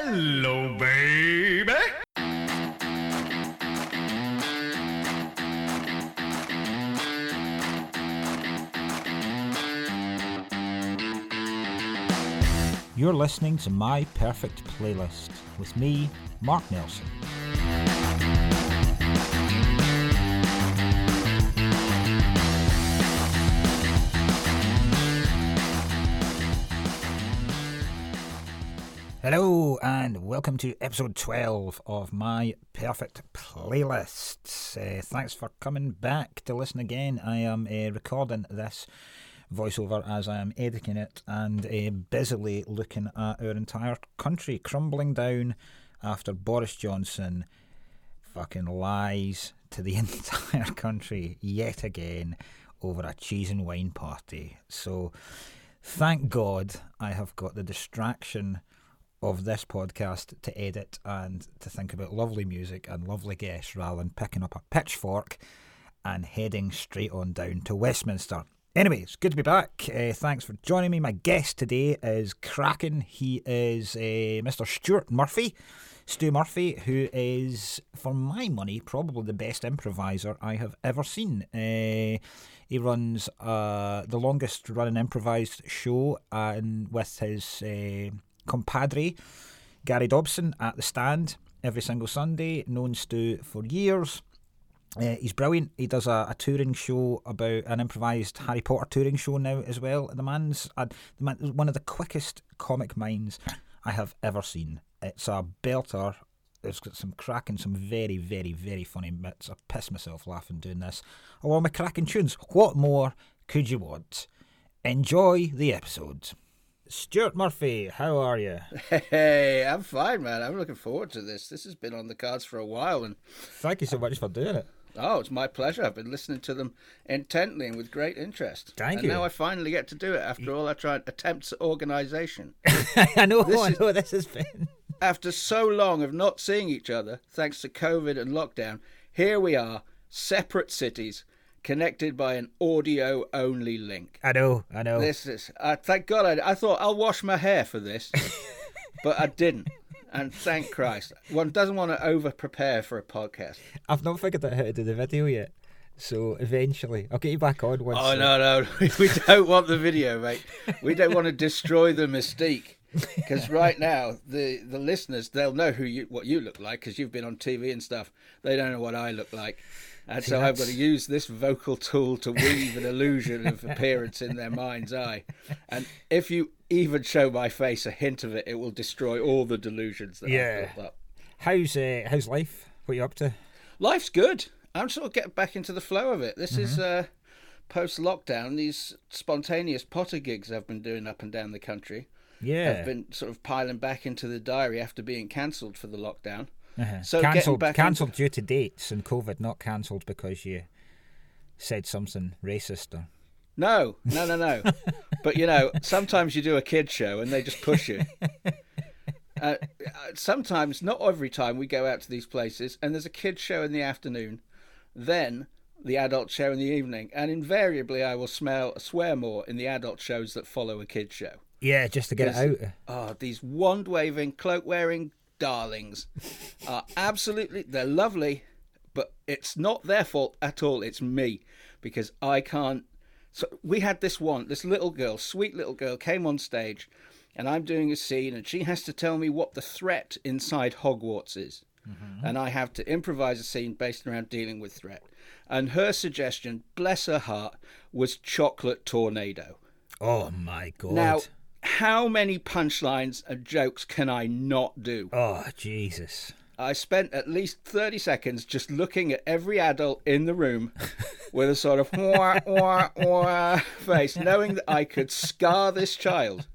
Hello, baby. You're listening to My Perfect Playlist with me, Mark Nelson. Hello, and welcome to episode 12 of My Perfect Playlist. Uh, thanks for coming back to listen again. I am uh, recording this voiceover as I am editing it and uh, busily looking at our entire country crumbling down after Boris Johnson fucking lies to the entire country yet again over a cheese and wine party. So, thank God I have got the distraction of this podcast to edit and to think about lovely music and lovely guests rather than picking up a pitchfork and heading straight on down to Westminster. Anyway, it's good to be back. Uh, thanks for joining me. My guest today is Kraken. He is uh, Mr. Stuart Murphy. Stu Murphy, who is, for my money, probably the best improviser I have ever seen. Uh, he runs uh, the longest running improvised show and with his compadre, Gary Dobson, at the stand every single Sunday, known Stu for years. Uh, he's brilliant. He does a, a, touring show about an improvised Harry Potter touring show now as well. The man's uh, the man, one of the quickest comic minds I have ever seen. It's a belter. It's got some cracking, some very, very, very funny bits. I piss myself laughing doing this. Along with cracking tunes. What more could you want? Enjoy the episode. Stuart Murphy, how are you? Hey, I'm fine, man. I'm looking forward to this. This has been on the cards for a while, and thank you so much for doing it. Oh, it's my pleasure. I've been listening to them intently and with great interest. Thank and you. now I finally get to do it after all I tried attempts at organisation. I know. This I know. Is, this has been after so long of not seeing each other, thanks to COVID and lockdown. Here we are, separate cities connected by an audio only link. I know, I know. This is, uh, thank God, I, I thought I'll wash my hair for this, but I didn't. And thank Christ. One doesn't want to over prepare for a podcast. I've not figured out how to do the video yet. So eventually, I'll get you back on once. Oh, no, no. we don't want the video, mate. We don't want to destroy the mystique. Because right now, the, the listeners, they'll know who you, what you look like because you've been on TV and stuff. They don't know what I look like. And See, so that's... I've got to use this vocal tool to weave an illusion of appearance in their mind's eye. And if you even show my face a hint of it, it will destroy all the delusions that yeah. I've built up. How's uh, how's life? What are you up to? Life's good. I'm sort of getting back into the flow of it. This mm-hmm. is uh, post lockdown. These spontaneous Potter gigs I've been doing up and down the country. Yeah, have been sort of piling back into the diary after being cancelled for the lockdown. Uh-huh. So cancelled, cancelled into... due to dates and COVID, not cancelled because you said something racist or. No, no, no, no. but you know, sometimes you do a kid show and they just push you. Uh, sometimes, not every time, we go out to these places and there's a kid show in the afternoon, then the adult show in the evening, and invariably I will smell swear more in the adult shows that follow a kid show. Yeah, just to get it out. Oh, these wand waving, cloak wearing darlings are absolutely they're lovely but it's not their fault at all it's me because i can't so we had this one this little girl sweet little girl came on stage and i'm doing a scene and she has to tell me what the threat inside hogwarts is. Mm-hmm. and i have to improvise a scene based around dealing with threat. And her suggestion bless her heart was chocolate tornado. Oh my god. Now how many punchlines and jokes can I not do? Oh, Jesus. I spent at least 30 seconds just looking at every adult in the room with a sort of wah, wah, wah face, knowing that I could scar this child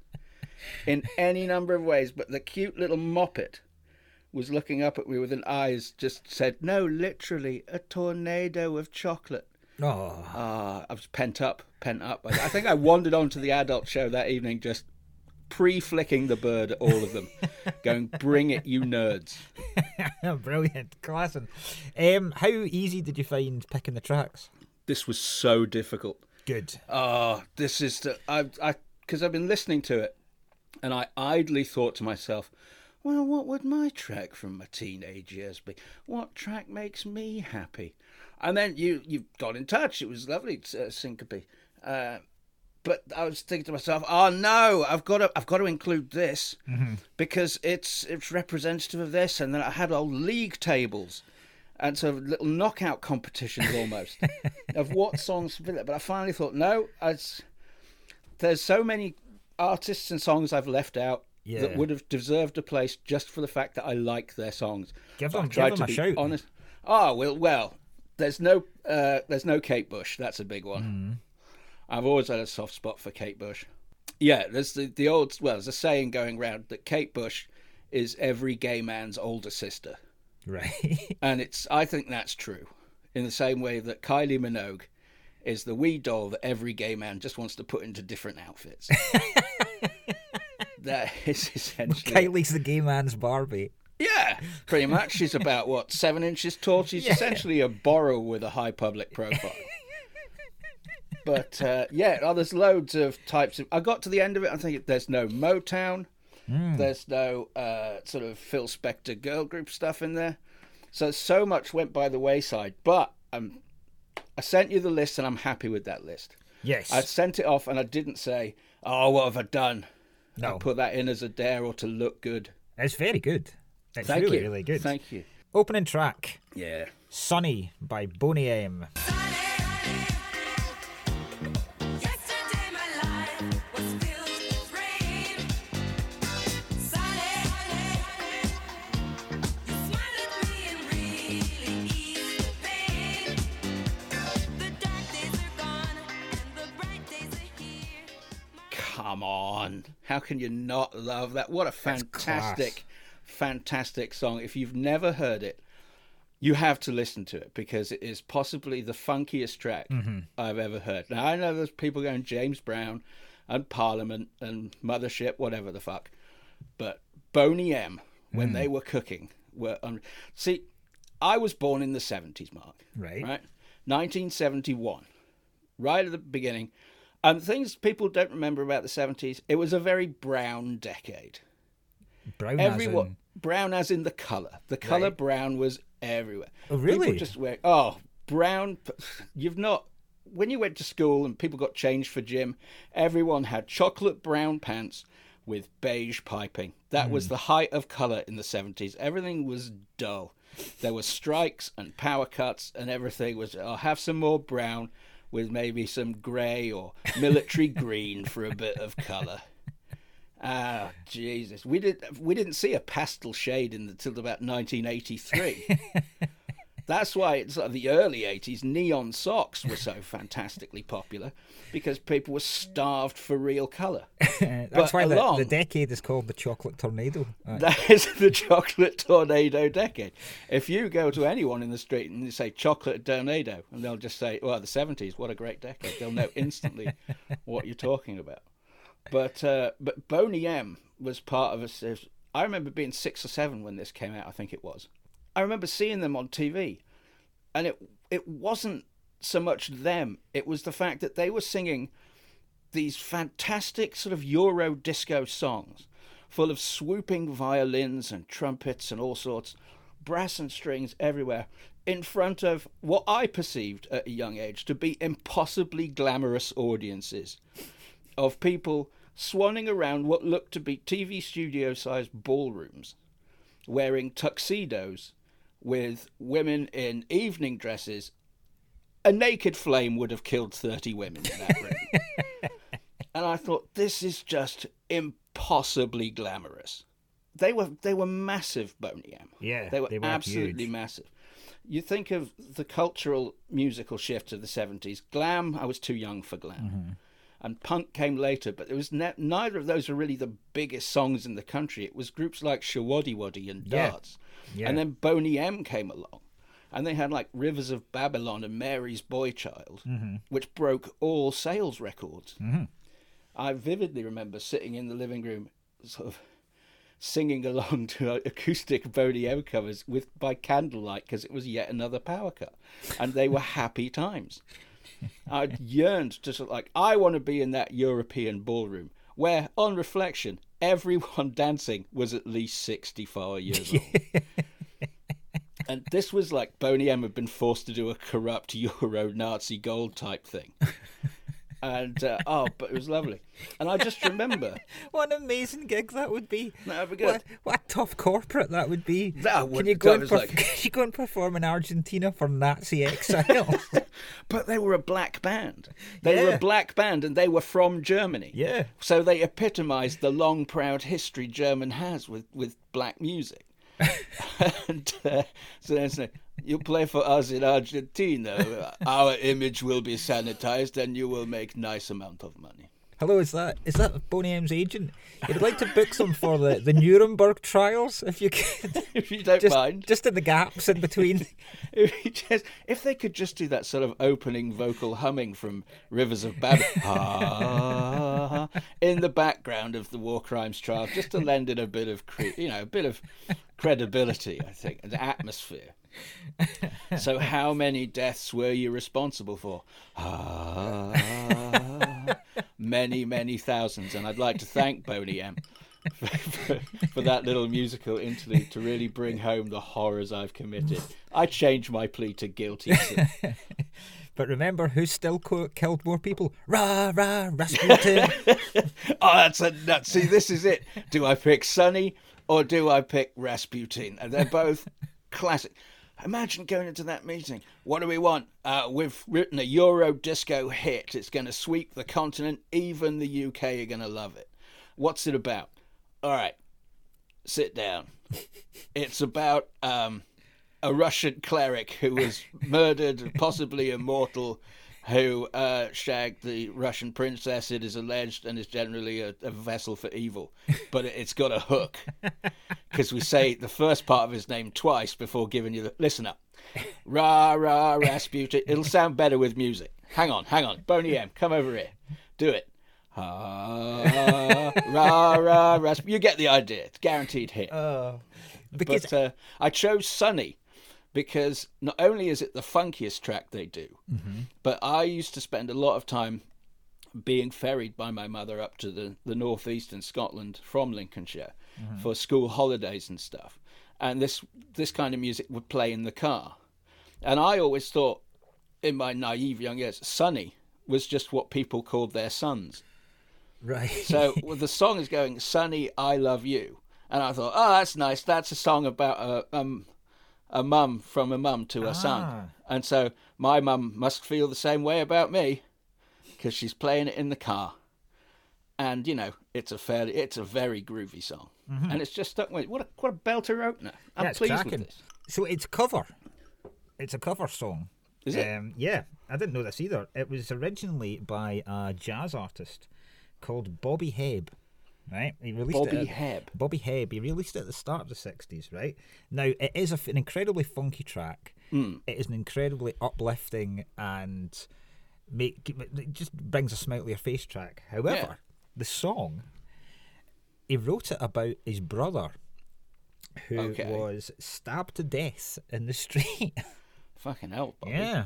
in any number of ways. But the cute little moppet was looking up at me with an eyes just said, No, literally, a tornado of chocolate. Oh. Uh, I was pent up, pent up. I think I wandered onto the adult show that evening just pre-flicking the bird at all of them, going, "Bring it, you nerds!" Brilliant, class. Um, how easy did you find picking the tracks? This was so difficult. Good. Oh, this is the, I I because I've been listening to it, and I idly thought to myself, well, what would my track from my teenage years be? What track makes me happy? And then you you got in touch. It was lovely, uh, Syncope. Uh, but I was thinking to myself, oh no, I've got to I've got to include this because it's it's representative of this. And then I had all league tables and sort of little knockout competitions almost of what songs. But I finally thought, no, as there's so many artists and songs I've left out Yeah. that would have deserved a place just for the fact that I like their songs. Give them- give them to a shout. Honest. Oh well, well. There's no, uh, there's no Kate Bush. That's a big one. Hmm. I've always had a soft spot for Kate Bush. Yeah, there's the, the old well, there's a saying going round that Kate Bush is every gay man's older sister, Right. and it's I think that's true. In the same way that Kylie Minogue is the wee doll that every gay man just wants to put into different outfits. that is essentially. Kylie's the gay man's Barbie. Yeah, pretty much. She's about what seven inches tall. She's essentially a borrow with a high public profile. But uh, yeah, oh, there's loads of types of. I got to the end of it. I think there's no Motown. There's no uh, sort of Phil Spector girl group stuff in there. So so much went by the wayside. But um, I sent you the list, and I'm happy with that list. Yes. I sent it off, and I didn't say, "Oh, what have I done?" no. I put that in as a dare or to look good. It's very good. It's Thank really, you. really good. Thank you. Opening track Yeah. Sunny by Boney M. How can you not love that? What a fantastic, fantastic song. If you've never heard it, you have to listen to it because it is possibly the funkiest track mm-hmm. I've ever heard. Now, I know there's people going James Brown and Parliament and Mothership, whatever the fuck. But Boney M, when mm. they were cooking, were. Un- See, I was born in the 70s, Mark. Right. Right? 1971 right at the beginning. And things people don't remember about the 70s, it was a very brown decade. Brown as Everyone in- brown as in the color. The color Right. brown was everywhere. Oh, really? People just wear oh, brown you've not when you went to school and people got changed for gym, everyone had chocolate brown pants with beige piping. That Hmm. was the height of color in the 70s. Everything was dull. There were strikes and power cuts and everything was I'll have some more brown with maybe some grey or military green for a bit of color. Ah, Jesus. We did we didn't see a pastel shade in until about 1983. That's why it's like the early 80s neon socks were so fantastically popular because people were starved for real color. That's But why the, along- the decade is called the Chocolate Tornado. Uh, That is the chocolate tornado decade. If you go to anyone in the street and you say chocolate tornado, and they'll just say, "Well, the seventies, what a great decade!" They'll know instantly what you're talking about. But uh, but Boney M was part of us. I remember being six or seven when this came out. I think it was. I remember seeing them on TV, and it it wasn't so much them. It was the fact that they were singing these fantastic sort of Euro disco songs full of swooping violins and trumpets and all sorts, brass and strings everywhere, in front of what I perceived at a young age to be impossibly glamorous audiences of people swanning around what looked to be TV studio sized ballrooms, wearing tuxedos with women in evening dresses. A naked flame would have killed 30 women in that room. and I thought this is just impossibly glamorous. They were they were massive Boney M. Yeah, they were, they were absolutely huge. massive. You think of the cultural musical shift of the seventies. Glam, I was too young for glam, Mm-hmm. And punk came later. But it was ne- neither of those were really the biggest songs in the country. It was groups like Showaddywaddy and Darts, Yeah. and then Boney M came along, and they had like Rivers of Babylon and Mary's Boy Child, Mm-hmm. which broke all sales records. I vividly remember sitting in the living room, sort of singing along to acoustic Boney M covers with by candlelight because it was yet another power cut, and they were happy times. I yearned to sort of like I want to be in that European ballroom where, on reflection, everyone dancing was at least sixty-five years old. and this was like Boney M had been forced to do a corrupt Euro Nazi gold type thing. And uh, oh, but it was lovely. And I just remember What an amazing gig that would be. That'd be good. What, what a tough corporate that would be. That would- Can you that go and perf- like- can you go and perform in Argentina for Nazi exile? But they were a black band. They were a black band and they were from Germany. Yeah. So they epitomised the long, proud history German has with, with black music. and uh, so they say, you play for us in Argentina, our image will be sanitized and you will make nice amount of money. Hello, is that is that Boney M's agent? You'd like to book some for the, the Nuremberg trials, if you could. If you don't Just, mind. just in the gaps in between. If, just, if they could just do that sort of opening vocal humming from Rivers of Babylon ah, in the background of the war crimes trial, just to lend it a bit of, cre- you know, a bit of credibility, I think, and atmosphere. So, how many deaths were you responsible for? Ah, many, many thousands, and I'd like to thank Boney M. For, for, for that little musical interlude to really bring home the horrors I've committed. I change my plea to guilty. But remember, who still co- killed more people? Rah, rah, Rasputin. oh, that's a nut. See, this is it. Do I pick Sunny or do I pick Rasputin? And they're both classic. Imagine going into that meeting. What do we want? Uh, we've written a Euro disco hit. It's going to sweep the continent. Even the UK are going to love it. What's it about? All right, sit down. It's about um, a Russian cleric who was murdered, possibly immortal, who uh, shagged the Russian princess, it is alleged, and is generally a, a vessel for evil. But it, it's got a hook. Because we say the first part of his name twice before giving you the. Listen up. Rah, rah, Rasputin. It'll sound better with music. Hang on, hang on. Boney M, come over here. Do it. Ah, rah, rah, Rasputin. You get the idea. It's guaranteed hit. oh, because But uh, I chose Sunny because not only is it the funkiest track they do, but I used to spend a lot of time being ferried by my mother up to the, the northeast in Scotland from Lincolnshire for school holidays and stuff. And this this kind of music would play in the car. And I always thought, in my naive young years, Sunny was just what people called their sons. right. So well, the song is going, "Sonny, I love you," and I thought, "Oh, that's nice. That's a song about a um, a mum from a mum to a Ah. son." And so my mum must feel the same way about me because she's playing it in the car, and you know, it's a fairly, it's a very groovy song, and it's just stuck with. What a what a belter opener! I'm Yeah, pleased cracking. with this. So it's cover. It's a cover song. Is it? Um, yeah, I didn't know this either. It was originally by a jazz artist called Bobby Hebb. Right, he released Bobby it. at- Hebb. Bobby Hebb. He released it at the start of the '60s. Right now, it is a an incredibly funky track. Hmm. It is an incredibly uplifting and make it just brings a smile to your face track. However, Yeah. the song he wrote it about his brother who Okay. was stabbed to death in the street. Fucking hell, Bobby. yeah.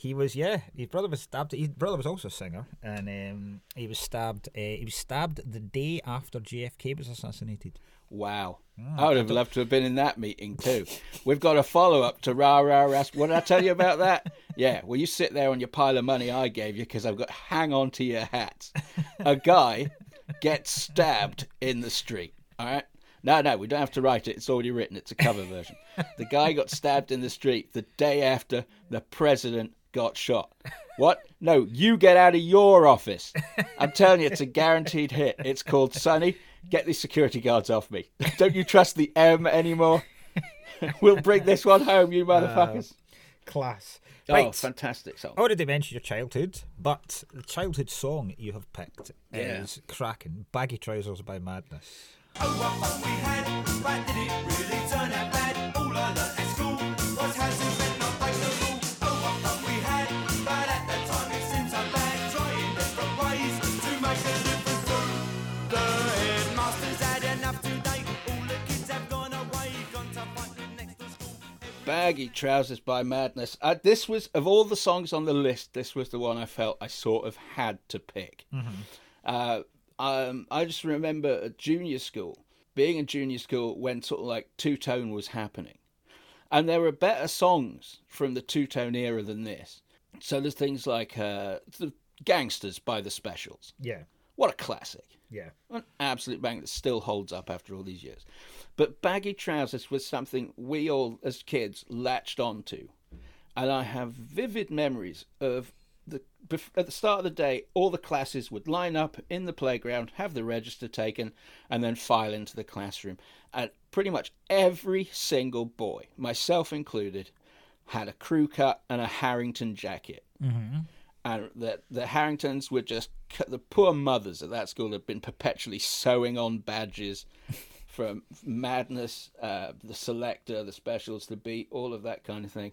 He was, yeah. His brother was stabbed. His brother was also a singer, and um, he was stabbed. Uh, he was stabbed the day after JFK was assassinated. Wow. Hmm, I would have loved to have been in that meeting too. We've got a follow up to Rah Rah Ras. What did I tell you about that? Yeah, well, you sit there on your pile of money I gave you because I've got hang on to your hats. A guy gets stabbed in the street. All right. No, no, we don't have to write it. It's already written. It's a cover version. The guy got stabbed in the street the day after the president got shot. What? No, you get out of your office. I'm telling you, it's a guaranteed hit. It's called Sunny. Get these security guards off me. Don't you trust the M anymore? we'll bring this one home, you motherfuckers. Uh, class. oh, fantastic song. I already mentioned your childhood, but the childhood song you have picked Yeah. is cracking. Baggy Trousers by Madness. Oh, Baggy Trousers by Madness. Uh, this was, of all the songs on the list, this was the one I felt I sort of had to pick. Uh, um, I just remember at junior school, being in junior school when sort of like two tone was happening. And there were better songs from the two tone era than this. So there's things like uh, the Gangsters by the Specials. Yeah. What a classic. Yeah. An absolute bang that still holds up after all these years. But baggy trousers was something we all, as kids, latched onto. And I have vivid memories of the at the start of the day, all the classes would line up in the playground, have the register taken, and then file into the classroom. And pretty much every single boy, myself included, had a crew cut and a Harrington jacket mm-hmm. and the the Harringtons were just the poor mothers at that school had been perpetually sewing on badges from Madness, uh, the Selecter, the Specials, the Beat, all of that kind of thing.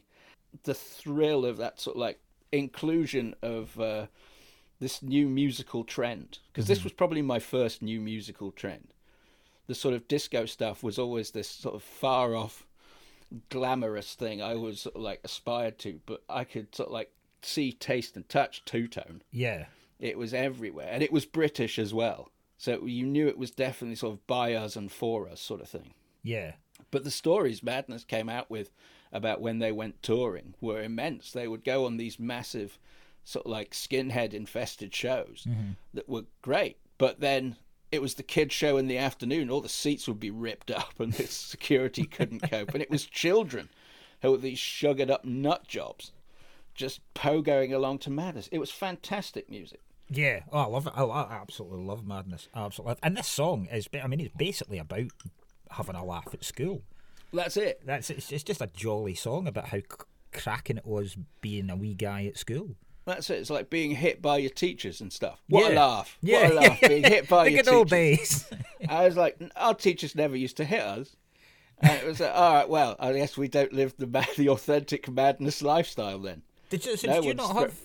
The thrill of that sort of like inclusion of uh, this new musical trend because this was probably my first new musical trend. The sort of disco stuff was always this sort of far off glamorous thing I was sort of like aspired to, but I could sort of like see, taste, and touch two tone. Yeah. It was everywhere, and it was British as well. So you knew it was definitely sort of by us and for us sort of thing. Yeah. But the stories Madness came out with about when they went touring were immense. They would go on these massive, sort of like skinhead infested shows mm-hmm. that were great. But then it was the kids' show in the afternoon. All the seats would be ripped up, and the security couldn't cope. And it was children who were these sugared up nut jobs, just pogoing along to Madness. It was fantastic music. Yeah, oh, I love it. I, I absolutely love Madness. I absolutely, love- and this song is—I mean, it's basically about having a laugh at school. That's it. That's it's, it's just a jolly song about how cracking it was being a wee guy at school. That's it. It's like being hit by your teachers and stuff. What Yeah. a laugh! Yeah, What a laugh! Being hit by the your good old teachers. days. I was like, our teachers never used to hit us. And it was like, all right, well, I guess we don't live the the authentic madness lifestyle then. did you? So No did you not have?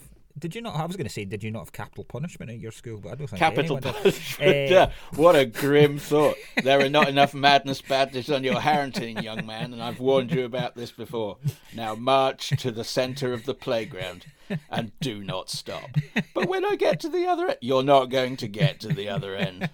Did you not? I was going to say, did you not have capital punishment at your school? But I don't think Capital punishment. Eh, Yeah, what a grim thought. There are not enough madness badges on your Harrington, young man, and I've warned you about this before. Now march to the centre of the playground and do not stop. But when I get to the other end, you're not going to get to the other end.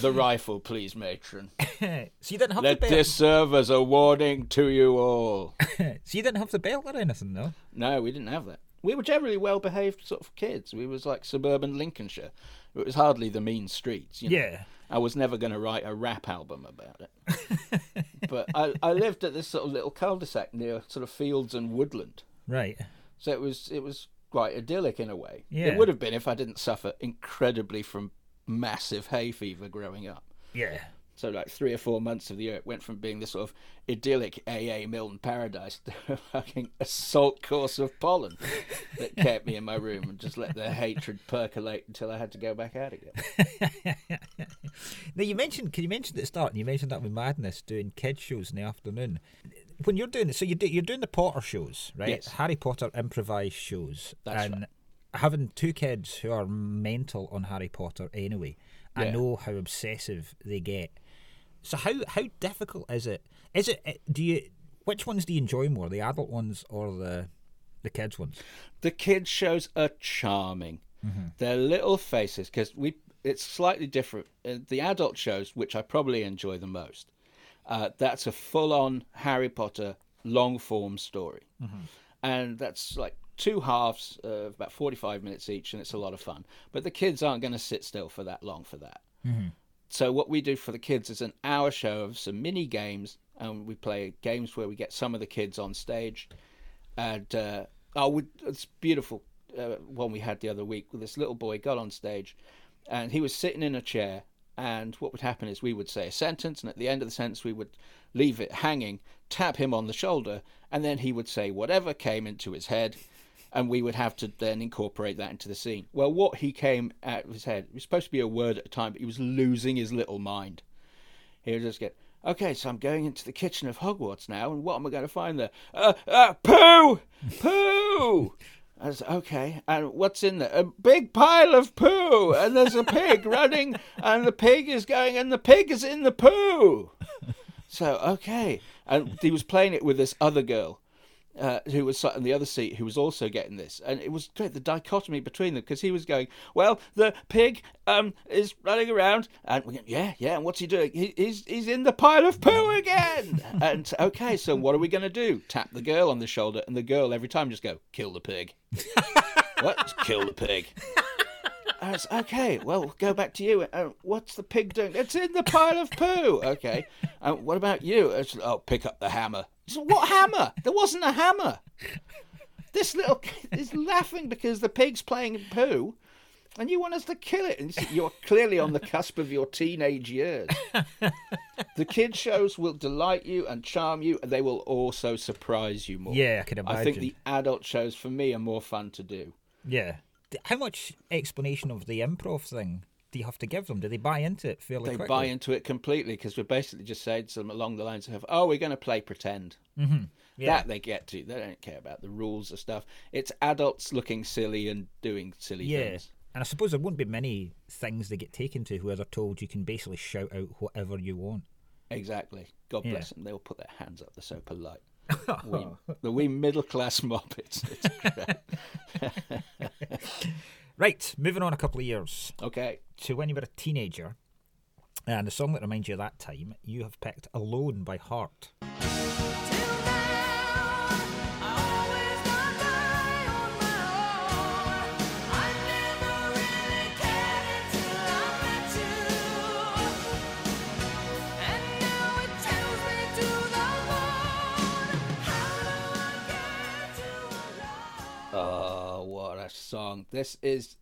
The rifle, please, matron. so you didn't have Let the belt. this serve as a warning to you all. So you didn't have the belt or anything, though. No, we didn't have that. We were generally well behaved sort of kids. We was like suburban Lincolnshire. It was hardly the mean streets. You know? Yeah. I was never going to write a rap album about it. but I, I lived at this sort of little cul-de-sac near sort of fields and woodland. Right. So it was it was quite idyllic in a way. Yeah. It would have been if I didn't suffer incredibly from massive hay fever growing up. Yeah. So like three or four months of the year, it went from being this sort of idyllic AA Milne paradise to a fucking assault course of pollen that kept me in my room and just let the hatred percolate until I had to go back out again. Now you mentioned, can you mention at the start? You mentioned that with Madness doing kid shows in the afternoon. When you're doing it, so you do, you're doing the Potter shows, right? Yes. Harry Potter improvised shows, That's and right. having two kids who are mental on Harry Potter anyway, I know how obsessive they get. So how how difficult is it? Is it eh, do you which ones do you enjoy more, the adult ones or the the kids ones? The kids shows are charming. They're little faces because we it's slightly different. Uh, The adult shows, which I probably enjoy the most, uh, that's a full-on Harry Potter long-form story, and that's like two halves of about forty-five minutes each, and it's a lot of fun. But the kids aren't going to sit still for that long for that. So what we do for the kids is an hour show of some mini games, and we play games where we get some of the kids on stage, and uh, oh, we, it's beautiful. Uh, one we had the other week, with this little boy got on stage, and he was sitting in a chair. And what would happen is we would say a sentence, and at the end of the sentence we would leave it hanging, tap him on the shoulder, and then he would say whatever came into his head, and we would have to then incorporate that into the scene. Well, what he came out of his head it was supposed to be a word at a time, but he was losing his little mind. He would just get, okay, so I'm going into the kitchen of Hogwarts now, and what am I going to find there? Uh, uh, poo! Poo! I was okay, and what's in there? A big pile of poo, and there's a pig running, and the pig is going, and the pig is in the poo. So okay, and he was playing it with this other girl, uh, who was sat in the other seat, who was also getting this, and it was great the dichotomy between them because he was going, "Well, the pig um is running around, and we go, yeah, yeah, and what's he doing? He, he's he's in the pile of poo again." and okay, so what are we going to do? Tap the girl on the shoulder, and the girl every time just go, "Kill the pig." what? Kill the pig. Okay, well, go back to you. Uh, what's the pig doing? It's in the pile of poo. Okay. Uh, what about you? It's, oh, pick up the hammer. Said, what hammer? There wasn't a hammer. This little kid is laughing because the pig's playing in poo, and you want us to kill it. And you're clearly on the cusp of your teenage years. the kid shows will delight you and charm you, and they will also surprise you more. Yeah, I can imagine. I think the adult shows for me are more fun to do. Yeah. How much explanation of the improv thing do you have to give them? Do they buy into it fairly they quickly? buy into it completely because we're basically just saying to them along the lines of, "Oh, we're going to play pretend." Mm-hmm. Yeah. That they get to. They don't care about the rules or stuff. It's adults looking silly and doing silly Yeah. things. And I suppose there won't be many things they get taken to where they're told you can basically shout out whatever you want. Exactly. God Yeah. bless them. They'll put their hands up. They're so polite. we, the wee middle class moppets. It's. Right, moving on a couple of years okay. to when you were a teenager. And the song that reminds you of that time, you have picked Alone by Heart. Song! This is,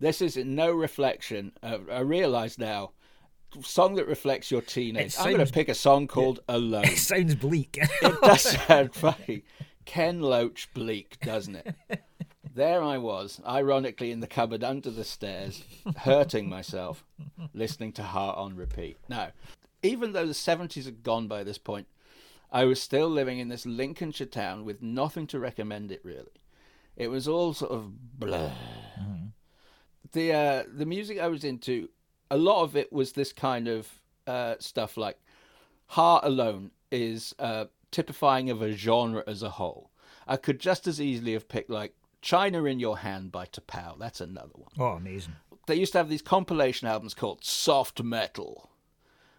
this is no reflection. Uh, I realise now, song that reflects your teenage. It I'm going to pick a song called "Alone." It sounds bleak. it does sound funny. Ken Loach bleak, doesn't it? There I was, ironically in the cupboard under the stairs, hurting myself, listening to Heart on repeat. Now, even though the 70s had gone by this point, I was still living in this Lincolnshire town with nothing to recommend it really. It was all sort of blah. The uh, the music I was into, a lot of it was this kind of uh, stuff like Heart alone is uh, typifying of a genre as a whole. I could just as easily have picked like China in Your Hand by T'Pau. That's another one. oh, amazing. They used to have these compilation albums called Soft Metal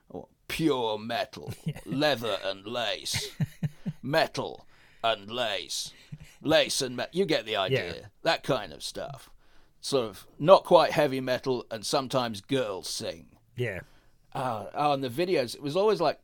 or Pure Metal, Leather and Lace, Metal and Lace, Lace and Metal. You get the idea. Yeah. That kind of stuff. Sort of not quite heavy metal, and sometimes girls sing. Yeah. Uh, oh, oh, and the videos, it was always like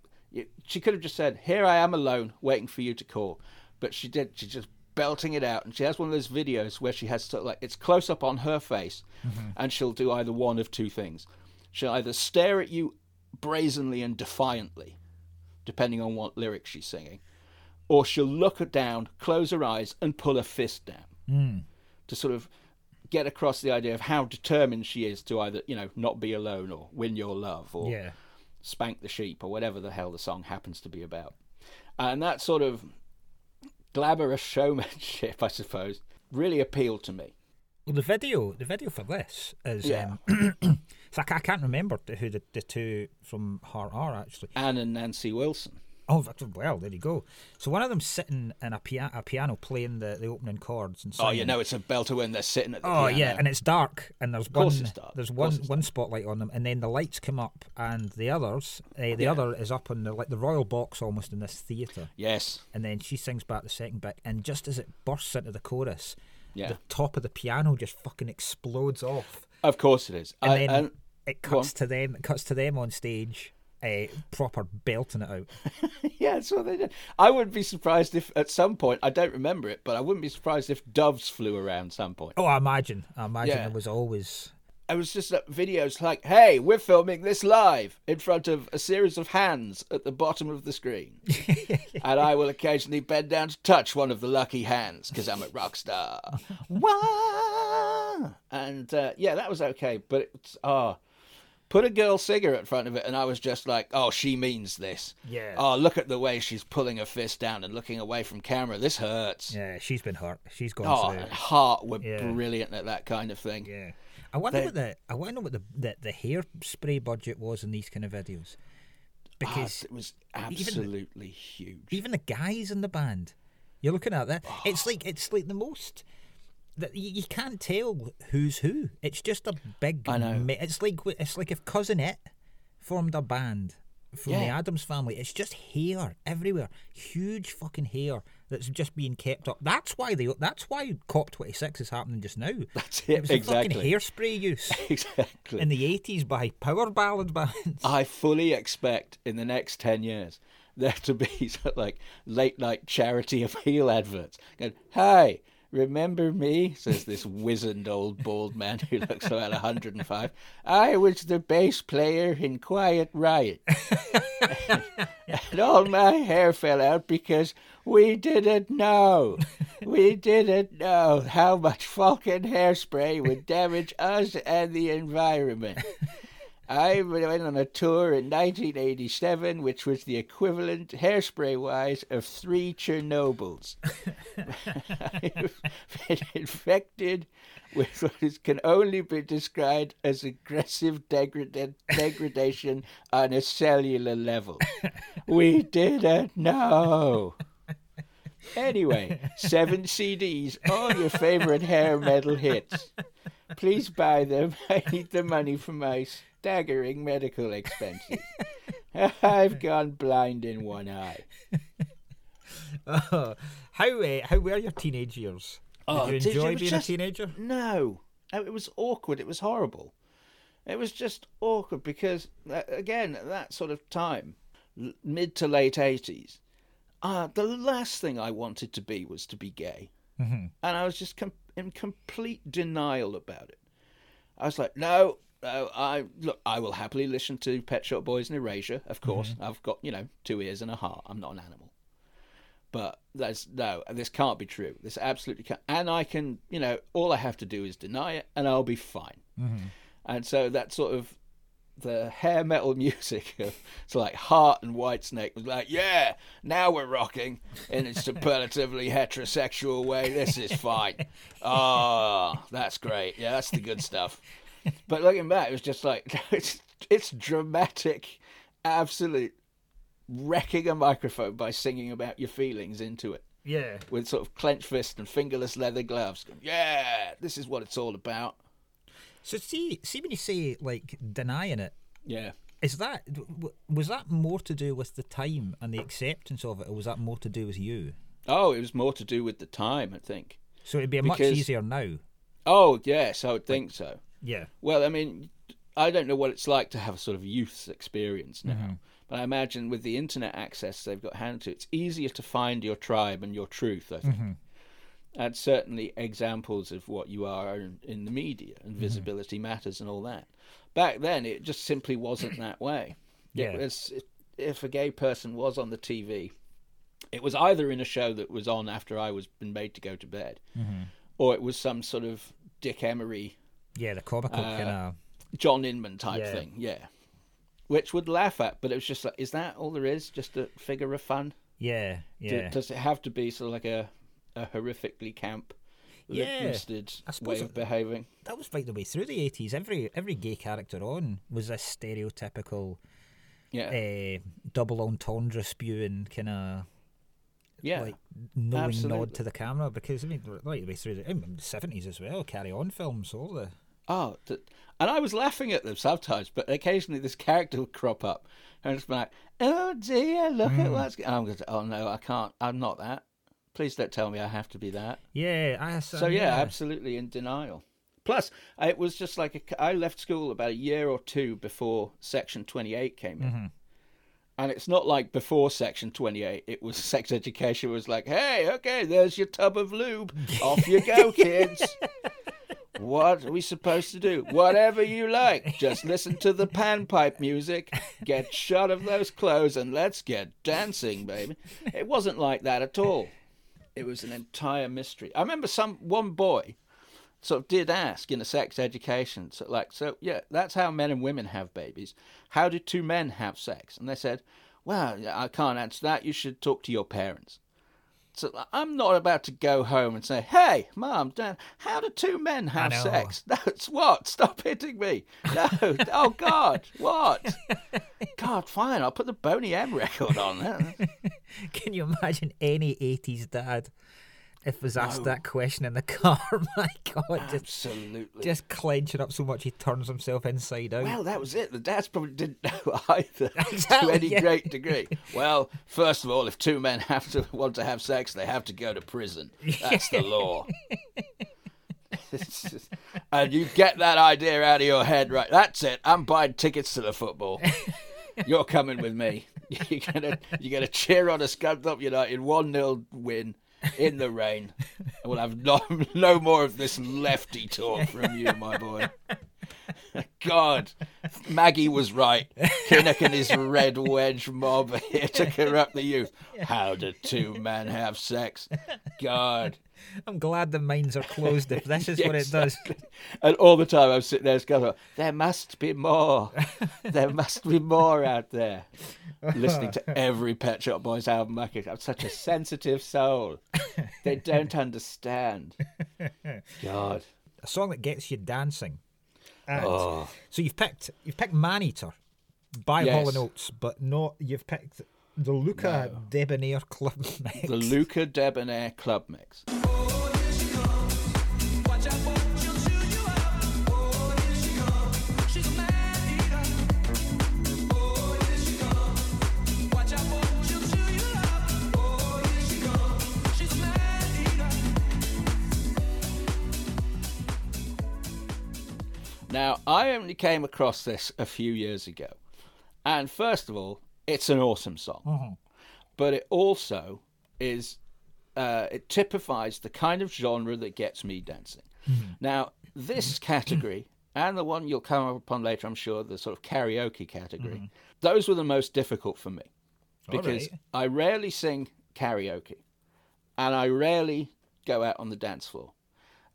she could have just said, "Here I am alone, waiting for you to call," but she did. She just belting it out, and she has one of those videos where she has sort of like it's close up on her face, mm-hmm. and she'll do either one of two things. She'll either stare at you brazenly and defiantly, depending on what lyrics she's singing, or she'll look her down, close her eyes, and pull her fist down to sort of get across the idea of how determined she is to either you know not be alone or win your love or Yeah. spank the sheep or whatever the hell the song happens to be about and that sort of glamorous showmanship i suppose really appealed to me Well, the video, the video for this is. Yeah. Um, it's like I can't remember who the, the two from Heart are actually. anne and nancy wilson Oh, well, there you go. So one of them's sitting in a, pia- a piano playing the, the opening chords and oh singing. you know it's a belter when they're sitting at the Oh piano. yeah, and it's dark, and there's one there's one one spotlight on them, and then the lights come up, and the others, uh, the Yeah. other is up on the like the royal box almost in this theatre, yes and then she sings back the second bit, and just as it bursts into the chorus, Yeah. the top of the piano just fucking explodes off, of course it is and I- then and- it cuts to them, it cuts to them on stage, uh, proper belting it out. yeah that's what they did i wouldn't be surprised if at some point i don't remember it but i wouldn't be surprised if doves flew around some point Oh, I imagine, I imagine Yeah. there was always. I was just at videos like, hey, we're filming this live in front of a series of hands at the bottom of the screen. and I will occasionally bend down to touch one of the lucky hands because I'm a rock star. Wah! And uh, yeah, that was okay. But it's, oh, put a girl cigarette in front of it, and I was just like, oh, she means this. Yeah. Oh, look at the way she's pulling her fist down and looking away from camera. This hurts. Yeah, she's been hurt. She's gone Oh, through. and Heart were Yeah. brilliant at that kind of thing. Yeah, I wonder They- what the I know what the, the the hairspray budget was in these kind of videos, Ah, because it was absolutely huge. even the guys in the band, You're looking at that. It's like it's like the most that you, you can't tell who's who. It's just a big. I know. ma- It's like it's like if Cousin It formed a band from the Addams family. It's just hair everywhere, huge fucking hair that's just being kept up. That's why they. That's why COP 26 is happening just now. That's it, It was exactly. fucking hairspray use exactly. in the 80s by power ballad bands. I fully expect in the next 10 years there to be sort of like late night charity appeal adverts. Going, Hi, remember me? Says this wizened old bald man who looks about 105. I was the bass player in Quiet Riot. and all my hair fell out because we didn't know. We didn't know how much fucking hairspray would damage us and the environment. I went on a tour in 1987, which was the equivalent, hairspray wise, of three Chernobyls. I've been infected with what is, can only be described as aggressive degrada- degradation on a cellular level. We didn't know. Anyway, seven CDs, all your favorite hair metal hits. Please buy them. I need the money for my staggering medical expenses. I've gone blind in one eye. how uh, how were your teenage years? Oh, Did did you enjoy was being just- a teenager? No, Uh, it was awkward. It was horrible. It was just awkward because, uh, again, at that sort of time, mid to late 80s, uh, the last thing I wanted to be was to be gay. Mm-hmm. And I was just com- in complete denial about it. I was like, no, no, I look, I will happily listen to Pet Shop Boys and Erasure, of mm-hmm. course. I've got, you know, two ears and a heart. I'm not an animal. But that's no, this can't be true. This absolutely can't. And I can, you know, all I have to do is deny it, and I'll be fine. Mm-hmm. And so that sort of the hair metal music of so like Heart and Whitesnake was like, yeah, now we're rocking in a superlatively heterosexual way. This is fine. Oh, that's great. Yeah, that's the good stuff. But looking back, it was just like it's it's dramatic, absolute wrecking a microphone by singing about your feelings into it Yeah. with sort of clenched fist and fingerless leather gloves. Going, yeah, this is what it's all about. So see, see when you say like denying it, Yeah. is that was that more to do with the time and the acceptance of it, or was that more to do with you? Oh, it was more to do with the time, I think. So it'd be much Because- easier now. Oh, yes, I would think so. Yeah. Well, I mean, I don't know what it's like to have a sort of youth's experience now, mm-hmm. but I imagine with the internet access they've got handed to, it's easier to find your tribe and your truth. I think, mm-hmm. and certainly examples of what you are in, in the media and mm-hmm. visibility matters and all that. Back then, it just simply wasn't that way. Yeah. It was if a gay person was on the TV, it was either in a show that was on after I was been made to go to bed, or it was some sort of Dick Emery Yeah, the comical Uh, kind of. John Inman type Yeah. thing, yeah. Which would laugh at, but it was just like, is that all there is? Just a figure of fun? Yeah, yeah. Does it have to be sort of like a, a horrifically camp, Yeah, I suppose way of it- behaving? that was right the way through the eighties. Every every gay character on was a stereotypical Yeah, uh, double entendre spewing kind of yeah, like knowing absolutely. nod to the camera because I mean right the way through the seventies as well. Carry on films, all the Oh, and I was laughing at them sometimes, but occasionally this character would crop up, and it's like, oh dear, look Hmm. at what's. go-" And I'm going, to, oh no, I can't. I'm not that. Please don't tell me I have to be that. yeah. I, So yeah, absolutely in denial. Plus, it was just like a, I left school about a year or two before Section Twenty Eight came in, and it's not like before Section Twenty Eight. It was sex education was like, hey, okay, there's your tub of lube, off you go, kids. What are we supposed to do? Whatever you like. Just listen to the panpipe music, get shot of those clothes, and let's get dancing, baby. It wasn't like that at all. It was an entire mystery. I remember some one boy sort of did ask in a sex education, so like, so yeah, that's how men and women have babies. How do two men have sex? And they said, well, I can't answer that. You should talk to your parents. So I'm not about to go home and say, "Hey, mom, dad, how do two men have sex?" That's what? Stop hitting me! No, oh God, what? God, fine, I'll put the Boney M record on. Can you imagine any 80s dad if was asked that question in the car? My God, just, Absolutely. just clenching up so much he turns himself inside out. Well, that was it. The dads probably didn't know either Exactly, to any yeah. great degree. Well, first of all, if two men have to want to have sex, they have to go to prison. That's the law. Just- and you get that idea out of your head, right? That's it. I'm buying tickets to the football. You're coming with me. You're gonna you're gonna cheer on a Scunthorpe United one 0 win in the rain. We'll have no no more of this lefty talk from you, my boy. God, Maggie was right. Kinnock and his red wedge mob are here to corrupt the youth. How do two men have sex? God. I'm glad the mines are closed if this is what it does. And all the time I'm sitting there going, there must be more. There must be more out there. Listening to every Pet Shop Boys album. I could- I'm such a sensitive soul. They don't understand. God. A song that gets you dancing. And Oh. So you've picked you've picked Man Eater by Yes. Hall and Oates, but not you've picked the Luca Debonaire Club Mix. The Luca Debonaire Club Mix. Now, I only came across this a few years ago. And first of all, it's an awesome song. Mm-hmm. But it also is, uh, it typifies the kind of genre that gets me dancing. Mm-hmm. Now, this mm-hmm. category and the one you'll come upon later, I'm sure, the sort of karaoke category, those were the most difficult for me because right. I rarely sing karaoke and I rarely go out on the dance floor.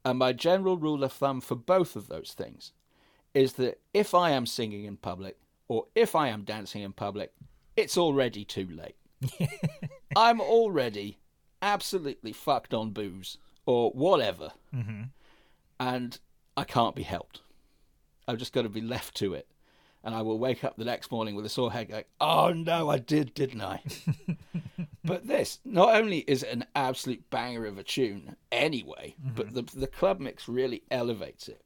And my general rule of thumb for both of those things is that if I am singing in public or if I am dancing in public, it's already too late. I'm already absolutely fucked on booze or whatever, mm-hmm. and I can't be helped. I've just got to be left to it. And I will wake up the next morning with a sore head going, oh no, I did, didn't I? but this, not only is it an absolute banger of a tune anyway, but mm-hmm. the, the club mix really elevates it.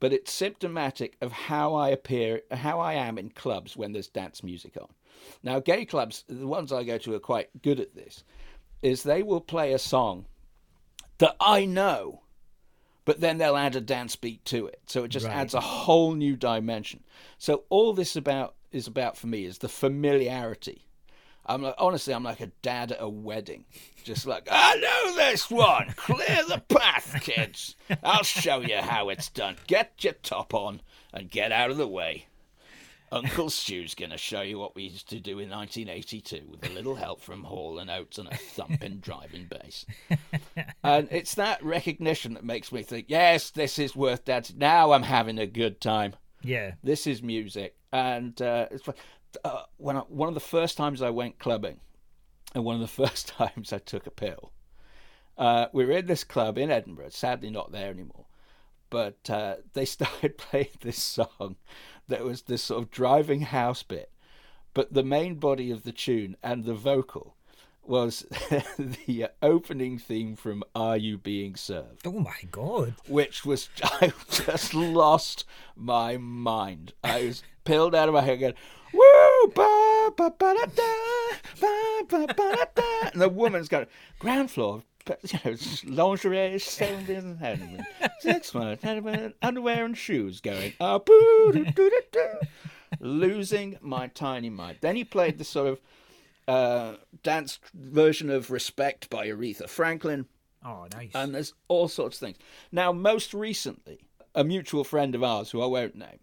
But it's symptomatic of how I appear, how I am in clubs when there's dance music on. Now, gay clubs, the ones I go to, are quite good at this, is they will play a song that I know but then they'll add a dance beat to it so it just Right. adds a whole new dimension so all this about is about for me is the familiarity i'm like honestly i'm like a dad at a wedding just like i know this one clear the path kids i'll show you how it's done get your top on and get out of the way Uncle Stu's going to show you what we used to do in 1982 with a little help from Hall and Oates and a thumping driving bass. And it's that recognition that makes me think, yes, this is worth dancing. Now I'm having a good time. Yeah. This is music. And uh, it's uh, when I, one of the first times I went clubbing, and one of the first times I took a pill, uh, we were in this club in Edinburgh, sadly not there anymore. But uh, they started playing this song that was this sort of driving house bit. But the main body of the tune and the vocal was the opening theme from Are You Being Served? Oh my god. which was I just lost my mind. I was pilled out of my head woo, ba, ba, ba, da, da, ba, ba, ba, da, da. and the woman's going, ground floor, you know, lingerie, seven billion, and six months, underwear and shoes going, boo, doo, doo, doo, doo. losing my tiny mind. Then he played the sort of uh, dance version of Respect by Aretha Franklin Oh, nice. and there's all sorts of things. Now, most recently, a mutual friend of ours, who I won't name,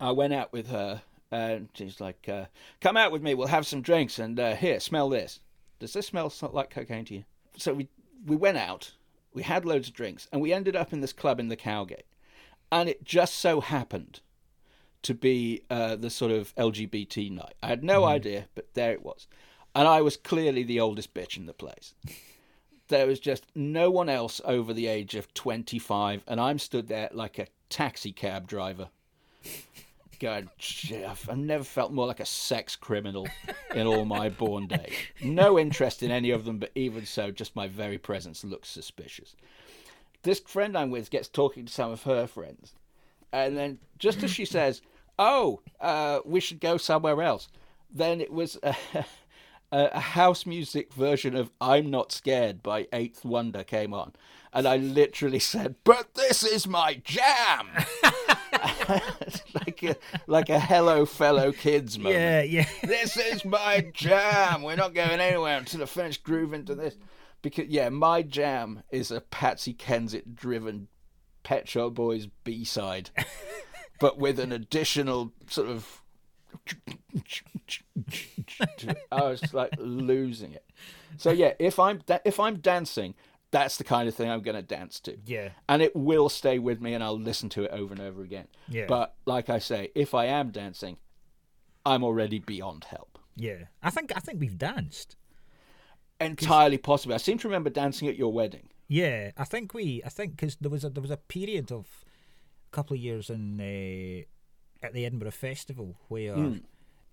I went out with her, and she's like, uh, "Come out with me. We'll have some drinks, and uh, here, smell this. Does this smell like cocaine to you?" So we we went out, we had loads of drinks, and we ended up in this club in the Cowgate, and it just so happened to be uh, the sort of LGBT night. I had no idea, but there it was. and I was clearly the oldest bitch in the place. There was just no one else over the age of 25, and I'm stood there like a taxi cab driver. Going, Jeff, I've never felt more like a sex criminal in all my born days. No interest in any of them, but even so, just my very presence looks suspicious. This friend I'm with gets talking to some of her friends, and then just as she says, "Oh, uh, we should go somewhere else," then it was a, a house music version of "I'm Not Scared" by Eighth Wonder came on, and I literally said, "But this is my jam." like a like a hello fellow kids moment. Yeah, yeah. This is my jam. We're not going anywhere until I finish grooving to this. Because yeah, my jam is a Patsy Kensit driven Pet Shop Boys B side, but with an additional sort of. I was like losing it. So yeah, if I'm da- if I'm dancing, that's the kind of thing I'm going to dance to. Yeah. and it will stay with me, and I'll listen to it over and over again. Yeah. But like I say, if I am dancing, I'm already beyond help. Yeah. I think I think we've danced. Entirely possible. I seem to remember dancing at your wedding. Yeah, I think we. I think because there was a there was a period of a couple of years in uh, at the Edinburgh Festival where Hmm.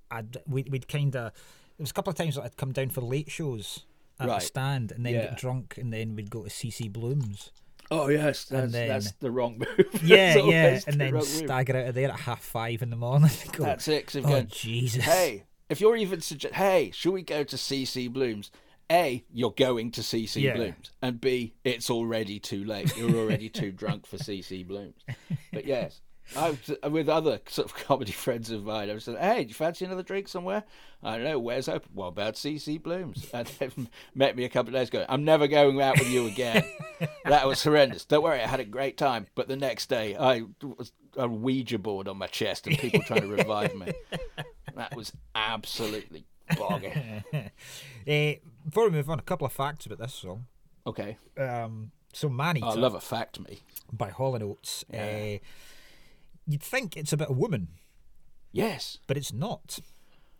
I'd we, we'd kind of there was a couple of times that I'd come down for late shows at Right. the stand and then Yeah. get drunk and then we'd go to CC Blooms. Oh yes, that's then- that's the wrong move. Yeah, yeah, and the then wrong move. stagger out of there at half five in the morning. go, That's it. 'cause Oh going, Jesus! hey, if you're even suggest, hey, should we go to CC Blooms? A, you're going to CC Yeah. Blooms, and B, it's already too late. You're already too drunk for CC Blooms. But yes, I've with other sort of comedy friends of mine. I've said, "Hey, do you fancy another drink somewhere?" I don't know. Where's open? What about CC Blooms? And they've met me a couple of days ago. I'm never going out with you again. that was horrendous. Don't worry, I had a great time. But the next day, I was a Ouija board on my chest and people trying to revive me. That was absolutely bogging. Eh, before we move on, a couple of facts about this song. Okay, Um, so Man Eater I love a fact me. by Hall and Oates. eh, you'd think it's about a woman, Yes. but it's not.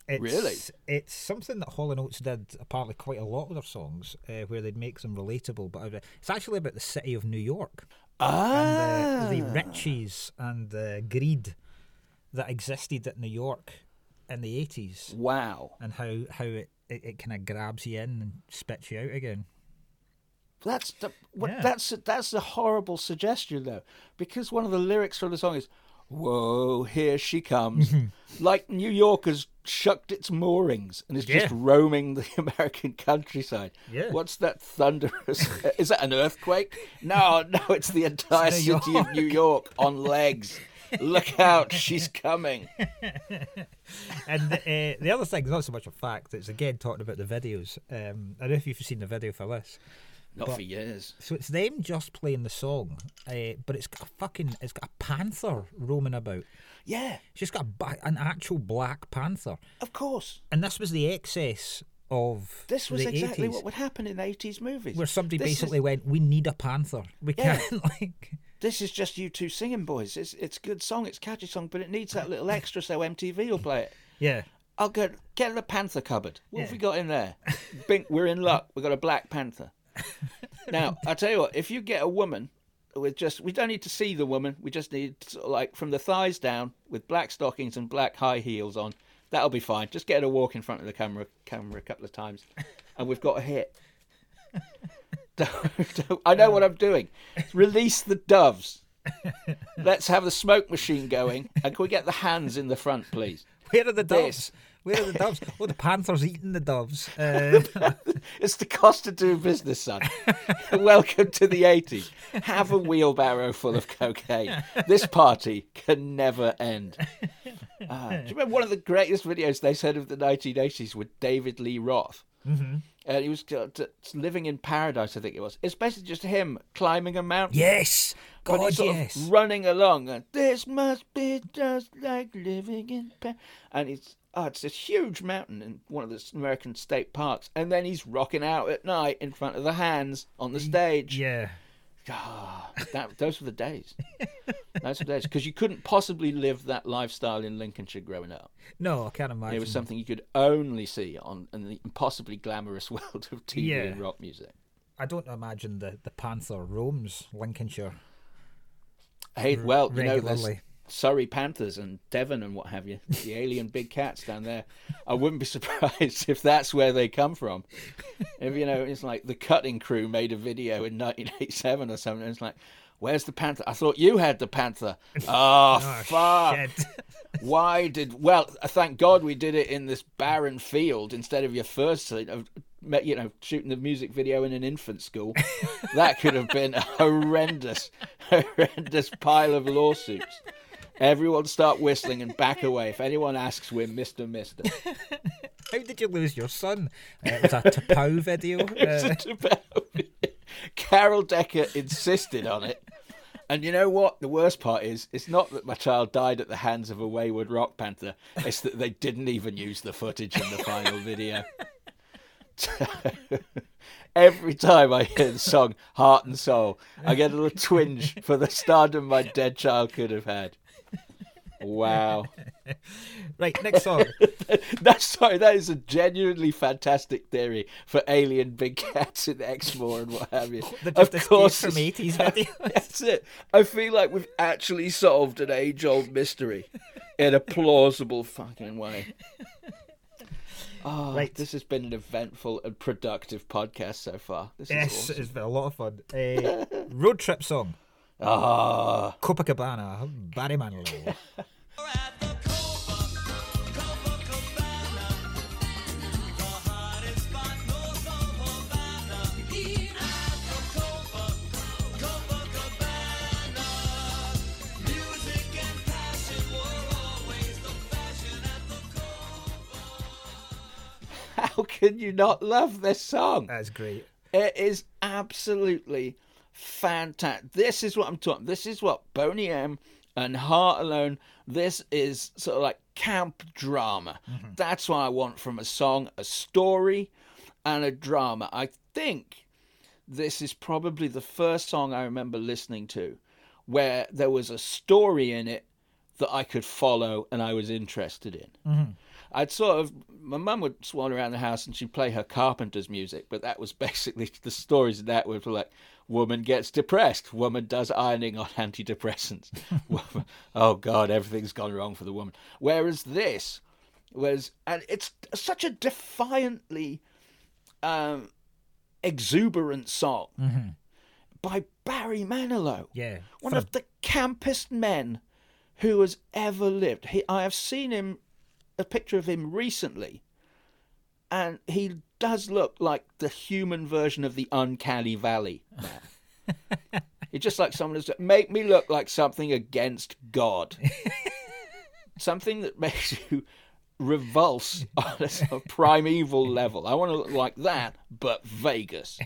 It's, Really? It's something that Hall Oates did apparently quite a lot with their songs, uh, where they'd make them relatable. But it's actually about the city of New York Ah. and the, the riches and the greed that existed at New York in the eighties, Wow. and how how it, it, it kind of grabs you in and spits you out again. That's the, what, Yeah. that's that's a horrible suggestion though, because one of the lyrics from the song is, "Whoa, here she comes," like New York has shucked its moorings and is just roaming the American countryside. Yeah. What's that thunderous? is that an earthquake? No, no, it's the entire New city of New York on legs. Look out, she's coming. And the, uh, the other thing is not so much a fact; it's again talking about the videos. Um, I don't know if you've seen the video for this. Not But- for years. So it's them just playing the song, uh, but it's got a fucking, it's got a panther roaming about. Yeah, It's just got a, an actual black panther, of course. and this was the excess of This was exactly 80s, what would happen in 80s movies. where somebody This is- basically went, "We need a panther. We Yeah. can't like." This is just you two singing, boys. It's it's a good song, it's a catchy song, but it needs that little extra so MTV will play it. Yeah, I'll go get in the Panther cupboard. What have we got in there? Bink, we're in luck. We've got a Black Panther. now, I tell you what, if you get a woman with just, we don't need to see the woman. We just need sort of like from the thighs down with black stockings and black high heels on. That'll be fine. Just get her to walk in front of the camera, camera a couple of times, and we've got a hit. Don't- don't- I know what I'm doing. Release the doves. Let's have the smoke machine going, and can we get the hands in the front, please? where are the doves? This. Where are the doves? Oh, the panther's eating the doves. Uh, It's the cost of doing business, son. Welcome to the 80s. Have a wheelbarrow full of cocaine. This party can never end. Ah, do you remember one of the greatest videos they said of the 1980s with David Lee Roth? Mm-hmm. Uh, he was uh, t- living in paradise, I think it was. It's basically just him climbing a mountain. yes, But God, he's sort yes. of running along, and this must be just like living in Paris. And it's oh, it's this huge mountain in one of the American state parks, and then he's rocking out at night in front of the hands on the stage. Yeah, Ah, that, those were the days. Those were the days because you couldn't possibly live that lifestyle in Lincolnshire growing up. No, I can't imagine. It was something you could only see on in the impossibly glamorous world of TV Yeah. and rock music. I don't imagine the, the Panther roams Lincolnshire Hey, well, you know. Surrey Panthers and Devon and what have you, the alien big cats down there. I wouldn't be surprised if that's where they come from. If you know, it's like the Cutting Crew made a video in 1987 or something. It's like, where's the panther? I thought you had the panther. Ah, oh, fuck! Shit. Why did? Well, thank God we did it in this barren field instead of your first, you know, shooting the music video in an infant school. that could have been a horrendous, horrendous pile of lawsuits. Everyone start whistling and back away. If anyone asks, we're Mister Mister. How did you lose your son? Uh, it was a T'Pau video. Uh, Carol Decker insisted on it. And you know what? The worst part is, it's not that my child died at the hands of a wayward rock panther. It's that they didn't even use the footage in the final video. Every time I hear the song "Heart and Soul," I get a little twinge for the stardom my dead child could have had. Wow. right, next song. That's sorry. That is a genuinely fantastic theory for alien big cats in Exmoor and what have you. The of course, from it's- 80s videos. That's it. I feel like we've actually solved an age-old mystery in a plausible fucking way. Oh, Right. This has been an eventful and productive podcast so far. This is Yes, awesome. it's been a lot of fun. Uh, road trip song. Ah, Copacabana, Barry Manilow. Can you not love this song? That's great. It is absolutely fantastic. This is what I'm talking. This is what Boney M and Heart Alone. This is sort of like camp drama. Mm-hmm. That's what I want from a song: a story and a drama. I think this is probably the first song I remember listening to where there was a story in it that I could follow and I was interested in. Mm-hmm. I'd sort of my mum would swan around the house and she'd play her carpenter's music, but that was basically the stories of that were like woman gets depressed, woman does ironing on antidepressants. Oh God, everything's gone wrong for the woman. Whereas this was, and it's such a defiantly um, exuberant song by Barry Manilow Yeah. one of the campest men who has ever lived. He, I have seen him, a picture of him recently, and he does look like the human version of the uncanny valley. He's just like someone who's make me look like something against God, something that makes you revulse on a sort of primeval level. I want to look like that, but Vegas.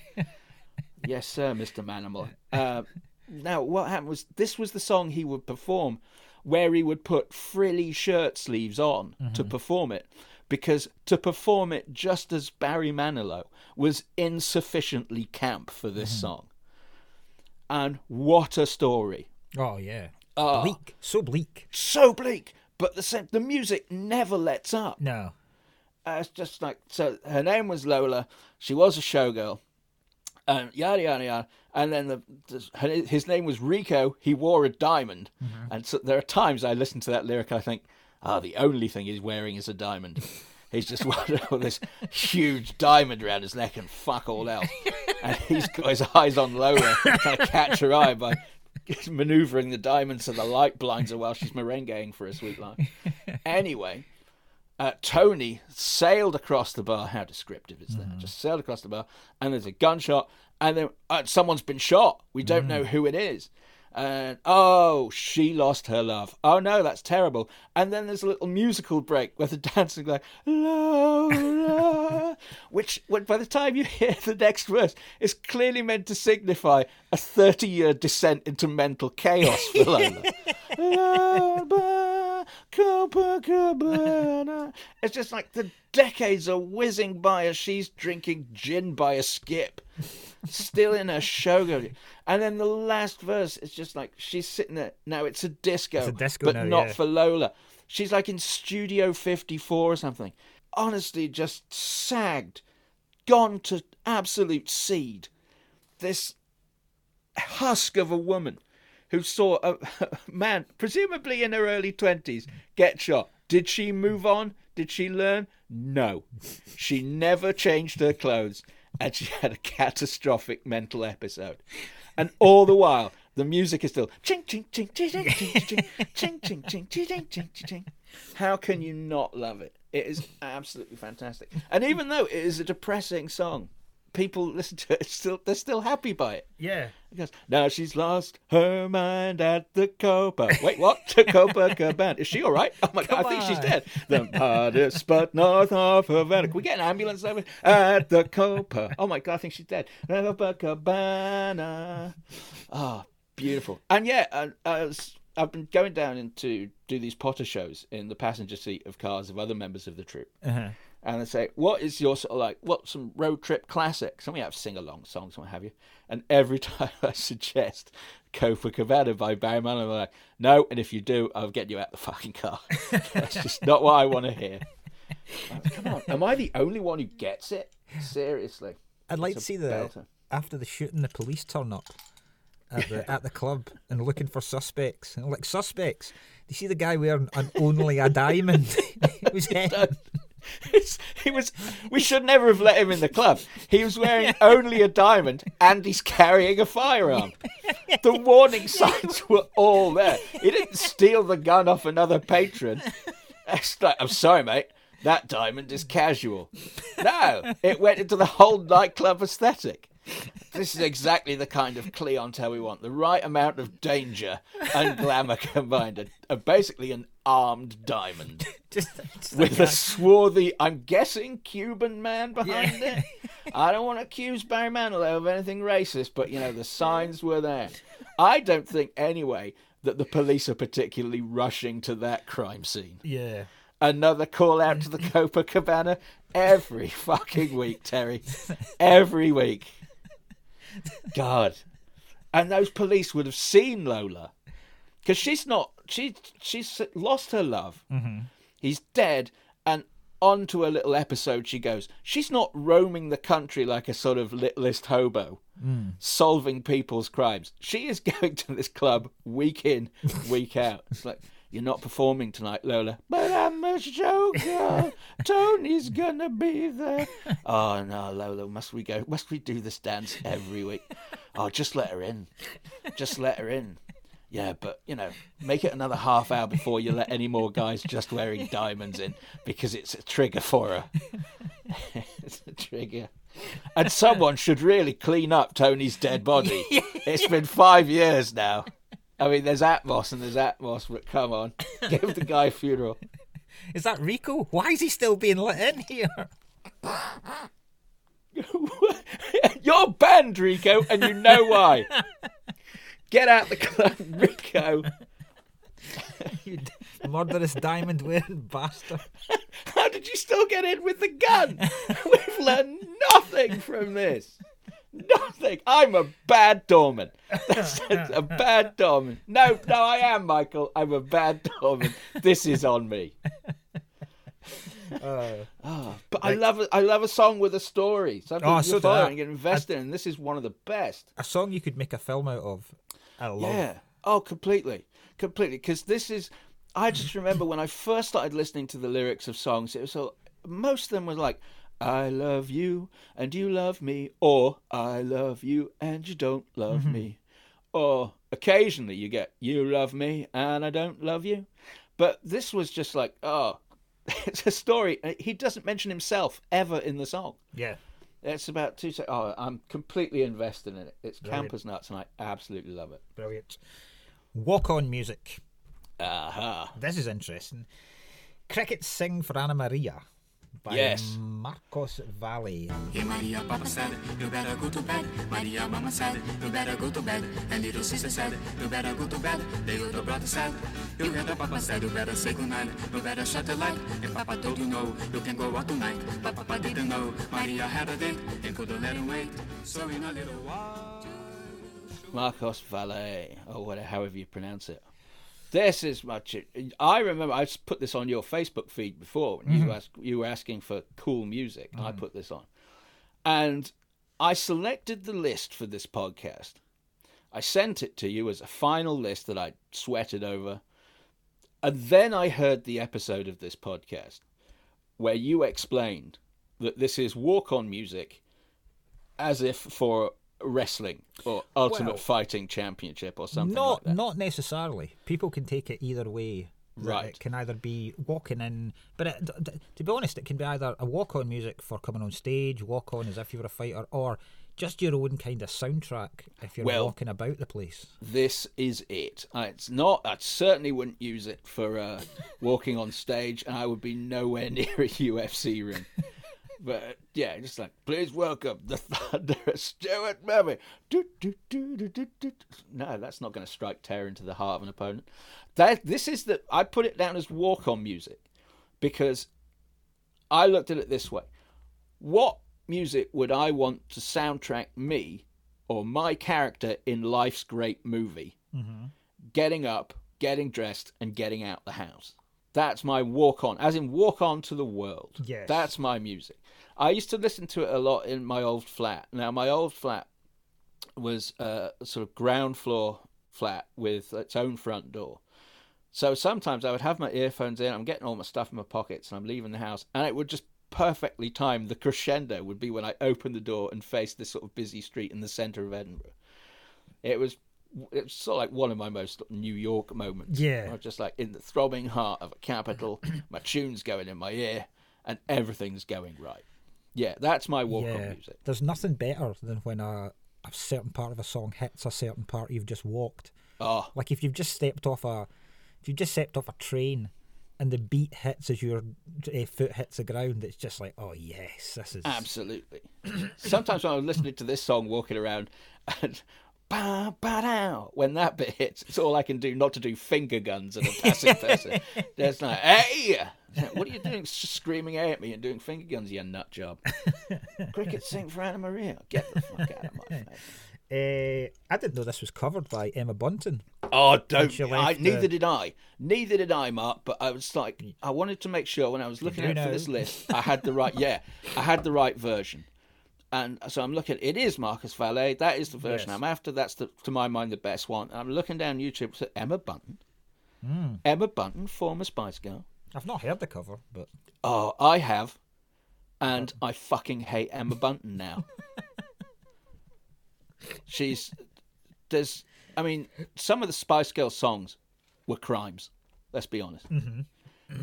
Yes, sir, Mr. Manimal. Uh, now, what happened was this was the song he would perform where he would put frilly shirt sleeves on to perform it because to perform it just as Barry Manilow was insufficiently camp for this song. And what a story. oh, yeah. Ah. bleak. So bleak. So bleak, but the the music never lets up. No. Uh, it's just like so. Her name was Lola. She was a showgirl, and yada yada yada. And then the, the his name was Rico. He wore a diamond, and so there are times I listen to that lyric. I think, ah, the only thing he's wearing is a diamond. He's just wearing this huge diamond around his neck and fuck all else. And he's got his eyes on Lola, trying to catch her eye by maneuvering the diamond so the light blinds her while she's merengueing for a sweet life. Anyway, uh, Tony sailed across the bar. How descriptive is that? Just sailed across the bar, and there's a gunshot, and then uh, someone's been shot. We don't know who it is. And oh, she lost her love. Oh no, that's terrible. And then there's a little musical break where the dancing like Lola, which when, by the time you hear the next verse, is clearly meant to signify a 30-year descent into mental chaos for Lola. Lola, Copacabana. It's just like the decades are whizzing by as she's drinking gin by a skip. still in her shogo. And then the last verse is just like she's sitting there. Now it's a disco, It's a disco but now, not yeah. for Lola. She's like in Studio 54 or something. Honestly, just sagged, gone to absolute seed. This husk of a woman who saw a man, presumably in her early 20s, get shot. Did she move on? Did she learn? No. She never changed her clothes and she had a catastrophic mental episode. And all the while, the music is still ching ching ching ching ching ching ching ching ching ching ching ching. How can you not love it? It is absolutely fantastic. And even though it is a depressing song, people listen to it still they're still happy by it. Yeah. Because now she's lost her mind at the Copa. Wait, what? The Copacabana. Is she all right? Oh my god, I think she's dead. The hottest spot north of Havana. Can we get an ambulance over at the Copa? Oh my god, I think she's dead. Copacabana. Ah, beautiful. And yeah, as I've been going down into do these Potter shows in the passenger seat of cars of other members of the troupe Uh-huh. And they say, "What is your sort of like? What's some road trip classics?" And we have sing along songs and what have you. And every time I suggest Copacabana by Barry Manilow, they're like, "No." And if you do, I'll get you out of the fucking car. That's just not what I want to hear. Like, Come on, am I the only one who gets it? Seriously, I'd like to see the belter. after the shooting, the police turn up at the at the club and looking for suspects. And like suspects, you see the guy wearing an only a diamond. it was him. It's- he was. We should never have let him in the club. He was wearing only a diamond, and he's carrying a firearm. The warning signs were all there. He didn't steal the gun off another patron. Like, I'm sorry, mate. That diamond is casual. No, it went into the whole nightclub aesthetic. This is exactly the kind of clientele we want. The right amount of danger and glamour combined. A, a, basically an armed diamond Just, just with a swarthy, I'm guessing, Cuban man behind Yeah. it. I don't want to accuse Barry Manilow of anything racist, but you know the signs were there. I don't think anyway that the police are particularly rushing to that crime scene. yeah. Another call out to the Copacabana every fucking week, Terry. Every week. God. And those police would have seen Lola. Because she's not, she, she's lost her love. Mm-hmm. He's dead. And onto a little episode she goes. She's not roaming the country like a sort of littlest hobo, mm. solving people's crimes. She is going to this club week in, week out. It's like, you're not performing tonight, Lola. But I'm a showgirl. Tony's gonna be there. Oh no, Lola, must we go? Must we do this dance every week? Oh, just let her in. Just let her in. Yeah, but you know, make it another half hour before you let any more guys just wearing diamonds in because it's a trigger for her. it's a trigger. And someone should really clean up Tony's dead body. It's been five years now. I mean, there's Atmos and there's Atmos, but come on, give the guy a funeral. Is that Rico? Why is he still being let in here? You're banned, Rico, and you know why. Get out the club, Rico. You d- murderous diamond wearing bastard. How did you still get in with the gun? We've learned nothing from this. Nothing. I'm a bad doorman. That's, a bad doorman. No, no, I am, Michael. I'm a bad doorman. This is on me. Ah, but I love a, I love a song with a story. Something Oh, you so do follow I. and get invested in. This is one of the best. A song you could make a film out of. Yeah. Oh, completely, completely. Because this is. I just remember when I first started listening to the lyrics of songs. It was so most of them were like, "I love you and you love me," or "I love you and you don't love mm-hmm. me," or occasionally you get "You love me and I don't love you," but this was just like, oh, it's a story. He doesn't mention himself ever in the song. Yeah. It's about two. sec- Oh, I'm completely invested in it. It's Brilliant. camp as nuts, and I absolutely love it. Brilliant. Walk on music. Aha. This is interesting. Crickets Sing for Anna Maria by Yes. Marcos Valle. Hey Maria, Papa said, you better go to bed. Maria, Mama said, you better go to bed. And little sister said, you better go to bed. The little brother said, you better, Papa said, you better say goodnight. You better shut the light. And Papa told you no, you can go out tonight. But Papa didn't know. Maria had a date and couldn't let him wait. So in a little while. Marcos Valle, or whatever, however you pronounce it. This is much. I remember I put this on your Facebook feed before when you mm-hmm. asked, you were asking for cool music. I mm. put this on, and I selected the list for this podcast. I sent it to you as a final list that I sweated over, and then I heard the episode of this podcast where you explained that this is walk on music as if for wrestling or ultimate Well, fighting championship or something not like that. not necessarily. People can take it either way. Right. It can either be walking in, but it, to be honest, it can be either a walk on music for coming on stage, walk on as if you were a fighter, or just your own kind of soundtrack if you're Well- walking about the place. this is it. It's not. I certainly wouldn't use it for uh, walking on stage, and I would be nowhere near a UFC ring. But yeah, just like please welcome the Thunderous Stuart Murray. Do, do, do. No, that's not going to strike terror into the heart of an opponent. That this is the. I put it down as walk on music because I looked at it this way: what music would I want to soundtrack me or my character in life's great movie mm-hmm. getting up, getting dressed, and getting out the house? That's my walk on, as in walk on to the world. Yes. That's my music. I used to listen to it a lot in my old flat. Now, my old flat was a sort of ground floor flat with its own front door. So sometimes I would have my earphones in, I'm getting all my stuff in my pockets, and I'm leaving the house, and it would just perfectly time. The crescendo would be when I opened the door and faced this sort of busy street in the centre of Edinburgh. It was it was sort of like one of my most New York moments. Yeah. I was just like in the throbbing heart of a capital, my tune's going in my ear, and everything's going right. Yeah, that's my walk on music. There's nothing better than when a, a certain part of a song hits a certain part you've just walked. Oh, Like if you've just stepped off a, if you've just stepped off a train, and the beat hits as your uh, foot hits the ground, it's just like, oh yes, this is Absolutely. Sometimes when I'm listening to this song, walking around, and ba ba dow, when that bit hits, it's all I can do not to do finger guns at a passing person. There's like, hey, what are you doing, screaming at me and doing finger guns, you nut job? Cricket sing for Anna Maria. Get the fuck out of my face. Uh, I didn't know this was covered by Emma Bunton. Oh, don't. I, left neither did I. Neither did I, Mark. But I was like, I wanted to make sure when I was looking out for this list, I had the right. Yeah, I had the right version. And so I'm looking. It is Marcos Valle. That is the version Yes. I'm after. That's the, to my mind, the best one. And I'm looking down YouTube. So Emma Bunton. Hmm. Emma Bunton, former Spice Girl. I've not heard the cover, but Oh, I have, and I fucking hate Emma Bunton now. She's there's, I mean, some of the Spice Girl songs were crimes. Let's be honest.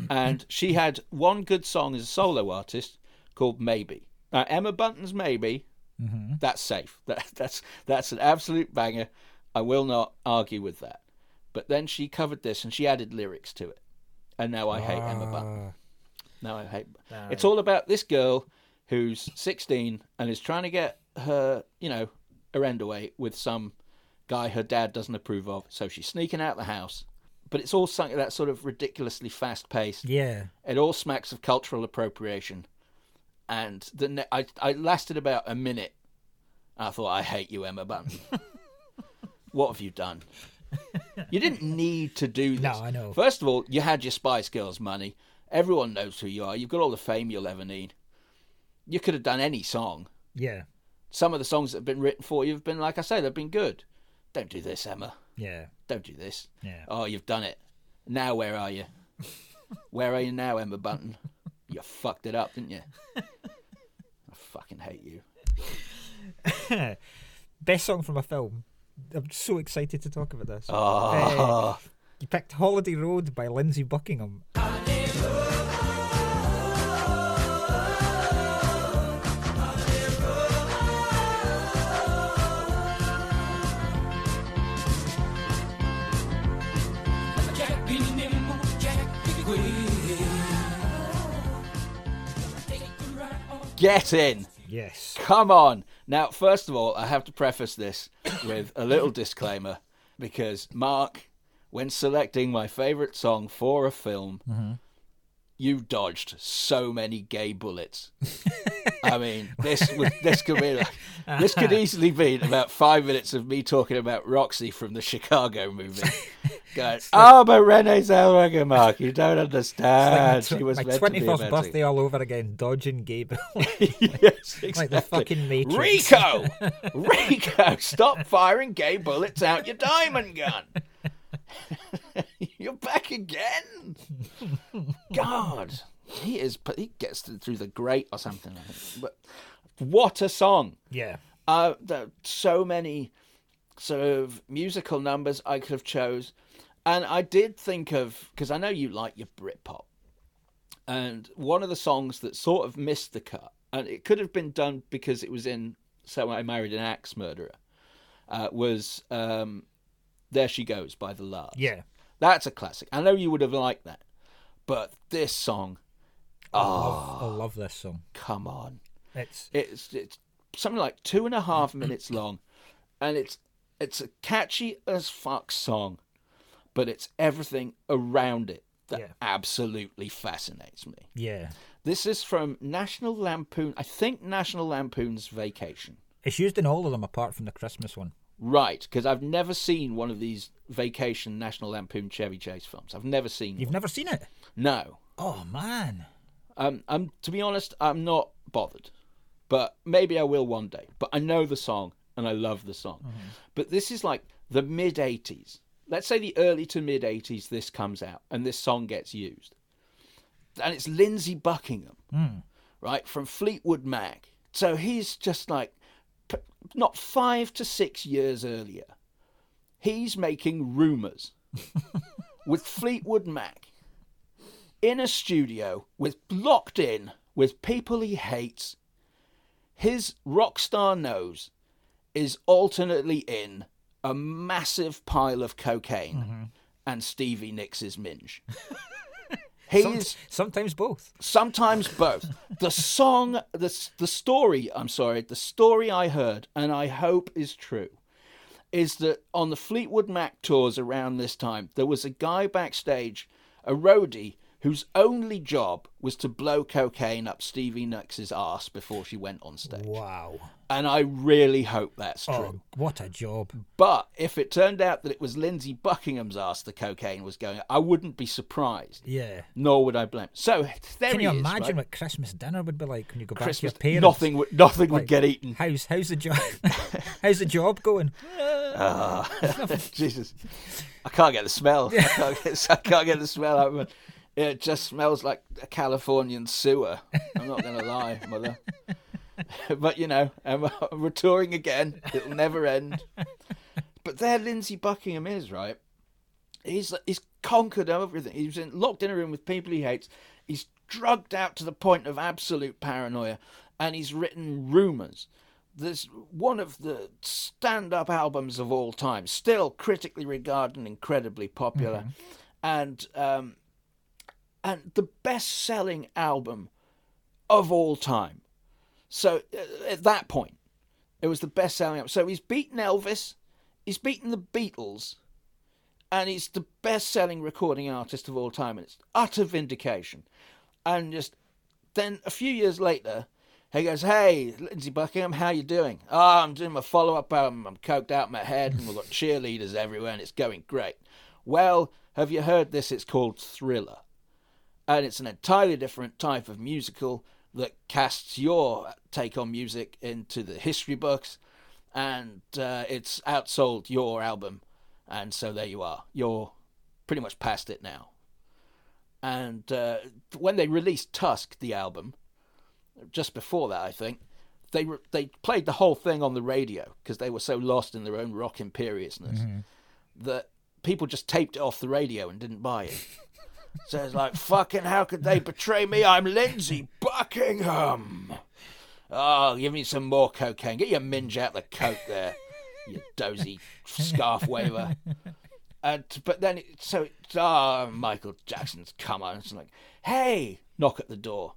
And she had one good song as a solo artist called Maybe. Now Emma Bunton's Maybe, mm-hmm. that's safe. That, that's that's an absolute banger. I will not argue with that. But then she covered this and she added lyrics to it, and now I hate Emma Bunton. Ah. No, I hate. It's all about this girl who's 16 and is trying to get her, you know, her end away with some guy her dad doesn't approve of. So she's sneaking out the house. But it's all something that sort of ridiculously fast paced. yeah, It all smacks of cultural appropriation. And the ne- I, I lasted about a minute. I thought, I hate you, Emma Bunton. what have you done? You didn't need to do this. No, I know. First of all, you had your Spice Girls money. Everyone knows who you are. You've got all the fame you'll ever need. You could have done any song. yeah, Some of the songs that have been written for you have been, like I say, they've been good. Don't do this, Emma. yeah, Don't do this. yeah. Oh, you've done it. Now where are you? where are you now, Emma Bunton? You fucked it up, didn't you? I fucking hate you. Best song from a film. I'm so excited to talk about this. Oh, Uh, you picked Holiday Road by Lindsey Buckingham. Get in. Yes. Come on. Now, first of all, I have to preface this with a little disclaimer because Mark, when selecting my favourite song for a film, mm-hmm. you dodged so many gay bullets. I mean, this would this could be like, this could easily be about five minutes of me talking about Roxy from the Chicago movie. Going, oh, but Renee Zellweger, Mark, you don't understand. Like she was my 21st birthday all over again, dodging Gable. yes, exactly. Like the fucking Matrix. Rico, Rico, stop firing gay bullets out your diamond gun. You're back again. God, he is. But he gets through the grate or something. But what a song! yeah. Uh, there so many sort of musical numbers I could have chose, and I did think of because I know you like your Britpop, and one of the songs that sort of missed the cut, and it could have been done because it was in "So I Married an Axe Murderer," uh, was um, "There She Goes" by the La's. Yeah. that's a classic. I know you would have liked that, but this song, I oh, love, I love this song. come on It's it's it's something like two and a half minutes long, and it's it's a catchy as fuck song, but it's everything around it that Yeah. absolutely fascinates me. yeah. This is from National Lampoon, I think National Lampoon's Vacation. It's used in all of them apart from the Christmas one. Right, because I've never seen one of these Vacation National Lampoon Chevy Chase films. I've never seen. You've one. never seen it? No, Oh man. Um, I'm to be honest, I'm not bothered, but maybe I will one day. But I know the song and I love the song. Mm-hmm. But this is like the mid '80s. Let's say the early to mid '80s. This comes out and this song gets used, and it's Lindsey Buckingham, mm. right from Fleetwood Mac. So he's just like p- not five to six years earlier. He's making rumours with Fleetwood Mac in a studio with locked in with people he hates. His rock star nose is alternately in a massive pile of cocaine mm-hmm. and Stevie Nicks' minge. Some- He's sometimes both. sometimes both. The song, the the story. I'm sorry, the story I heard, and I hope is true, is that on the Fleetwood Mac tours around this time, there was a guy backstage, a roadie, whose only job was to blow cocaine up Stevie Nicks' ass before she went on stage. Wow. And I really hope that's true. Oh, what a job. But if it turned out that it was Lindsey Buckingham's ass the cocaine was going, I wouldn't be surprised. Yeah. Nor would I blame. So there Can you is, imagine right? what Christmas dinner would be like when you go Christmas, back to your parents? nothing would nothing would get eaten. How's how's the job? how's the job going? Ah, Jesus, I can't get the smell. I, can't get, I can't get the smell out of it. It just smells like a Californian sewer. I'm not going to lie, mother. but you know, um, we're touring again. It'll never end. But there, Lindsey Buckingham is right. He's he's conquered everything. He's in, locked in a room with people he hates. He's drugged out to the point of absolute paranoia, and he's written rumours. There's one of the stand-up albums of all time, still critically regarded and incredibly popular, and um, and the best-selling album of all time. So uh, at that point, it was the best-selling album. So he's beaten Elvis, he's beaten the Beatles, and he's the best-selling recording artist of all time, and it's utter vindication. And just then a few years later, he goes, "Hey, Lindsey Buckingham, how you doing? Oh, I'm doing my follow-up album. I'm coked out my head, and we've got cheerleaders everywhere, and it's going great." Well, have you heard this? It's called Thriller, and it's an entirely different type of musical that casts your take on music into the history books, and uh, it's outsold your album, and so there you are. You're pretty much past it now. And uh, when they released Tusk, the album, just before that, I think they re- they played the whole thing on the radio because they were so lost in their own rock imperiousness that people just taped it off the radio and didn't buy it. it's like, fucking, how could they betray me? I'm Lindsey Buckingham. Oh, give me some more cocaine. Get your minge out the coke there, you dozy scarf waver. And but then it, so ah Michael Jackson's come on. It's like, hey, knock at the door.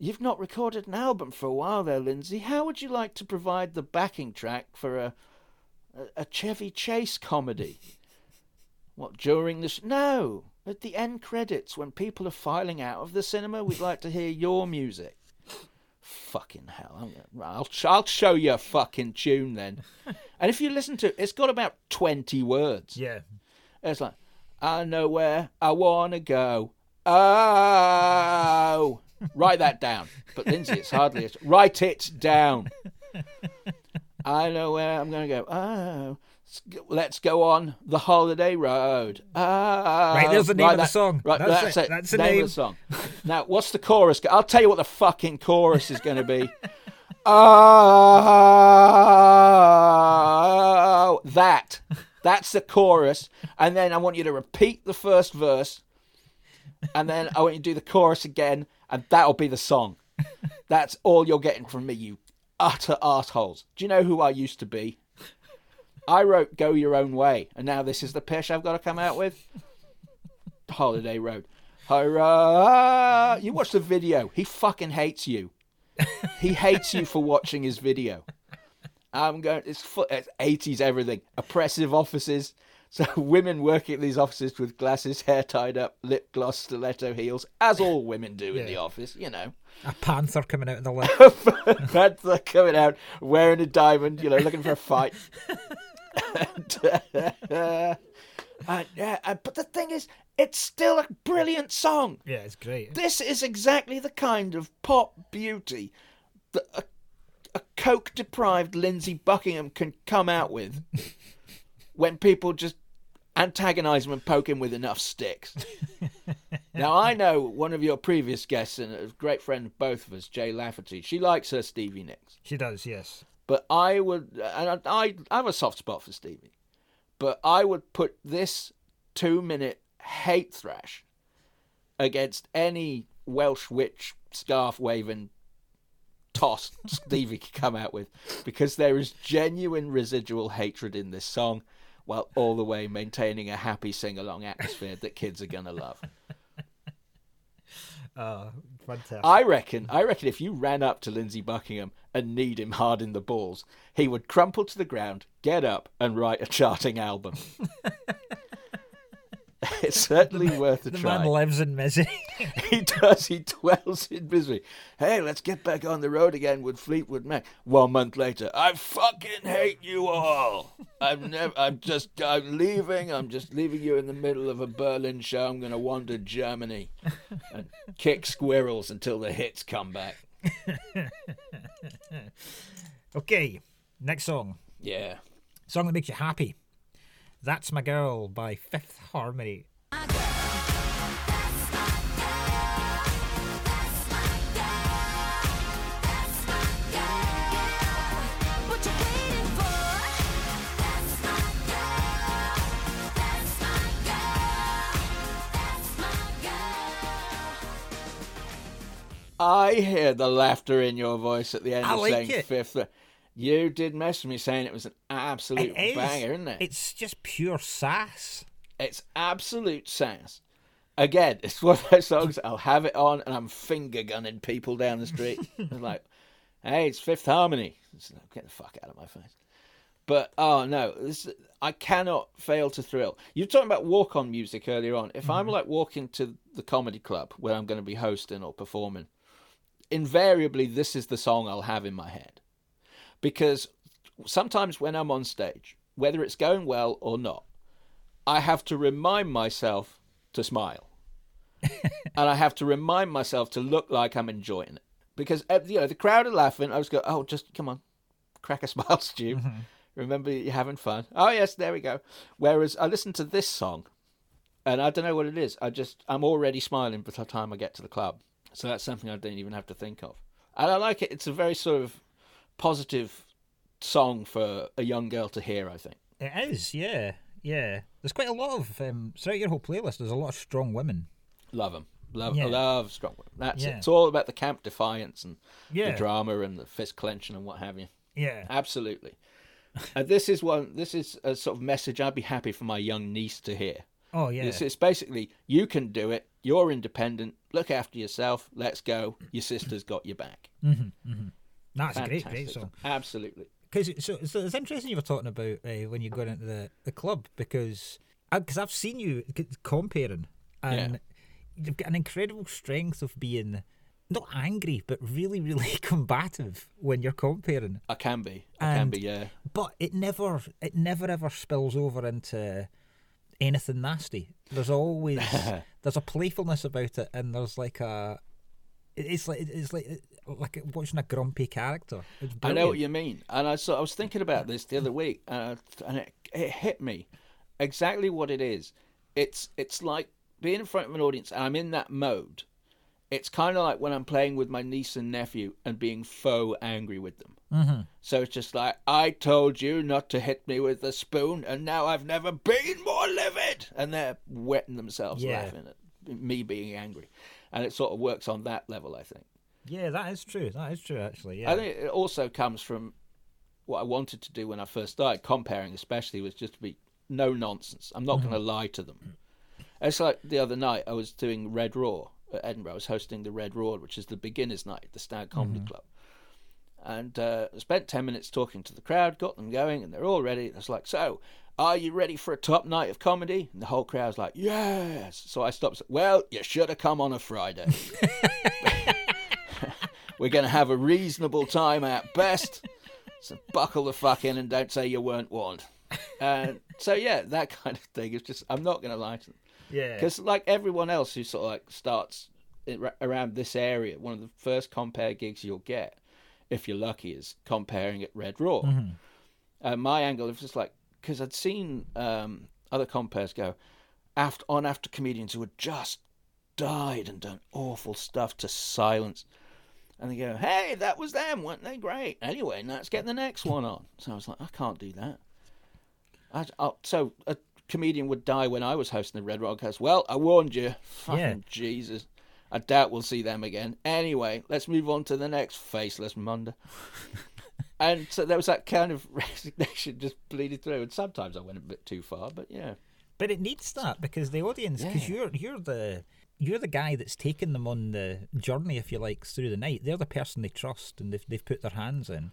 You've not recorded an album for a while there, Lindsay. How would you like to provide the backing track for a, a Chevy Chase comedy? What during this? no at the end credits when people are filing out of the cinema, we'd like to hear your music. Fucking hell! I'm gonna, I'll I'll show you a fucking tune then. and if you listen to it, it's got about twenty words. Yeah. It's like, I know where I wanna go. Oh, write that down. But Lindsay, it's hardly. A, write it down. I know where I'm gonna go. Oh, s- let's go on the holiday road. Right, ah, there's the name of the song. Right, That's that's, it. it. That's the name, name. of the song. Now, what's the chorus? I'll tell you what the fucking chorus is going to be. Oh, that. That's the chorus. And then I want you to repeat the first verse. And then I want you to do the chorus again. And that'll be the song. That's all you're getting from me, you utter assholes. Do you know who I used to be? I wrote Go Your Own Way. And now this is the pish I've got to come out with. Holiday Road. Hurrah! You watch the video. He fucking hates you. He hates you for watching his video. I'm going. It's, it's 80s everything. Oppressive offices. So women working at these offices with glasses, hair tied up, lip gloss, stiletto heels, as all women do in the office. You know, A panther coming out of the left. Panther coming out wearing a diamond. You know, looking for a fight. and, uh, yeah, uh, but the thing is, it's still a brilliant song. yeah, it's great. This is exactly the kind of pop beauty that a, a coke deprived Lindsey Buckingham can come out with when people just antagonize him and poke him with enough sticks. now, I know one of your previous guests and a great friend of both of us, Jay Lafferty, she likes her Stevie Nicks. She does, yes. But I would, and I, I, have a soft spot for Stevie, but I would put this two minute hate thrash against any Welsh witch scarf waving toss Stevie could come out with because there is genuine residual hatred in this song while all the way maintaining a happy sing along atmosphere that kids are going to love. Oh, fantastic. I reckon. I reckon if you ran up to Lindsey Buckingham and kneed him hard in the balls, he would crumple to the ground, get up, and write a charting album. it's certainly worth a the try. man lives in misery. he does. He dwells in misery. Hey, let's get back on the road again with Fleetwood Mac. One month later, I fucking hate you all. I'm never. I'm just. I'm leaving. I'm just leaving you in the middle of a Berlin show. I'm going to wander Germany and kick squirrels until the hits come back. okay, next song. Yeah. Song that makes you happy. That's My Girl by Fifth Harmony. I hear the laughter in your voice at the end I of like saying it. fifth. You did mess with me saying it was an absolute It is. banger, isn't it? It's just pure sass. It's absolute sass. Again, it's one of those songs I'll have it on and I'm finger gunning people down the street. it's like, hey, it's Fifth Harmony. It's like, Get the fuck out of my face. But oh no, this I cannot fail to thrill. You were talking about walk on music earlier on. If I'm mm-hmm. like walking to the comedy club where I'm going to be hosting or performing, invariably this is the song I'll have in my head. Because sometimes when I'm on stage, whether it's going well or not, I have to remind myself to smile. and I have to remind myself to look like I'm enjoying it. Because uh, you know, the crowd are laughing, I just go, Oh, just come on, crack a smile, Stu. Remember you're having fun. Oh yes, there we go. Whereas I listen to this song and I don't know what it is. I just I'm already smiling by the time I get to the club. So that's something I don't even have to think of. And I like it. It's a very sort of positive song for a young girl to hear, I think. It is, yeah, yeah. There's quite a lot of um, throughout your whole playlist. There's a lot of strong women. Love them. Love, Yeah. love strong women. That's Yeah. it. It's all about the camp defiance and Yeah. the drama and the fist clenching and what have you. Yeah, Absolutely. and this is one. This is a sort of message I'd be happy for my young niece to hear. oh yeah, It's, it's basically you can do it. You're independent. Look after yourself. Let's go. Your sister's got your back. Mm-hmm, mm-hmm. That's a great, great song. Absolutely. Because so, so it's interesting you were talking about uh, when you're going into the, the club because because I've seen you comparing and Yeah. you've got an incredible strength of being not angry but really really combative when you're comparing. I can be. I can be. Yeah. But it never it never ever spills over into anything nasty. There's always there's a playfulness about it and there's like a it's like it's like like watching a grumpy character. I know what you mean, and I so I was thinking about this the other week, and, I, and it, it hit me exactly what it is. It's it's like being in front of an audience, and I'm in that mode. It's kind of like when I'm playing with my niece and nephew and being faux angry with them. Mm-hmm. So it's just like I told you not to hit me with the spoon, and now I've never been more livid, and they're wetting themselves Yeah. laughing at me being angry, and it sort of works on that level, I think. Yeah, that is true. That is true actually. Yeah. I think it also comes from what I wanted to do when I first started, comparing especially, was just to be no nonsense. I'm not going to lie to them. It's like the other night I was doing Red Raw at Edinburgh. I was hosting the Red Raw, which is the beginners' night, at the Stand Comedy Club. And uh, I spent 10 minutes talking to the crowd, got them going, and they're all ready. I was like, So, are you ready for a top night of comedy? And the whole crowd's like, Yes. So I stopped. Well, you should have come on a Friday. We're going to have a reasonable time at best. So buckle the fuck in and don't say you weren't warned. And so yeah, that kind of thing is just I'm not going to lie to them yeah. because like everyone else who sort of like starts around this area, one of the first compare gigs you'll get, if you're lucky, is comparing at Red Raw. Uh, my angle is just like because I'd seen um, other compares go after on after comedians who had just died and done awful stuff to silence. And they go, hey, that was them, weren't they? Great. Anyway, now let's get the next one on. So I was like, I can't do that. I, I, so a comedian would die when I was hosting the Red Rock House. Well, I warned you. Fucking Yeah. Jesus. I doubt we'll see them again. Anyway, let's move on to the next faceless Munda. and so there was that kind of resignation just bleeding through. And sometimes I went a bit too far, but yeah. But it needs that because the audience, because Yeah. you're you're the you're the guy that's taken them on the journey, if you like, through the night. They're the person they trust, and they've they've put their hands in.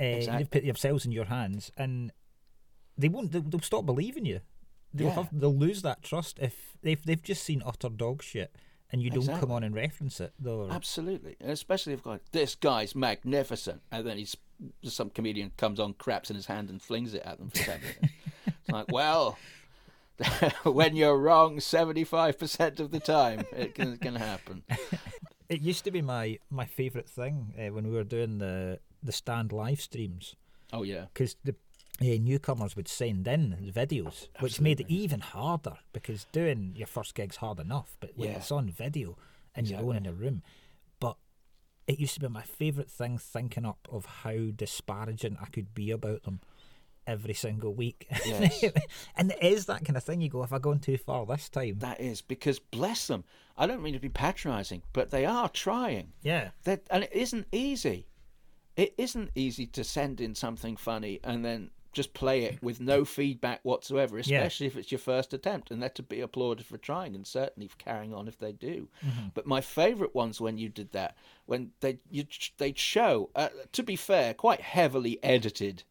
Uh, Exactly. They've put themselves in your hands, and they won't. They'll, they'll stop believing you. They'll Yeah. have, they'll lose that trust if they've they've just seen utter dog shit, and you don't come on and reference it. Though Absolutely, and especially if like this guy's magnificent, and then he's some comedian comes on, craps in his hand, and flings it at them for ten minutes. it's like, well, when you're wrong seventy five percent of the time, it can, can happen. It used to be my my favourite thing uh, when we were doing the the stand live streams Oh yeah, because the uh, newcomers would send in the videos, which made it even harder because doing your first gig's hard enough, but when Yeah. it's on video and you're alone in a room. It used to be my favourite thing thinking up of how disparaging I could be about them every single week. Yes. and it is that kind of thing. You go, if I gone too far this time, that is because bless them. I don't mean to be patronising, but they are trying. yeah, That and it isn't easy. It isn't easy to send in something funny and then just play it with no feedback whatsoever, especially if it's your first attempt, and they're to be applauded for trying and certainly for carrying on if they do. But my favourite ones when you did that, when they you they'd show, uh, to be fair, quite heavily edited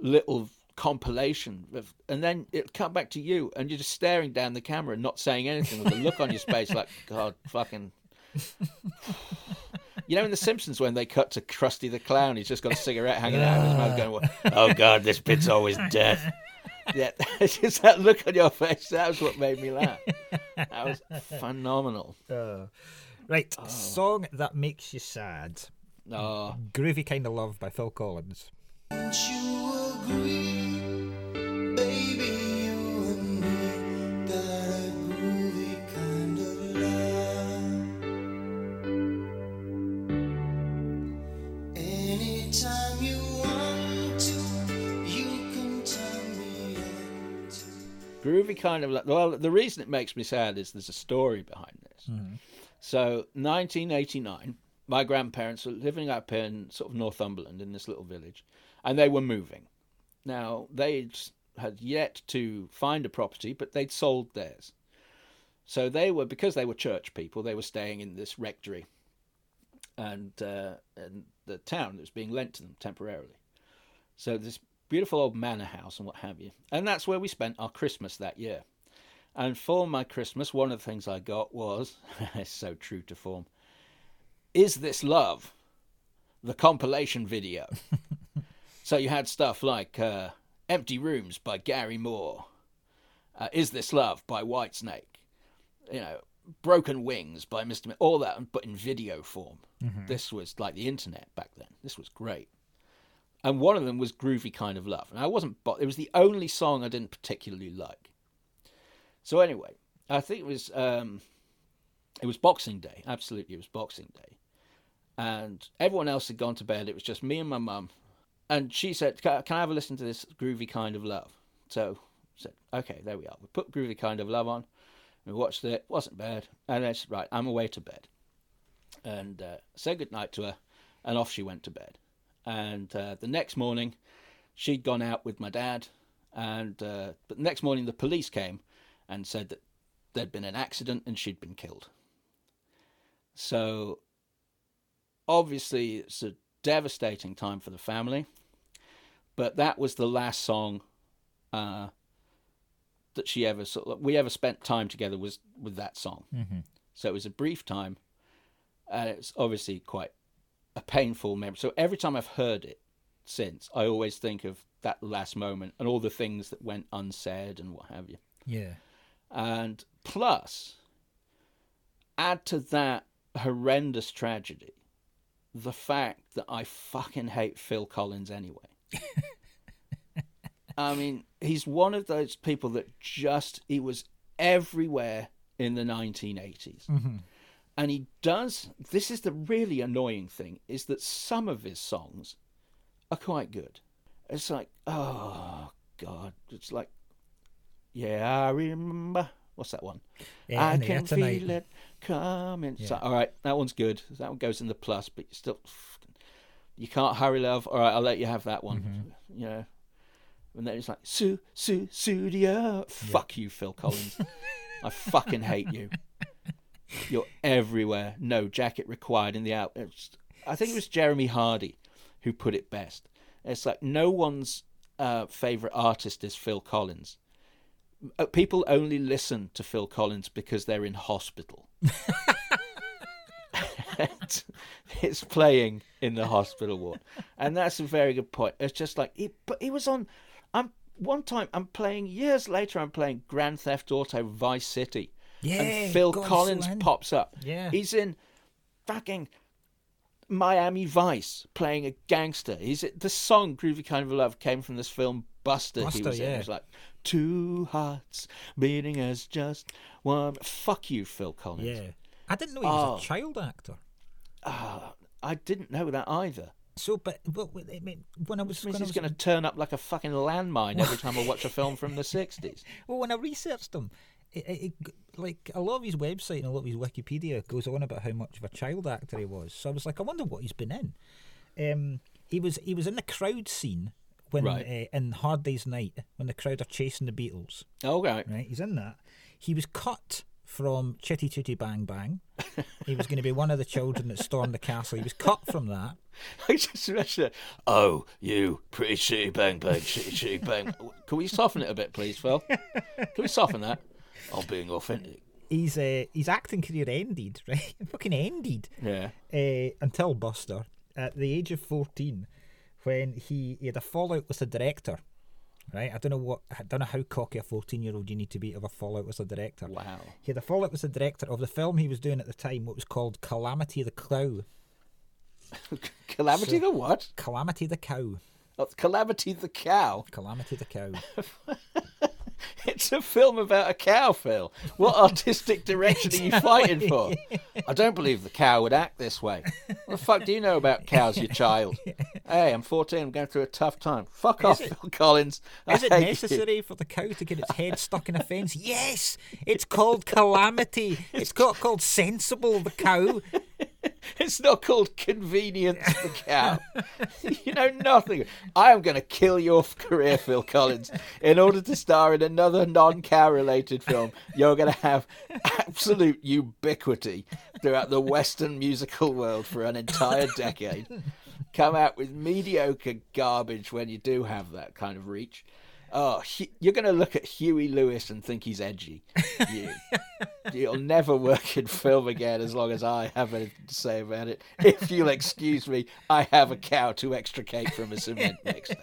little compilation of, and then it'll come back to you and you're just staring down the camera and not saying anything with a look on your face like god fucking you know in the simpsons when they cut to krusty the clown he's just got a cigarette hanging out of his mouth going oh god this bit's always death yeah it's just that look on your face that was what made me laugh that was phenomenal oh. right. Oh. Song that makes you sad. oh Groovy Kind of Love by Phil Collins. Groovy kind of like well the reason it makes me sad is there's a story behind this so 1989 my grandparents were living up in sort of northumberland in this little village and they were moving now they had yet to find a property but they'd sold theirs So they were because they were church people. They were staying in this rectory, and uh, and the town that was being lent to them temporarily. So this beautiful old manor house and what have you, and that's where we spent our Christmas that year. And for my Christmas, one of the things I got was it's so true to form. Is this love? The compilation video. so you had stuff like uh, "Empty Rooms" by Gary Moore, uh, "Is This Love" by Whitesnake, you know, "Broken Wings" by Mr. Mi- all that, but in video form. This was like the internet back then. This was great. And one of them was "Groovy Kind of Love," and I wasn't. It was the only song I didn't particularly like. So anyway, I think it was um, it was Boxing Day. Absolutely, it was Boxing Day, and everyone else had gone to bed. It was just me and my mum, and she said, "Can I have a listen to this groovy kind of love?" So I said, "Okay, there we are." We put groovy kind of love on. We watched it. wasn't bad, and I said, "Right, I'm away to bed," and uh, said good night to her, and off she went to bed. And uh, the next morning, she'd gone out with my dad, and uh, but the next morning the police came and said that there'd been an accident and she'd been killed. So obviously it's a devastating time for the family, but that was the last song uh, that she ever sort of, we ever spent time together was with that song. Mm-hmm. So it was a brief time, and it's obviously quite a painful memory. So every time I've heard it since, I always think of that last moment and all the things that went unsaid and what have you. Yeah. And plus, add to that horrendous tragedy the fact that I fucking hate Phil Collins anyway. I mean, he's one of those people that just, he was everywhere in the 1980s. And he does, this is the really annoying thing, is that some of his songs are quite good. It's like, oh, God. It's like, yeah, I remember. What's that one? Yeah, I can feel it coming. Yeah. all right, that one's good. That one goes in the plus, but you still, you can't hurry, love. All right, I'll let you have that one. Mm-hmm. You know, and then it's like, Sue, Sue, Studio. Fuck you, Phil Collins. I fucking hate you. You're everywhere. No jacket required in the out. I think it was Jeremy Hardy who put it best. It's like no one's uh, favorite artist is Phil Collins. Uh, People only listen to Phil Collins because they're in hospital. It's playing in the hospital ward, and that's a very good point. It's just like, he, but he was on. I'm one time. I'm playing years later. I'm playing Grand Theft Auto Vice City, Yeah, and Phil Collins pops up. Yeah. he's in fucking Miami Vice playing a gangster. He's the song "Groovy Kind of Love" came from this film Buster. he Buster, was in. yeah. It was like two hearts beating as just one. Fuck you, Phil Collins. Yeah. I didn't know he was Oh. a child actor. Ah, I didn't know that either. So, but, but I mean, when I was, when I he's was going to turn up like a fucking landmine every time I watch a film from the 60s. Well, when I researched him, it, it, it, like a lot of his website and a lot of his Wikipedia goes on about how much of a child actor he was. So I was like, I wonder what he's been in. Um, he was he was in the crowd scene when Right. uh, in Hard Day's Night when the crowd are chasing the Beatles. Oh, right. He's in that. He was cut from Chitty Chitty Bang Bang. he was going to be one of the children that stormed the castle. He was cut from that. I just imagine it. Oh, you pretty shitty bang bang, shitty shitty bang. Can we soften it a bit, please, Phil? Can we soften that? I'm being authentic. His uh, his acting career ended, right? Fucking ended. Yeah. uh, until Buster at the age of 14 when he, he had a fallout with the director. Right, I don't know what I don't know how cocky a fourteen-year-old you need to be to have a fallout with a director. Wow. He had a fallout with the director of the film he was doing at the time, what was called Calamity the Cow. Calamity So- the what? Calamity the Cow. Oh, Calamity the cow. Calamity the Cow. It's a film about a cow, Phil. What artistic direction are you fighting for? I don't believe the cow would act this way. What the fuck do you know about cows, you child? Hey, I'm 14. I'm going through a tough time. Fuck off, it- Phil Collins. I Is it hate you. necessary for the cow to get its head stuck in a fence? Yes! It's called Calamity. It's called, called Sensible the Cow. It's not called Convenience the Cow. you know nothing. I am going to kill your career, Phil Collins. In order to star in another non cow related film, you're going to have absolute ubiquity throughout the Western musical world for an entire decade. Come out with mediocre garbage when you do have that kind of reach. Oh, you're going to look at Huey Lewis and think he's edgy. You. You'll never work in film again as long as I have anything to say about it. If you'll excuse me, I have a cow to extricate from a cement mixer.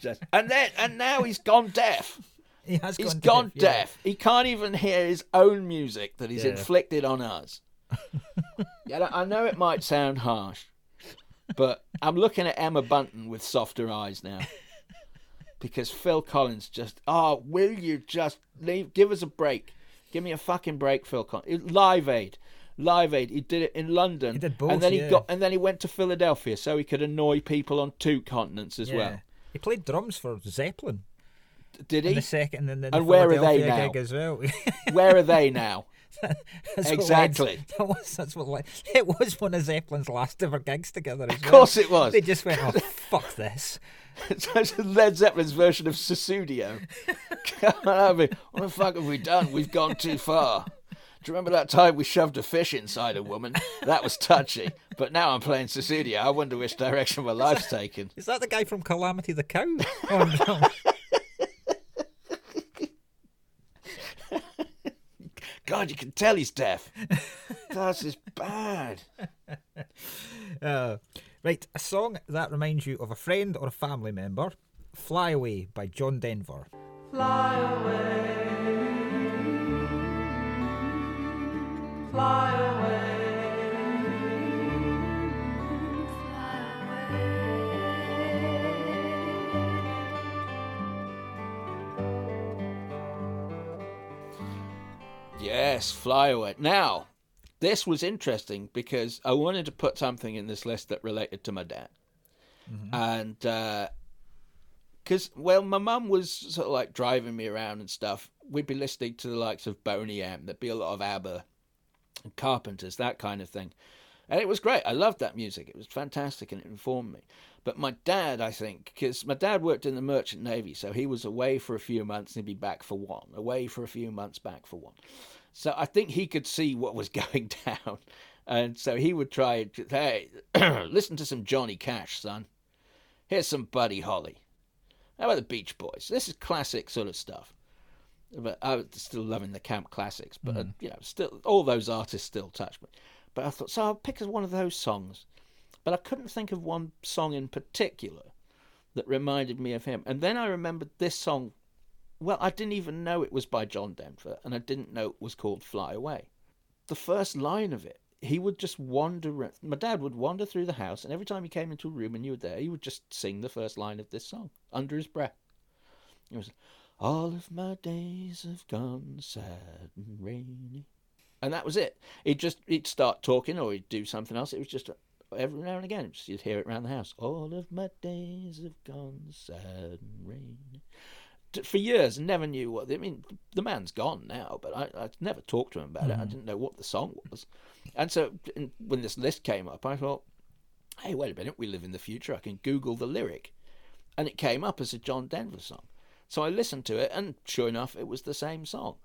Just, and then and now he's gone deaf. He has He's gone, gone deaf. yeah. He can't even hear his own music that he's Yeah. inflicted on us. yeah, I know it might sound harsh, but I'm looking at Emma Bunton with softer eyes now. Because Phil Collins just, oh, will you just leave? Give us a break. Give me a fucking break, Phil Collins. Live Aid, Live Aid. He did it in London. He did both, and then he got, and then he went to Philadelphia so he could annoy people on two continents as Yeah. well. He played drums for Zeppelin Did in he? the second and then the And where are they now? gig as well. Where are they now? That's what Exactly. Led, that was that's what led, it was one of Zeppelin's last ever gigs together. As Of course it was. They just went, oh fuck this. It's Led Zeppelin's version of Sussudio. What the fuck have we done? We've gone too far. Do you remember that time we shoved a fish inside a woman? That was touchy. But now I'm playing Sussudio. I wonder which direction my life's taken. Is that the guy from Calamity the Cow? Oh no. God, you can tell he's deaf. This is bad. Uh, right, a song that reminds you of a friend or a family member. Fly Away by John Denver. Fly away. Fly away. Yes, fly away. Now, this was interesting because I wanted to put something in this list that related to my dad. Mm-hmm. And, uh, because, well, my mum was sort of like driving me around and stuff. We'd be listening to the likes of Boney M. There'd be a lot of ABBA and Carpenters, that kind of thing. And it was great. I loved that music. It was fantastic and it informed me. But my dad, I think, because my dad worked in the Merchant Navy, so he was away for a few months and he'd be back for one. Away for a few months, back for one. So I think he could see what was going down. And so he would try hey, listen to some Johnny Cash, son. Here's some Buddy Holly. How about the Beach Boys? This is classic sort of stuff. But I was still loving the camp classics, but uh, you know, still all those artists still touch me. But I thought, so I'll pick one of those songs. But I couldn't think of one song in particular that reminded me of him. And then I remembered this song. Well, I didn't even know it was by John Denver, and I didn't know it was called Fly Away. The first line of it, he would just wander. My dad would wander through the house, and every time he came into a room and you were there, he would just sing the first line of this song under his breath. It was, All of my days have gone sad and rainy. And that was it. He'd just he'd start talking or he'd do something else. It was just every now and again, just you'd hear it around the house. All of my days have gone sad and rainy. For years, never knew what. I mean, the man's gone now, but I, I never talked to him about it. I mm. didn't know what the song was, and so when this list came up, I thought, "Hey, wait a minute, we live in the future. I can Google the lyric," and it came up as a John Denver song. So I listened to it, and sure enough, it was the same song.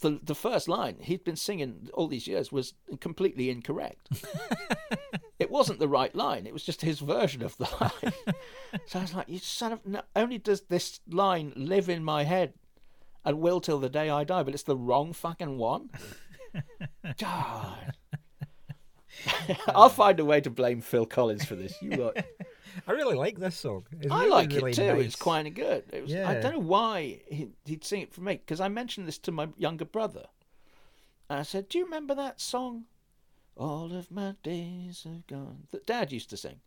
The the first line he'd been singing all these years was completely incorrect. it wasn't the right line. It was just his version of the line. so I was like, "You son of!" Not only does this line live in my head, and will till the day I die, but it's the wrong fucking one. God. I'll find a way to blame Phil Collins for this. You got. I really like this song. It's I really, like really it too. Nice. It's quite good. It was, I don't know why he, he'd sing it for me because I mentioned this to my younger brother. And I said, "Do you remember that song? All of my days have gone." That Dad used to sing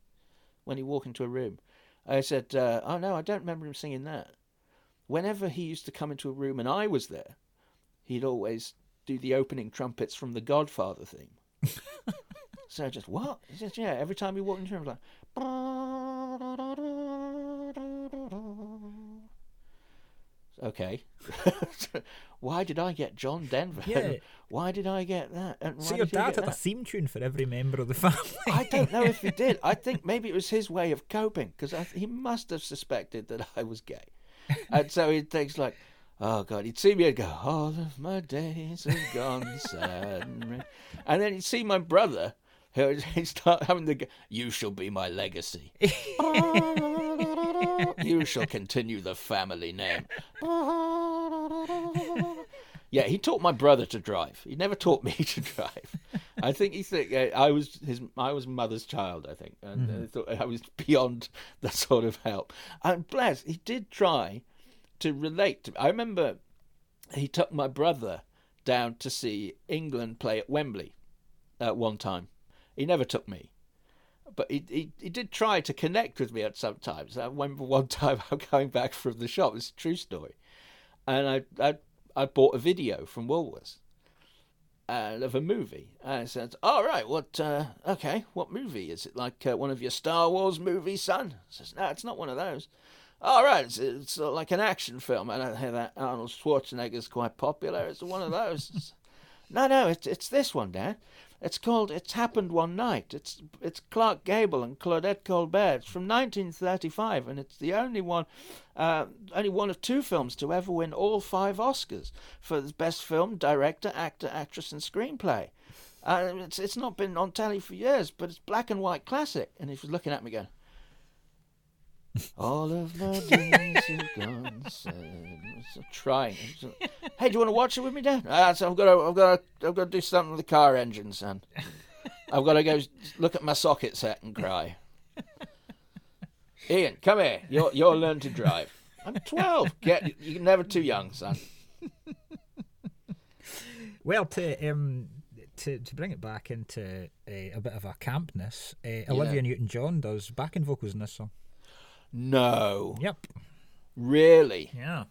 when he walked into a room. I said, uh, "Oh no, I don't remember him singing that." Whenever he used to come into a room and I was there, he'd always do the opening trumpets from the Godfather theme. so I just what? He says, "Yeah." Every time he walked into a room, I was like. Okay. why did I get John Denver? Yeah. Why did I get that? And So your dad had a theme tune for every member of the family. I don't know if he did. I think maybe it was his way of coping because he must have suspected that I was gay, and so he thinks like, "Oh God!" He'd see me and go, "All of my days have gone sad," and then he'd see my brother. He'd start having the, "You shall be my legacy. you shall continue the family name." Yeah, he taught my brother to drive. He never taught me to drive. I think he think uh, I was his I was mother's child. I think, and uh, thought I was beyond the sort of help. And bless, he did try to relate. to I remember he took my brother down to see England play at Wembley at one time. He never took me. But he, he, he did try to connect with me at some times. I remember one time I'm going back from the shop. It's a true story and I, I I bought a video from Woolworths uh, of a movie. And I said, "All right, what? Uh, okay, what movie is it? Like uh, one of your Star Wars movies, son?" I says, "No, it's not one of those." All right, it's, it's uh, like an action film. I don't hear that Arnold Schwarzenegger's quite popular. It's one of those. no, no, it's it's this one, Dad. It's called It's Happened One Night. It's it's Clark Gable and Claudette Colbert. It's from 1935, and it's the only one, uh, only one of two films to ever win all five Oscars for the best film, director, actor, actress, and screenplay. Uh, it's it's not been on telly for years, but it's black and white classic. And he was looking at me going, "All of my days have gone sad." So trying. So, hey, do you want to watch it with me, Dad? Ah, so I've got to, I've got to, I've got to do something with the car engine, son. I've got to go look at my socket set and cry. Ian, come here. You're you're learn to drive. I'm 12. Get you're never too young, son. Well, to um, to to bring it back into a, a bit of a campness, uh, Olivia Newton-John does backing vocals in this song. No, Yep. really? Yeah.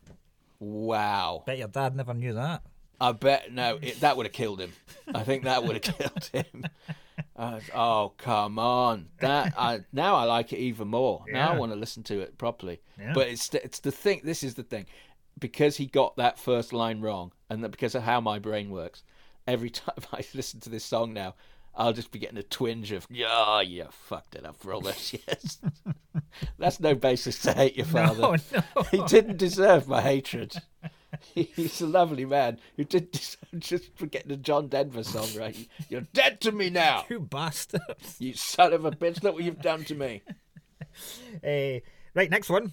Wow. Bet your dad never knew that. I bet no, it, that would have killed him. I think that would have killed him. Oh come on! That I now I like it even more. Now I want to listen to it properly. Yeah. But it's the, it's the thing. This is the thing, because he got that first line wrong, and that because of how my brain works. Every time I listen to this song now, I'll just be getting a twinge of yeah, you fucked it up for all those years. That's no basis to hate your father. No, no. He didn't deserve my hatred. He's a lovely man who did deserve just for getting a John Denver song right. You're dead to me now, You bastard. you son of a bitch. Look what you've done to me. Uh, right, next one.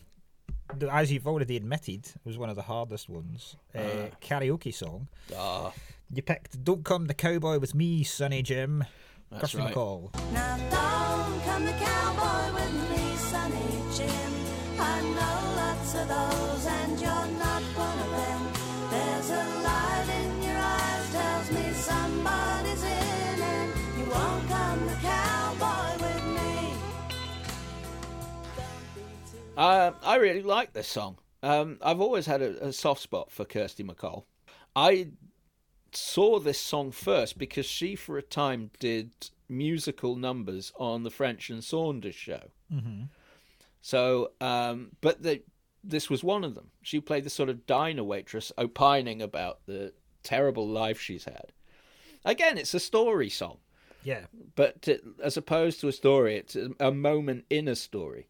As you've already admitted, was one of the hardest ones. Uh, karaoke song. Ah, You picked "Don't Come the Cowboy with Me, Sonny Jim." That's Kirsty right. MacColl. Now don't come the cowboy with me, Sonny Jim. I know lots of those, and you're not one of them. There's a light in your eyes, tells me somebody's in, and you won't come the cowboy with me. Don't be too Uh, I really like this song. Um, I've always had a, a soft spot for Kirsty MacColl. I saw this song first because she, for a time, did musical numbers on the French and Saunders show. Mm-hmm. So, um, but the, this was one of them. She played the sort of diner waitress, opining about the terrible life she's had. Again, it's a story song Yeah. but to, as opposed to a story, it's a, a moment in a story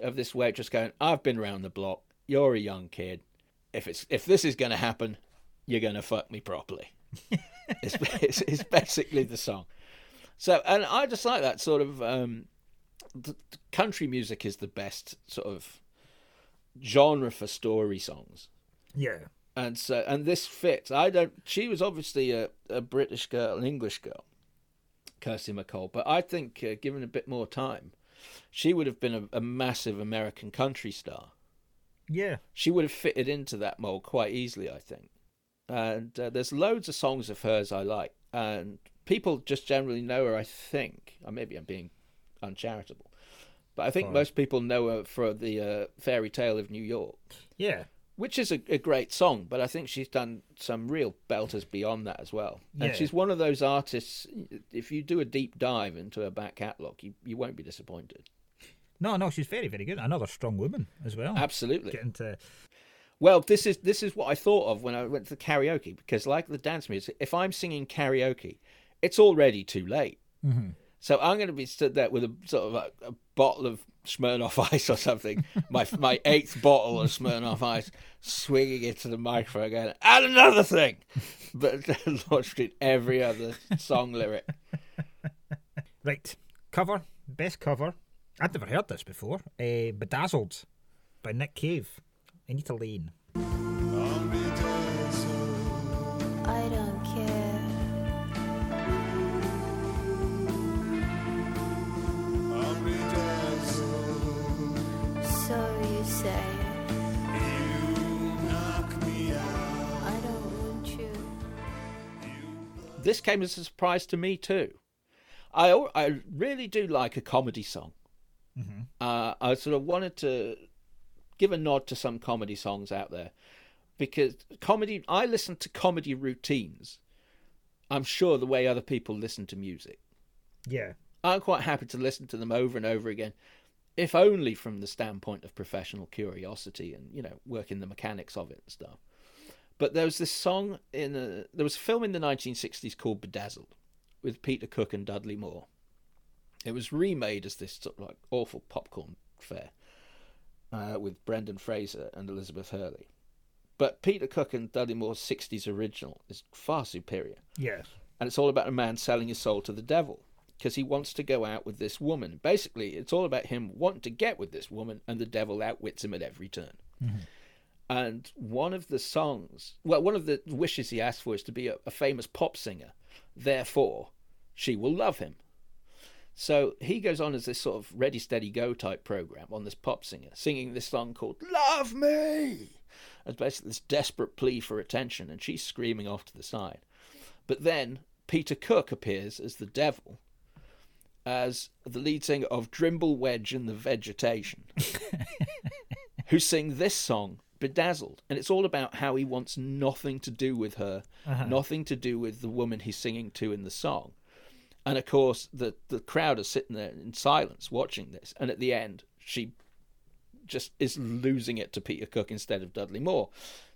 of this waitress going, "I've been round the block. You're a young kid. If it's if this is going to happen, you're going to fuck me properly." it's, it's, it's basically the song. So, and I just like that sort of um, the, the country music is the best sort of genre for story songs Yeah. and so and this fits. I don't. She was obviously a, a British girl, an English girl, Kirsty MacColl. But I think, uh, given a bit more time, she would have been a, a massive American country star. Yeah. She would have fitted into that mold quite easily, I think. And uh, there's loads of songs of hers I like, and people just generally know her. I think, or maybe I'm being uncharitable, but I think most people know her for the uh, Fairy Tale of New York Yeah. which is a, a great song, but I think she's done some real belters beyond that as well. Yeah. And she's one of those artists. If you do a deep dive into her back catalogue, you, you won't be disappointed. No, no, she's very, very good. Another strong woman as well. Absolutely. Get into Well, this is this is what I thought of when I went to the karaoke because, like the dance music, if I'm singing karaoke, it's already too late. So I'm going to be stood there with a sort of a, a bottle of Smirnoff Ice or something, my my eighth bottle of Smirnoff Ice, swinging it to the microphone, going, "And another thing," but launched in every other song lyric. Right, cover, best cover. I'd never heard this before. Uh, Bedazzled by Nick Cave. Anita Lane. I don't care. So you say. I don't want you. This came as a surprise to me too. I I really do like a comedy song. Uh, I sort of wanted to give a nod to some comedy songs out there because comedy. I listen to comedy routines. I'm sure the way other people listen to music. Yeah. I'm quite happy to listen to them over and over again, if only from the standpoint of professional curiosity and you know working the mechanics of it and stuff. But there was this song in a, there was a film in the 1960s called Bedazzled with Peter Cook and Dudley Moore. It was remade as this sort of like awful popcorn fare uh, with Brendan Fraser and Elizabeth Hurley. But Peter Cook and Dudley Moore's 60s original is far superior Yes. and it's all about a man selling his soul to the devil because he wants to go out with this woman. Basically, it's all about him wanting to get with this woman, and the devil outwits him at every turn. And one of the songs, well, one of the wishes he asked for is to be a, a famous pop singer. Therefore, she will love him. So he goes on as this sort of ready, steady, go type program on this pop singer, singing this song called Love Me. As basically this desperate plea for attention, and she's screaming off to the side. But then Peter Cook appears as the devil, as the lead singer of Drimble Wedge and the Vegetation, who sing this song, Bedazzled. And it's all about how he wants nothing to do with her, uh-huh. nothing to do with the woman he's singing to in the song. And of course, the, the crowd are sitting there in silence watching this. And at the end, she just is mm-hmm. losing it to Peter Cook instead of Dudley Moore.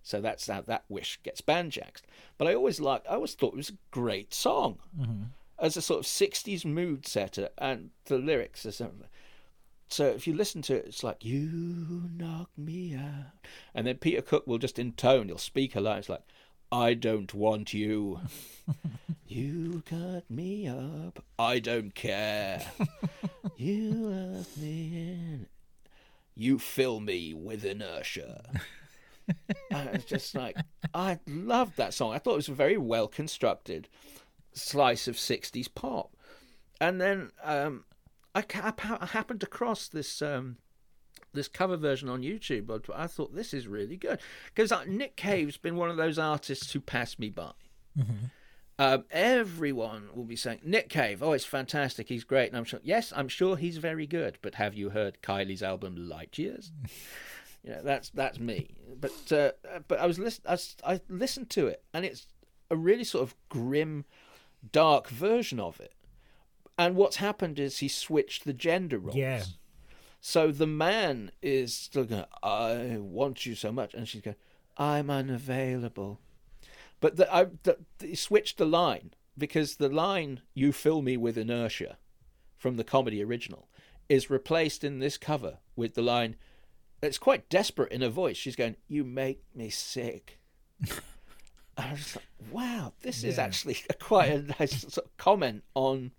So that's how that wish gets banjaxed. But I always like, I always thought it was a great song mm-hmm. as a sort of '60s mood setter, and the lyrics are something. So if you listen to it, it's like you knock me out, and then Peter Cook will just intone, he'll speak a line. It's like, I don't want you. you cut me up. I don't care. you left me in. You fill me with inertia. and it's just like I loved that song. I thought it was a very well constructed slice of '60s pop. And then um, I, ca- I happened across this um, this cover version on YouTube. but I thought this is really good because uh, Nick Cave's been one of those artists who passed me by. Um, everyone will be saying Nick Cave. Oh, it's fantastic. He's great, and I'm sure. Yes, I'm sure he's very good. But have you heard Kylie's album Light Years? you know, that's that's me. But uh, but I was listen, I, I listened to it, and it's a really sort of grim, dark version of it. And what's happened is he switched the gender roles. Yeah. So the man is still going, I want you so much. And she's going, I'm unavailable. But the, I, the, he switched the line because the line, you fill me with inertia from the comedy original, is replaced in this cover with the line, it's quite desperate in her voice. She's going, You make me sick. I was like, wow, this is actually a, quite a nice sort of comment on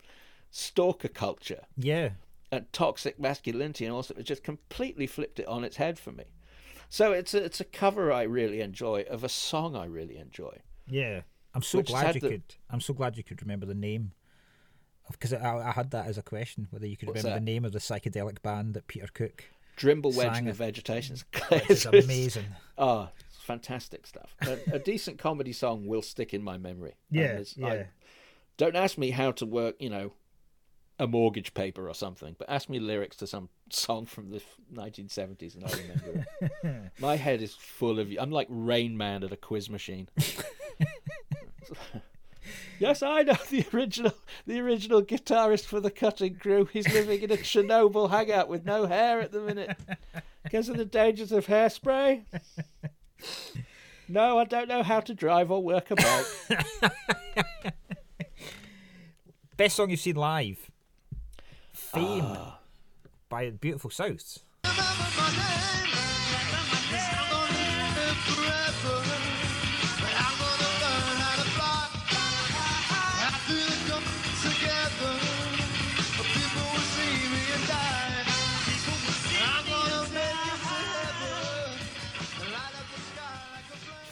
stalker culture Yeah. And toxic masculinity, and also it just completely flipped it on its head for me. So it's a, it's a cover I really enjoy of a song I really enjoy. Yeah. I'm so glad you the- could. I'm so glad you could remember the name. Because I, I had that as a question whether you could remember that? the name of the psychedelic band that Peter Cook. Drimble Wedge and the it. Vegetation. It's amazing. Oh, fantastic stuff. A, a decent comedy song will stick in my memory. And Yeah, I- yeah. don't ask me how to work, you know, a mortgage paper or something, but ask me lyrics to some song from the 1970s and I remember it. My head is full of you. I'm like Rain Man at a quiz machine. yes, I know the original, the original guitarist for the Cutting Crew. He's living in a Chernobyl hangout with no hair at the minute because of the dangers of hairspray. No, I don't know how to drive or work a bike. Best song you've seen live? Fame ah. by Beautiful South.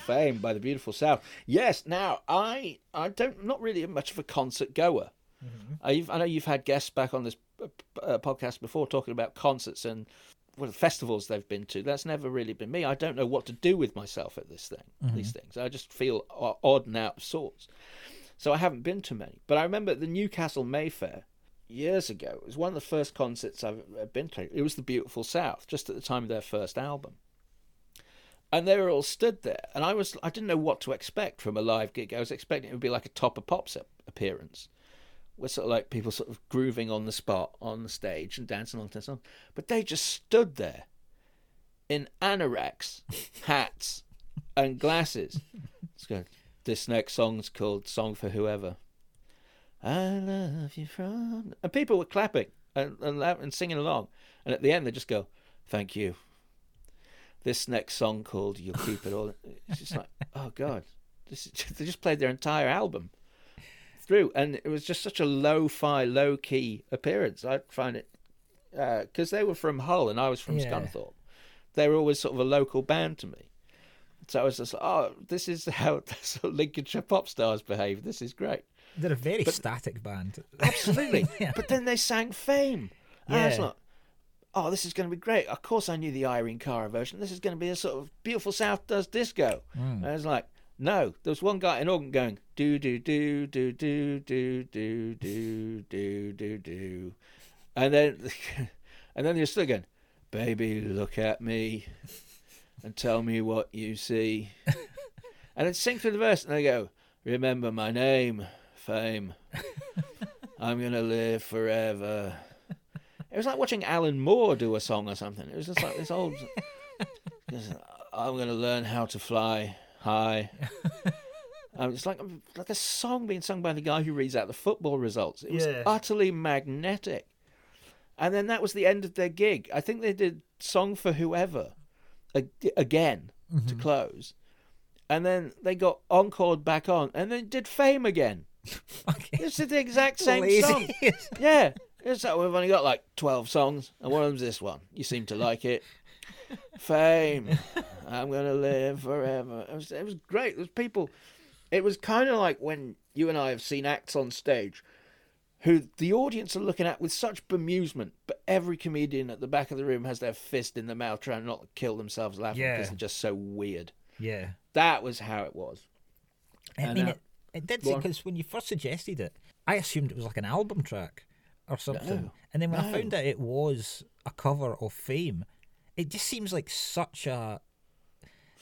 Fame by the Beautiful South. Yes. Now, I I don't not really much of a concert goer. Mm-hmm. I've, I know you've had guests back on this uh, podcast before talking about concerts and well, festivals they've been to. That's never really been me. I don't know what to do with myself at this thing. These things. I just feel odd and out of sorts. So I haven't been to many. But I remember the Newcastle Mayfair years ago. It was one of the first concerts I've been to. It was the Beautiful South, just at the time of their first album. And they were all stood there, and I was I didn't know what to expect from a live gig. I was expecting it would be like a top of pops ap- appearance, where sort of like people sort of grooving on the spot on the stage and dancing along to the song. But they just stood there in anoraks, hats, and glasses. It's good. This next song's called "Song for Whoever." I love you from, and people were clapping and and, and singing along, and at the end they just go, "Thank you." This next song called "You'll Keep It All." It's just like, oh god, this is, they just played their entire album through, and it was just such a low-fi, low-key appearance. I find it uh, because they were from Hull and I was from Yeah. Scunthorpe. They were always sort of a local band to me. So I was just like, oh, this is how sort of Lincolnshire pop stars behave. This is great. They're a very static band. Absolutely. Yeah. But then they sang Fame. And I was like, oh, this is going to be great. Of course, I knew the Irene Cara version. This is going to be a sort of beautiful South does disco. Mm. And I was like, no. There was one guy in Organ going, do, do, do, do, do, do, do, do, do, do, do. And then, and then you're still going, baby, look at me and tell me what you see. and then sing through the verse and they go, remember my name, Fame. I'm gonna live forever. It was like watching Alan Moore do a song or something. It was just like this old. I'm gonna learn how to fly high. Um, it's like like a song being sung by the guy who reads out the football results. It was Yeah. utterly magnetic. And then that was the end of their gig. I think they did "Song for Whoever" ag- again to close, and then they got encored back on, and then did "Fame" again. Okay. It's the exact same Lazy. song. Yeah. It's like we've only got like 12 songs, and one of them's this one. You seem to like it. Fame. I'm to live forever. It was, it was great. There's people. It was kind of like when you and I have seen acts on stage who the audience are looking at with such bemusement, but every comedian at the back of the room has their fist in their mouth trying not to kill themselves laughing Yeah. because they're just so weird. yeah. That was how it was. I And, mean, uh, it, it did because when you first suggested it, I assumed it was like an album track or something. No, and then when I found out it was a cover of Fame, it just seems like such a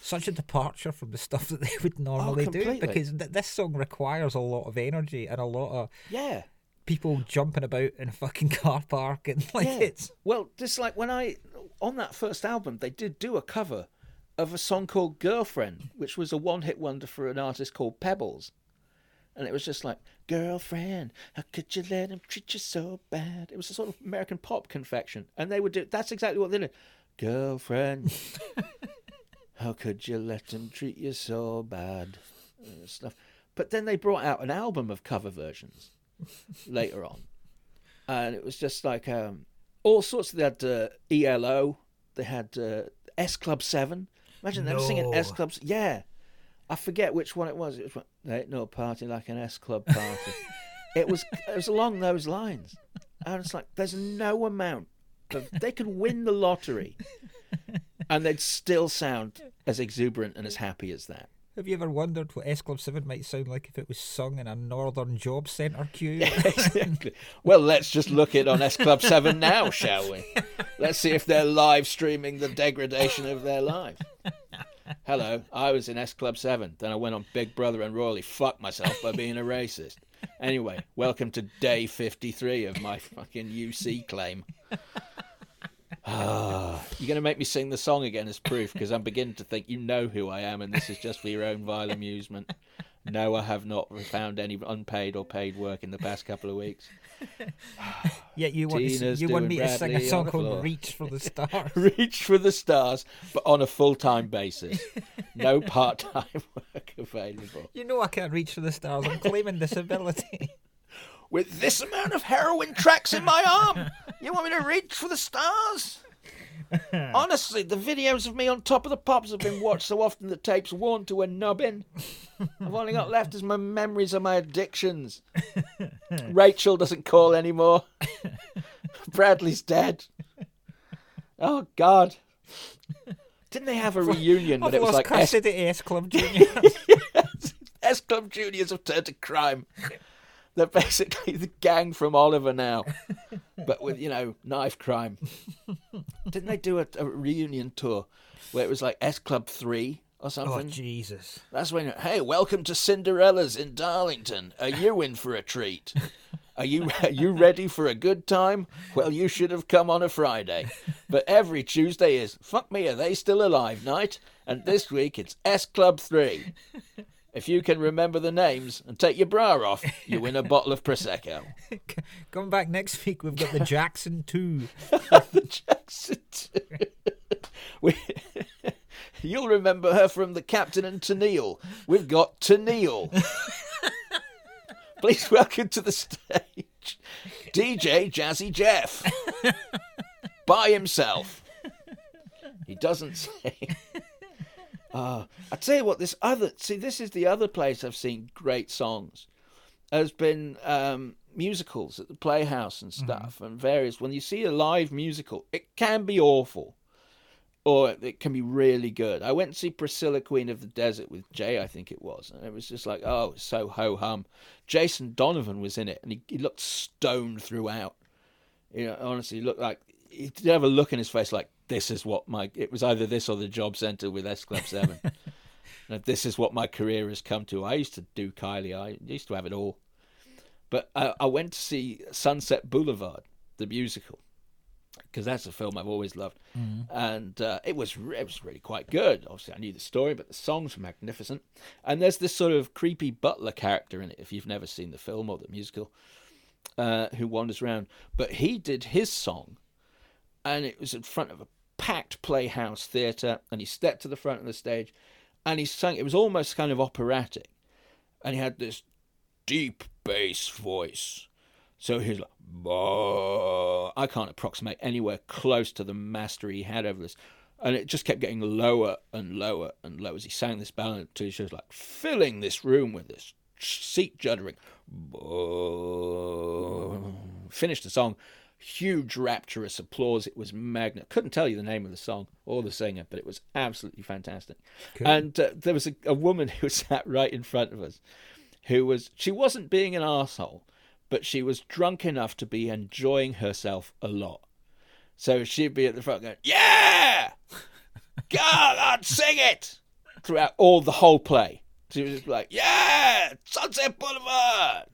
such a departure from the stuff that they would normally do Oh, completely. because th- this song requires a lot of energy and a lot of Yeah. people jumping about in a fucking car park and like Yeah. it's Well, just like when I on that first album, they did do a cover of a song called "Girlfriend," which was a one-hit wonder for an artist called Pebbles, and it was just like "Girlfriend, how could you let him treat you so bad?" It was a sort of American pop confection, and they would do. That's exactly what they did. Girlfriend, how could you let him treat you so bad? And stuff. But then they brought out an album of cover versions later on and it was just like um, all sorts. They had uh, ELO, they had uh, S Club Seven. Imagine them singing S Clubs. Yeah, I forget which one it was. It was there ain't no party like an S Club party. it was it was along those lines, and it's like there's no amount they could win the lottery, and they'd still sound as exuberant and as happy as that. have you ever wondered what S Club 7 might sound like if it was sung in a northern job centre queue? exactly. Well, let's just look it on S Club 7 now, shall we? Let's see if they're live streaming the degradation of their lives. Hello, I was in S Club 7. Then I went on Big Brother and royally fucked myself by being a racist. Anyway, welcome to day 53 of my fucking UC claim. Ah, you're going to make me sing the song again as proof because I'm beginning to think you know who I am and this is just for your own vile amusement. No, I have not found any unpaid or paid work in the past couple of weeks. Yeah, you want, to, Tina's you want me to sing a song called. Reach for the Stars. Reach for the stars, but on a full time basis. No part time work available. you know I can't reach for the stars. I'm claiming disability. With this amount of heroin tracks in my arm, you want me to reach for the stars? Honestly, the videos of me on top of the pops have been watched so often the tape's worn to a nubbin. I've only got left is my memories of my addictions. Rachel doesn't call anymore. Bradley's dead. Oh God! Didn't they have a reunion I've when it was like S, custody to S Club Junior. S Club Juniors have turned to crime? They're basically the gang from Oliver now, but with you know knife crime. Didn't they do a, a reunion tour where it was like S Club Three or oh, something? oh? Jesus! That's when hey, welcome to Cinderella's in Darlington. Are you in for a treat? Are you are you ready for a good time? Well, you should have come on a Friday. But every Tuesday is fuck me, are they still alive night? And this week it's S Club 3. If you can remember the names and take your bra off, you win a bottle of prosecco. Come back next week, we've got the Jackson Two. the Jackson two. we, you'll remember her from the Captain and Tennille. We've got Tennille. Please welcome to the stage DJ Jazzy Jeff. By himself. He doesn't say. Uh, I tell you what, this other see, this is the other place I've seen great songs. Has been um, musicals at the Playhouse and stuff, and various. When you see a live musical, it can be awful, or it can be really good. I went to see Priscilla, Queen of the Desert with Jay, I think it was, and it was just like, oh, it's so ho hum. Jason Donovan was in it, and he, he looked stoned throughout. You know, honestly, he looked like he did have a look in his face like this is what my. It was either this or the Job Centre with S Club Seven. And this is what my career has come to. I used to do Kylie. I used to have it all. But I, I went to see Sunset Boulevard, the musical, because that's a film I've always loved, and uh, it was it was really quite good. Obviously, I knew the story, but the songs were magnificent. And there's this sort of creepy butler character in it. If you've never seen the film or the musical, uh, who wanders around, but he did his song, and it was in front of a packed playhouse theatre, and he stepped to the front of the stage, and he sang. It was almost kind of operatic, and he had this deep bass voice. So he's like, "Bah." I can't approximate anywhere close to the mastery he had over this. And it just kept getting lower and lower and lower as he sang this ballad until he was like filling this room with this seat juddering. Bah. Finished the song. Huge rapturous applause. It was magna. Couldn't tell you the name of the song or the singer, but it was absolutely fantastic. And uh, there was a, a woman who sat right in front of us who was she wasn't being an asshole, but she was drunk enough to be enjoying herself a lot. So she'd be at the front going, "Yeah, God, I'd sing it throughout all the whole play." She was just like, "Yeah, Sunset Boulevard,"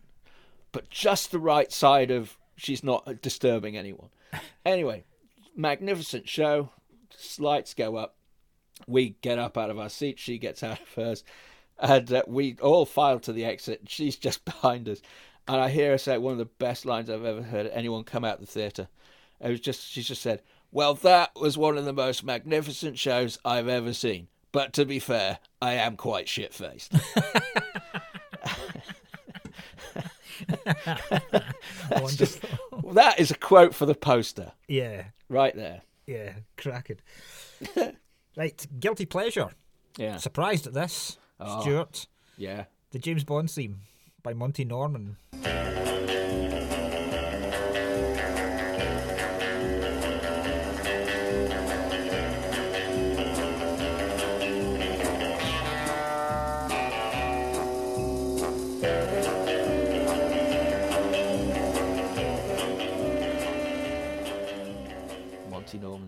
but just the right side of she's not disturbing anyone. Anyway, magnificent show. Lights go up. We get up out of our seats. She gets out of hers and uh, we all file to the exit. She's just behind us, and I hear her say one of the best lines I've ever heard anyone come out of the theatre. It was just she just said, "Well, that was one of the most magnificent shows I've ever seen." But to be fair, I am quite shit faced. Wonderful. that is a quote for the poster yeah, right there. yeah, cracking. right, guilty pleasure. Yeah, Surprised at this, ah. Stuart. yeah. The James Bond theme by Monty Norman.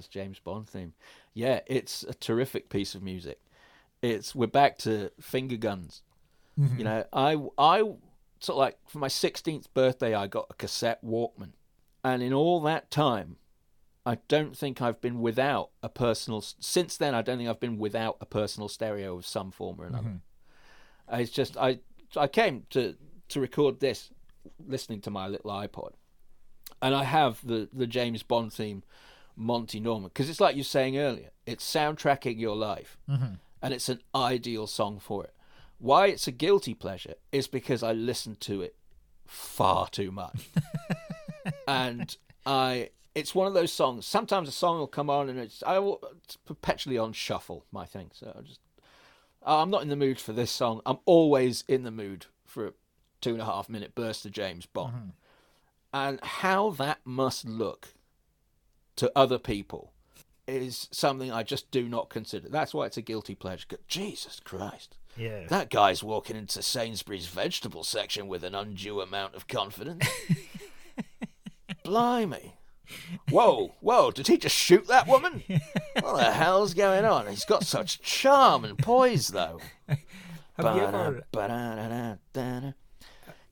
James Bond theme. Yeah, it's a terrific piece of music. It's we're back to finger guns. You mm-hmm. know, I I sort of like for my 16th birthday I got a cassette Walkman. And in all that time I don't think I've been without a personal. Since then, I don't think I've been without a personal stereo of some form or another. Mm-hmm. Uh, it's just I I came to to record this listening to my little iPod, and I have the the James Bond theme, Monty Norman, because it's like you were saying earlier, it's soundtracking your life, mm-hmm. and it's an ideal song for it. Why it's a guilty pleasure is because I listen to it far too much, and I. It's one of those songs. Sometimes a song will come on and it's I will, it's perpetually on shuffle. My thing. So I just Oh, I'm not in the mood for this song. I'm always in the mood for a two and a half minute burst of James Bond. Mm-hmm. And how that must look to other people is something I just do not consider. That's why it's a guilty pleasure. Jesus Christ. Yeah. That guy's walking into Sainsbury's vegetable section with an undue amount of confidence. Blimey. Whoa, whoa, did he just shoot that woman? What the hell's going on? He's got such charm and poise, though. You ever?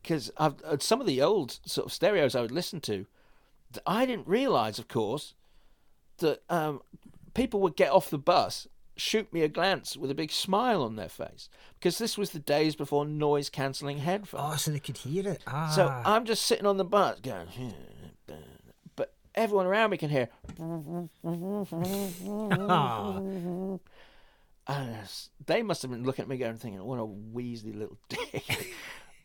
Because uh, some of the old sort of stereos I would listen to, I didn't realise, of course, that um, people would get off the bus, shoot me a glance with a big smile on their face, because this was the days before noise cancelling headphones. Oh, so they could hear it. Ah. So I'm just sitting on the bus going, but everyone around me can hear. And they must have been looking at me going, thinking, what a wheezy little dick.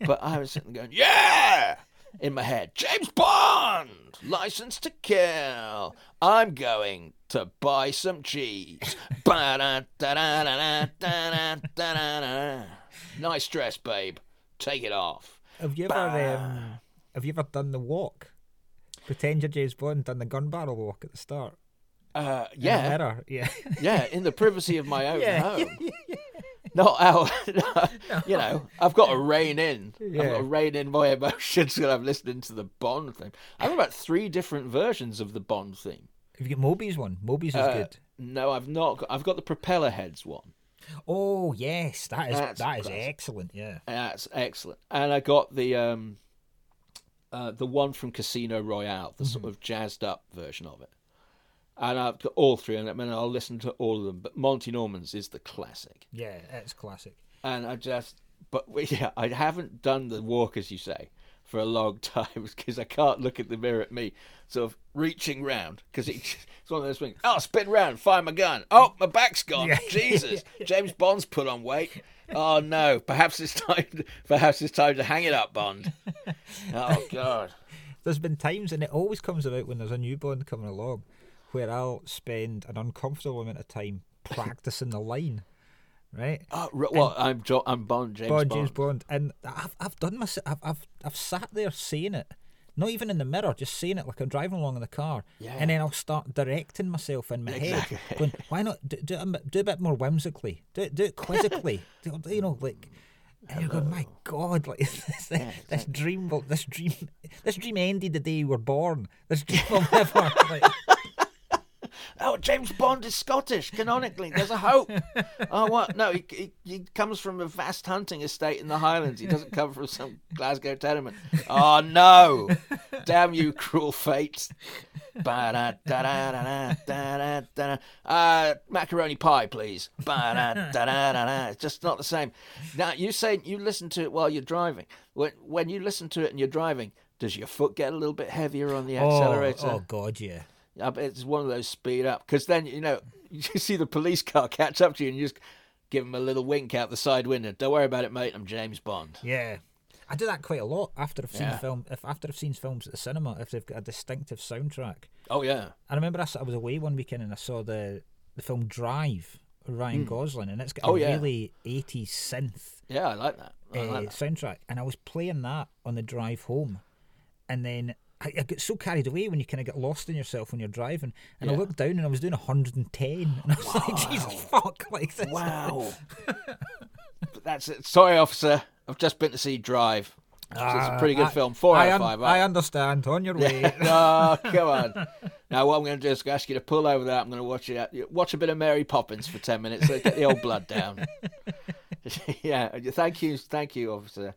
but I was sitting going, yeah! in my head. James Bond, license to kill. I'm going to buy some cheese. nice dress, babe. Take it off. Have you ever um, have you ever done the walk? Pretend you're James Bond, done the gun barrel walk at the start. Uh, yeah, yeah, yeah, in the privacy of my own yeah. home. Not out, you know. I've got to rein in. I've got to rein in my emotions when I'm listening to the Bond theme. I've got about three different versions of the Bond theme. Have you got Moby's one? Moby's is Uh, good. No, I've not. Got, I've got the Propellerheads one. Oh yes, that is That's that is classic. excellent. Yeah. That's excellent. And I got the um, uh, the one from Casino Royale, the sort of jazzed up version of it. And I've got all three of them, and I'll listen to all of them. But Monty Norman's is the classic. Yeah, it's classic. and I just, but yeah, I haven't done the walk as you say for a long time because I can't look at the mirror at me, sort of reaching round because it's one of those things. Oh, spin round, find my gun. Oh, my back's gone. Yeah. Jesus, James Bond's put on weight. Oh no, perhaps it's time. Perhaps it's time to hang it up, Bond. Oh God. There's been times, and it always comes about when there's a new Bond coming along, where I'll spend an uncomfortable amount of time practicing the line, right? Ah, r- well, I'm jo- I'm Bond, James Bond, Bond. James Bond, and I've I've done my I've I've I've sat there saying it, not even in the mirror, just saying it like I'm driving along in the car, Yeah. and then I'll start directing myself in my Exactly. head, going, why not do, do, it a bit- do a bit more whimsically, do it do it quizzically, do, you know, like. And you're going, my God! Like this, this dream, will, this dream, this dream ended the day you were born. This dream will never. Like, Oh, James Bond is Scottish. Canonically, there's a hope. oh, what? No, he, he he comes from a vast hunting estate in the Highlands. He doesn't come from some Glasgow tenement. Oh no! Damn you, cruel fate! Uh, macaroni pie, please. It's just not the same. Now you say you listen to it while you're driving. When when you listen to it and you're driving, does your foot get a little bit heavier on the oh, accelerator? oh God, yeah. I it's one of those speed up because then you know you see the police car catch up to you and you just give them a little wink out the side window. Don't worry about it, mate. I'm James Bond. Yeah. I do that quite a lot after I've seen Yeah. film. If after I've seen films at the cinema, if they've got a distinctive soundtrack. Oh yeah, I remember I was away one weekend and I saw the the film Drive, Ryan Gosling, and it's got Oh, a yeah. really 80s synth yeah. I like that. I uh, like that. soundtrack, and I was playing that on the drive home, and then. I, I get so carried away when you kind of get lost in yourself when you're driving, and I looked down and I was doing 110, and I was like, "Jesus fuck!" Like this. Wow. but that's it. Sorry, officer. I've just been to see Drive. it's a pretty good I- film. Four I out of un- five. I understand. On your way. oh, come on. Now, what I'm going to do is ask you to pull over that. I'm going to watch it. Watch a bit of Mary Poppins for ten minutes. So get the old blood down. yeah. Thank you. Thank you, officer.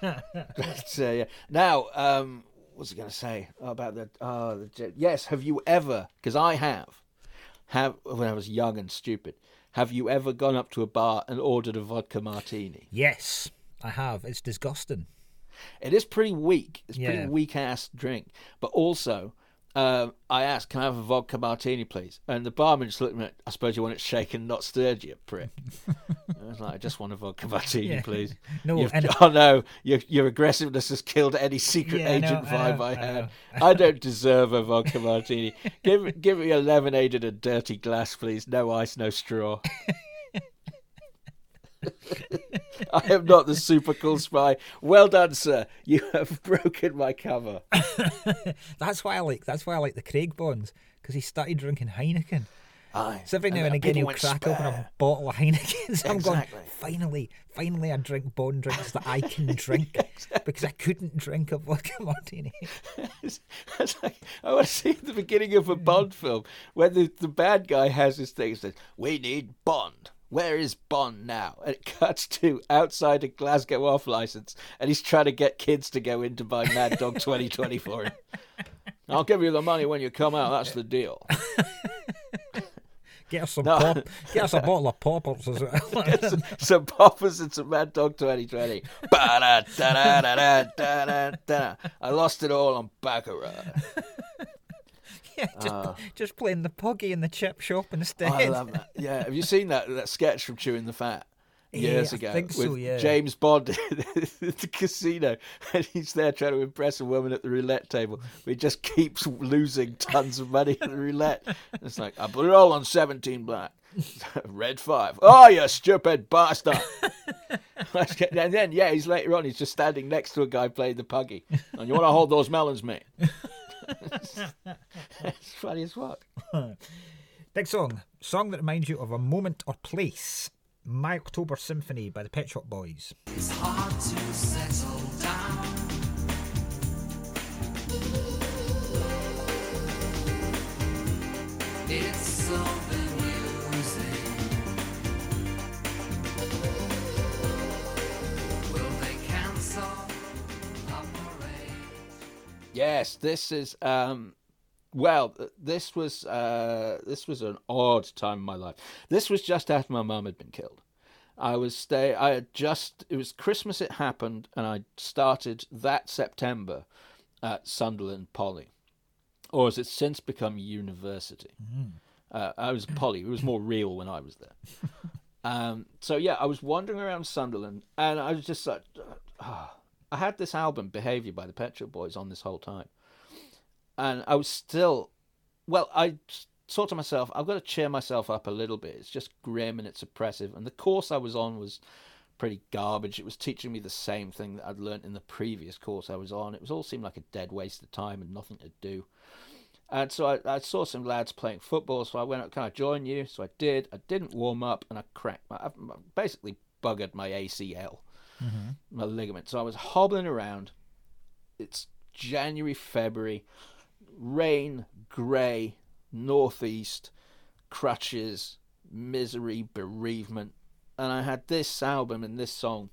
but, uh, yeah. Now, um, what was I going to say about the? Uh, the yes. Have you ever? Because I have. Have when I was young and stupid. Have you ever gone up to a bar and ordered a vodka martini? Yes, I have. It's disgusting. It is pretty weak. It's a Yeah. pretty weak ass drink. But also, um, I asked, "Can I have a vodka martini, please?" And the barman just looked at me. I suppose you want it shaken, not stirred, you prick. I was like, "I just want a vodka martini, Yeah. please." No, You've- and- oh no, your your aggressiveness has killed any secret Yeah, agent I vibe I, I had. know. I don't deserve a vodka martini. give give me a lemonade in a dirty glass, please. No ice, no straw. I am not the super cool spy. Well done, sir. You have broken my cover. That's why I like. That's why I like the Craig Bonds because he started drinking Heineken. Aye. So every now and then again he'll crack open a bottle of Heineken. So I'm going, Exactly. finally, finally, I drink Bond drinks that I can drink because I couldn't drink a vodka martini. It's, it's like I want to see the beginning of a Bond film when the, the bad guy has his thing and says, "We need Bond. Where is Bond now?" And it cuts to outside a Glasgow off license, and he's trying to get kids to go in to buy Mad Dog 2020 for him. I'll give you the money when you come out. That's the deal. Get us some No. pop. Get us a bottle of poppers as well. some, some poppers and some Mad Dog 2020. I lost it all on Baccarat. yeah, just, ah. just playing the puggy in the chip shop instead. Oh, I love that. Yeah, have you seen that that sketch from Chewing the Fat years Yeah, I ago think so, with yeah. James Bond at the casino, and he's there trying to impress a woman at the roulette table. But he just keeps losing tons of money at the roulette. It's like I put it all on seventeen black. Red five. Oh, you stupid bastard! and then, yeah, he's later on. He's just standing next to a guy playing the puggy. And you want to hold those melons, mate? It's funny as fuck. Next song. Song that reminds you of a moment or place. My October Symphony by the Pet Shop Boys. It's hard to settle down. It's so Yes, this is um well, this was uh this was an odd time in my life. This was just after my mum had been killed. I was stay I had just it was Christmas it happened and I started that September at Sunderland Poly. Or has it since become university? Uh, I was Polly. It was more real when I was there. Um, so yeah, I was wandering around Sunderland, and I was just like, ah. I had this album, Behaviour by the Pet Shop Boys, on this whole time, and I was still, well, I thought to myself, I've got to cheer myself up a little bit. It's just grim and it's oppressive, and the course I was on was pretty garbage. It was teaching me the same thing that I'd learnt in the previous course I was on. It was all seemed like a dead waste of time and nothing to do. And so I, I saw some lads playing football, so I went, up, Can I join you? So I did. I didn't warm up, and I cracked my, I basically buggered my ACL, my ligament. So I was hobbling around. It's January, February, rain, grey, northeast, crutches, misery, bereavement. And I had this album and this song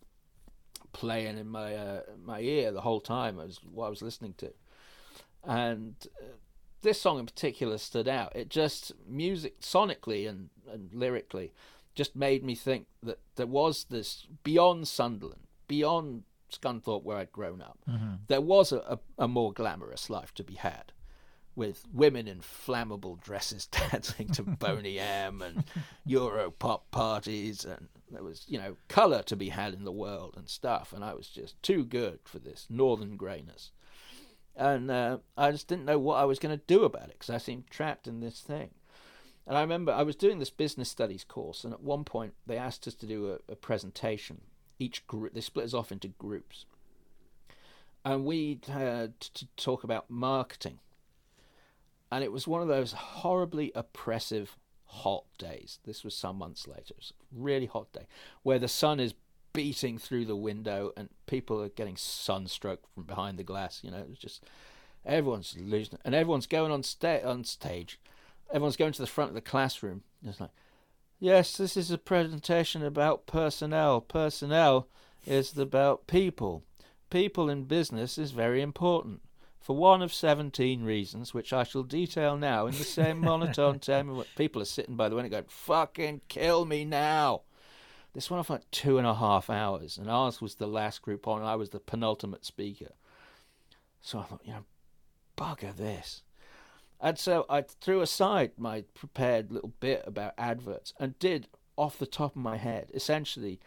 playing in my uh, my ear the whole time as what I was listening to. And uh, this song in particular stood out. It just music sonically and, and lyrically just made me think that there was this beyond Sunderland, beyond Scunthorpe where I'd grown up, there was a, a, a more glamorous life to be had. With women in flammable dresses dancing to Boney M and Euro pop parties, and there was, you know, colour to be had in the world and stuff. And I was just too good for this northern greyness and uh, I just didn't know what I was going to do about it because I seemed trapped in this thing. And I remember I was doing this business studies course, and at one point they asked us to do a, a presentation. Each group they split us off into groups, and we had to talk about marketing. And it was one of those horribly oppressive hot days. This was some months later. It was a really hot day where the sun is beating through the window and people are getting sunstroke from behind the glass. You know, it was just everyone's losing and everyone's going on sta- on stage. Everyone's going to the front of the classroom. It's like, yes, this is a presentation about personnel. Personnel is about people. People in business is very important. for one of 17 reasons, which I shall detail now in the same monotone tone. People are sitting by the window going, fucking kill me now. This went off like two and a half hours, and ours was the last group on, and I was the penultimate speaker. So I thought, you know, bugger this. And so I threw aside my prepared little bit about adverts and did, off the top of my head, essentially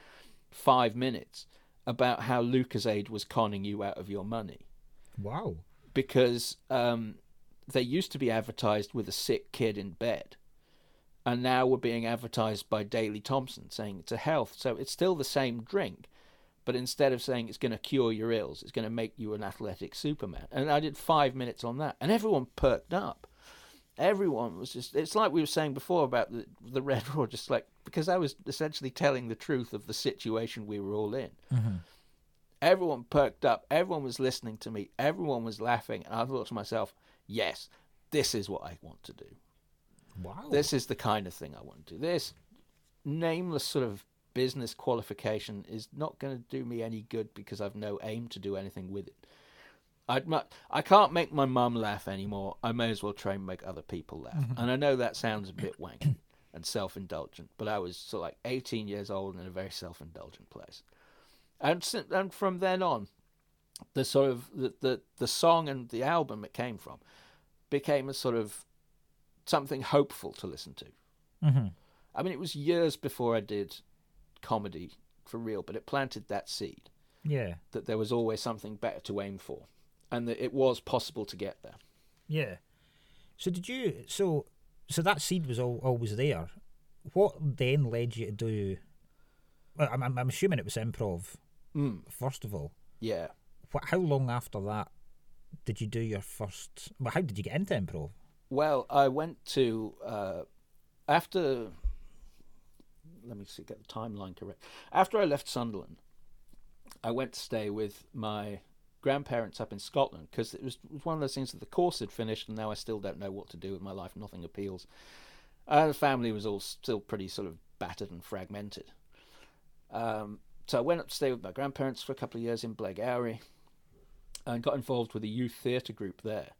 five minutes about how Lucozade was conning you out of your money Wow. because um, they used to be advertised with a sick kid in bed, and now we're being advertised by Daley Thompson saying it's a health. So it's still the same drink, but instead of saying it's going to cure your ills, it's going to make you an athletic Superman. And I did five minutes on that, and everyone perked up. Everyone was just, it's like we were saying before about the, the Red Raw, just like, because I was essentially telling the truth of the situation we were all in mm-hmm. everyone perked up, everyone was listening to me, everyone was laughing, and I thought to myself, yes, this is what I want to do. Wow. This is the kind of thing I want to do. This nameless sort of business qualification is not going to do me any good because I've no aim to do anything with it. I'd mu- I can't make my mum laugh anymore. I may as well try and make other people laugh. And I know that sounds a bit wanky and self-indulgent, but I was sort of like 18 years old in a very self-indulgent place. And and from then on, the sort of the, the the song and the album it came from became a sort of something hopeful to listen to. hmm I mean, it was years before I did comedy for real, but it planted that seed Yeah. that there was always something better to aim for, and that it was possible to get there. Yeah. So did you? So so that seed was all, always there. What then led you to do? Well, I'm, I'm assuming it was improv Mm, first of all. yeah. What? How long after that did you do your first? Well, how did you get into improv? Well, I went to uh, after. Let me see, get the timeline correct. After I left Sunderland, I went to stay with my grandparents up in Scotland because it was, one of those things that the course had finished, and now I still don't know what to do with my life. Nothing appeals. Uh, the family was all still pretty sort of battered and fragmented. Um, so I went up to stay with my grandparents for a couple of years in Blairgowrie and got involved with a youth theatre group there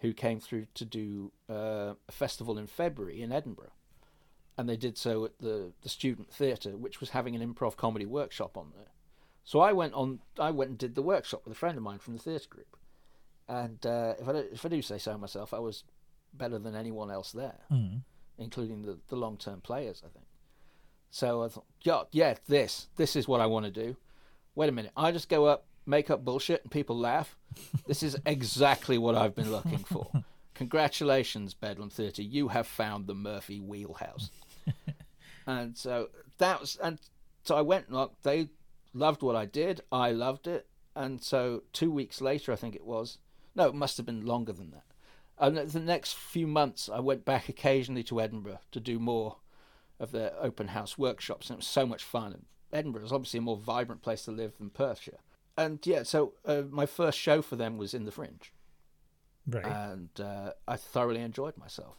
who came through to do uh, a festival in February in Edinburgh. And they did so at the, the student theatre, which was having an improv comedy workshop on there. So I went on. I went and did the workshop with a friend of mine from the theatre group. And uh, if I do, if I do say so myself, I was better than anyone else there, Mm. including the, the long term players. I think. So I thought, yeah, yeah, this this is what I want to do. Wait a minute, I just go up, make up bullshit, and people laugh. This is exactly what I've been looking for. Congratulations, Bedlam Theatre, you have found the Murphy wheelhouse. and so that was, and so I went. Look, they loved what I did. I loved it, and so two weeks later, I think it was. No, it must have been longer than that. And the next few months, I went back occasionally to Edinburgh to do more of their open house workshops, and it was so much fun. And Edinburgh is obviously a more vibrant place to live than Perthshire. And yeah, so uh, my first show for them was in the Fringe, Right. and uh, I thoroughly enjoyed myself.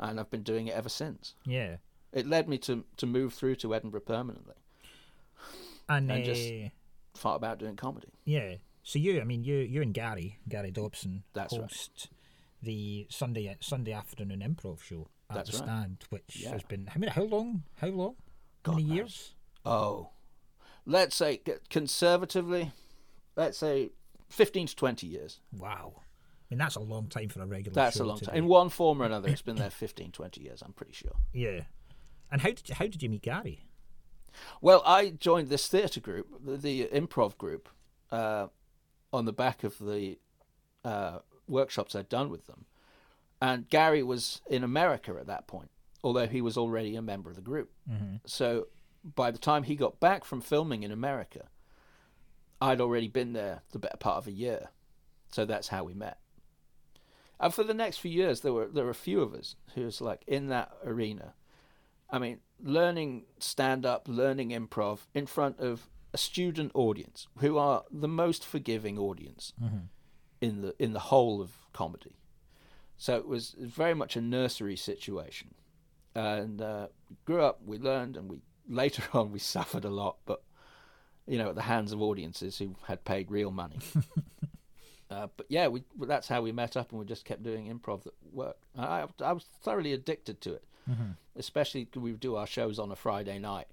And I've been doing it ever since. yeah. It led me to to move through to Edinburgh permanently. And, and just- uh, Thought about doing comedy. yeah. So you, I mean, you, you and Gary, Gary Dobson, That's right. the Sunday Sunday afternoon improv show at That's the right. stand, which Yeah. has been. How many? How long? How long? God many knows. years? Oh, let's say conservatively, let's say fifteen to twenty years. Wow. I mean, that's a long time for a regular. That's a long time. be- In one form or another, it's been there 15, 20 years. I'm pretty sure. Yeah. And how did you, how did you meet Gary? Well, I joined this theatre group, the, the improv group, uh, on the back of the uh, workshops I'd done with them. And Gary was in America at that point, although he was already a member of the group. So by the time he got back from filming in America, I'd already been there the better part of a year. So that's how we met. And for the next few years, there were there were a few of us who was like in that arena. I mean, learning stand up, learning improv in front of a student audience who are the most forgiving audience in the in the whole of comedy. So it was very much a nursery situation, and uh, grew up. We learned, and we later on we suffered a lot, but you know, at the hands of audiences who had paid real money. Uh, but yeah, we that's how we met up, and we just kept doing improv that worked. I, I was thoroughly addicted to it, especially 'cause we do our shows on a Friday night,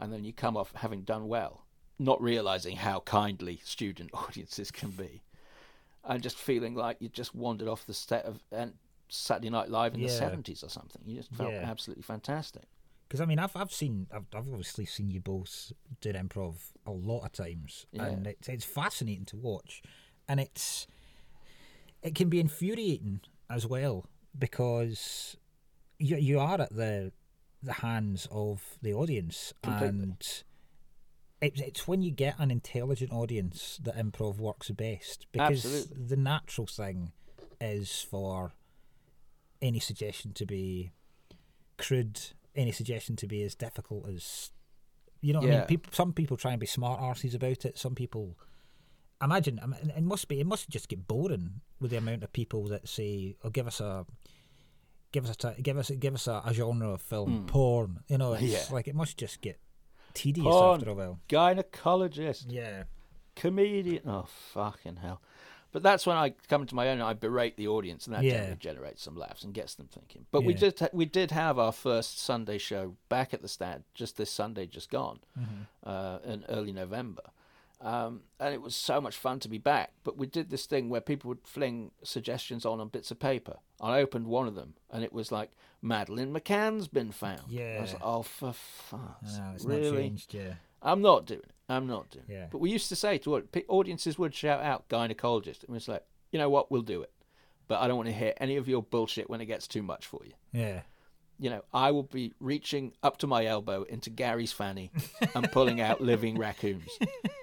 and then you come off having done well, not realizing how kindly student audiences can be, and just feeling like you just wandered off the set of and Saturday Night Live in the seventies or something. You just felt Yeah. absolutely fantastic. Because I mean, I've I've seen I've, I've obviously seen you both do improv a lot of times, Yeah. and it's it's fascinating to watch, and it's it can be infuriating as well because you you are at the the hands of the audience, Completely. and it's it's when you get an intelligent audience that improv works best because Absolutely. the natural thing is for any suggestion to be crude, any suggestion to be as difficult as you know. What I mean, people, some people try and be smart arses about it. Some people imagine. It must be. It must just get boring with the amount of people that say, "Oh, give us a." Give us a give us give us a, a genre of film, porn. You know, it's. Yeah. like it must just get tedious Porn. after a while. Gynecologist. Yeah, comedian. Oh fucking hell! But that's when I come to my own. and I berate the audience, and that Yeah. generally generates some laughs and gets them thinking. But we did ha- we did have our first Sunday show back at the stand just this Sunday, just gone, Mm-hmm. uh, in early November. Um, and it was so much fun to be back. But we did this thing where people would fling suggestions on on bits of paper. I opened one of them, and it was like Madeleine McCann's been found. Yeah, I was like, oh for fuck, I know, it's not really? changed. Yeah, I'm not doing it. I'm not doing Yeah. it. But we used to say to audiences would shout out gynecologist, and it's like, you know what, we'll do it. But I don't want to hear any of your bullshit when it gets too much for you. yeah. You know, I will be reaching up to my elbow into Gary's fanny and pulling out living raccoons.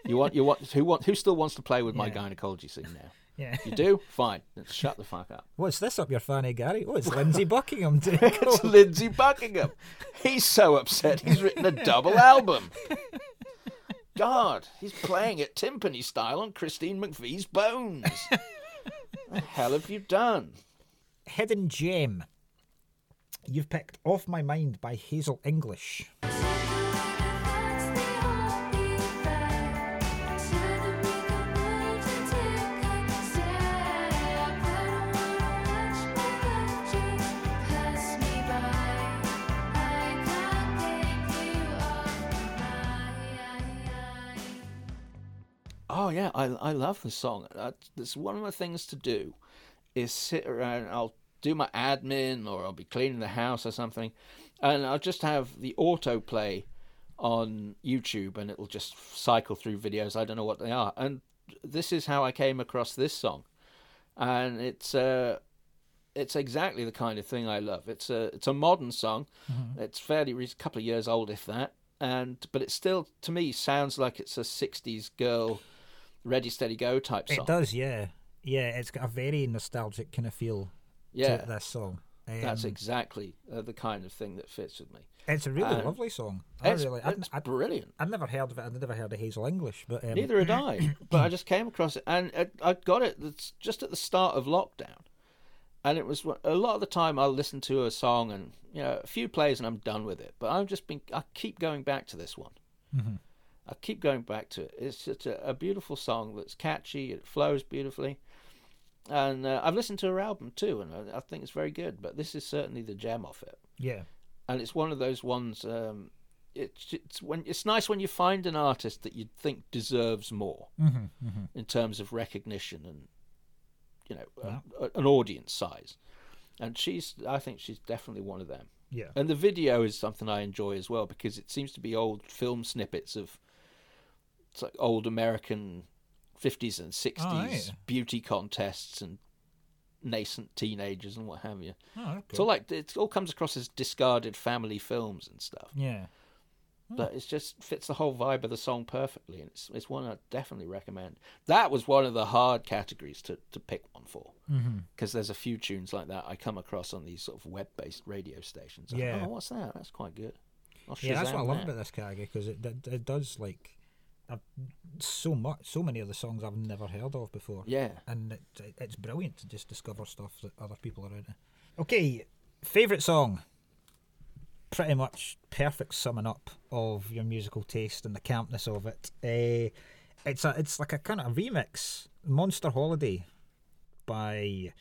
You want, you want, who want, who still wants to play with my Yeah. gynecology scene now? Yeah. You do? Fine. Then shut the fuck up. What's this up your fanny, Gary? Oh, it's Lindsey Buckingham. doing It's. Lindsey Buckingham. He's so upset he's written a double album. God, he's playing it timpani style on Christine McVie's bones. What the hell have you done? Hidden Gem. You've picked Off My Mind by Hazel English. Oh yeah, I I love the song. Uh, That's one of the things to do, is sit around. I'll do my admin or I'll be cleaning the house or something, and I'll just have the autoplay on YouTube, and it'll just cycle through videos. I don't know what they are, and this is how I came across this song, and it's uh, it's exactly the kind of thing I love. It's a it's a modern song. It's fairly a couple of years old, if that, and but it still to me sounds like it's a '60s girl, ready steady go type song. It does, yeah. Yeah, it's got a very nostalgic kind of feel Yeah, to this song. Um, that's exactly uh, the kind of thing that fits with me. It's a really and lovely song. I It's, really, it's I'd, brilliant. I'd never heard of it. I'd never heard of Hazel English, but um, Neither had I, but I just came across it, and I, I got it just at the start of lockdown, and it was a lot of the time I'll listen to a song and you know a few plays and I'm done with it. But I've just been I keep going back to this one. I keep going back to it. It's just a, a beautiful song that's catchy. It flows beautifully, and uh, I've listened to her album too, and I, I think it's very good. But this is certainly the gem of it. yeah, and it's one of those ones. Um, it's it's when it's nice when you find an artist that you think deserves more in terms of recognition and you know a, a- an audience size. And she's, I think she's definitely one of them. yeah, And the video is something I enjoy as well because it seems to be old film snippets of it's like old American 50s and 60s Oh, right. beauty contests and nascent teenagers and what have you. Oh, It's all like it all comes across as discarded family films and stuff, yeah. but it just fits the whole vibe of the song perfectly, and it's it's one I definitely recommend. That was one of the hard categories to to pick one for, mm-hmm. because there's a few tunes like that I come across on these sort of web-based radio stations. I'm like, Yeah. oh, what's that? That's quite good. Oh, yeah, that's what I love that. about this category because it, it it does like I've, so much, so many of the songs I've never heard of before. Yeah. and it, it, it's brilliant to just discover stuff that other people are out. Okay, favorite song. Pretty much perfect summing up of your musical taste and the campness of it. Uh, it's a it's like a kind of a remix, Monster Holiday by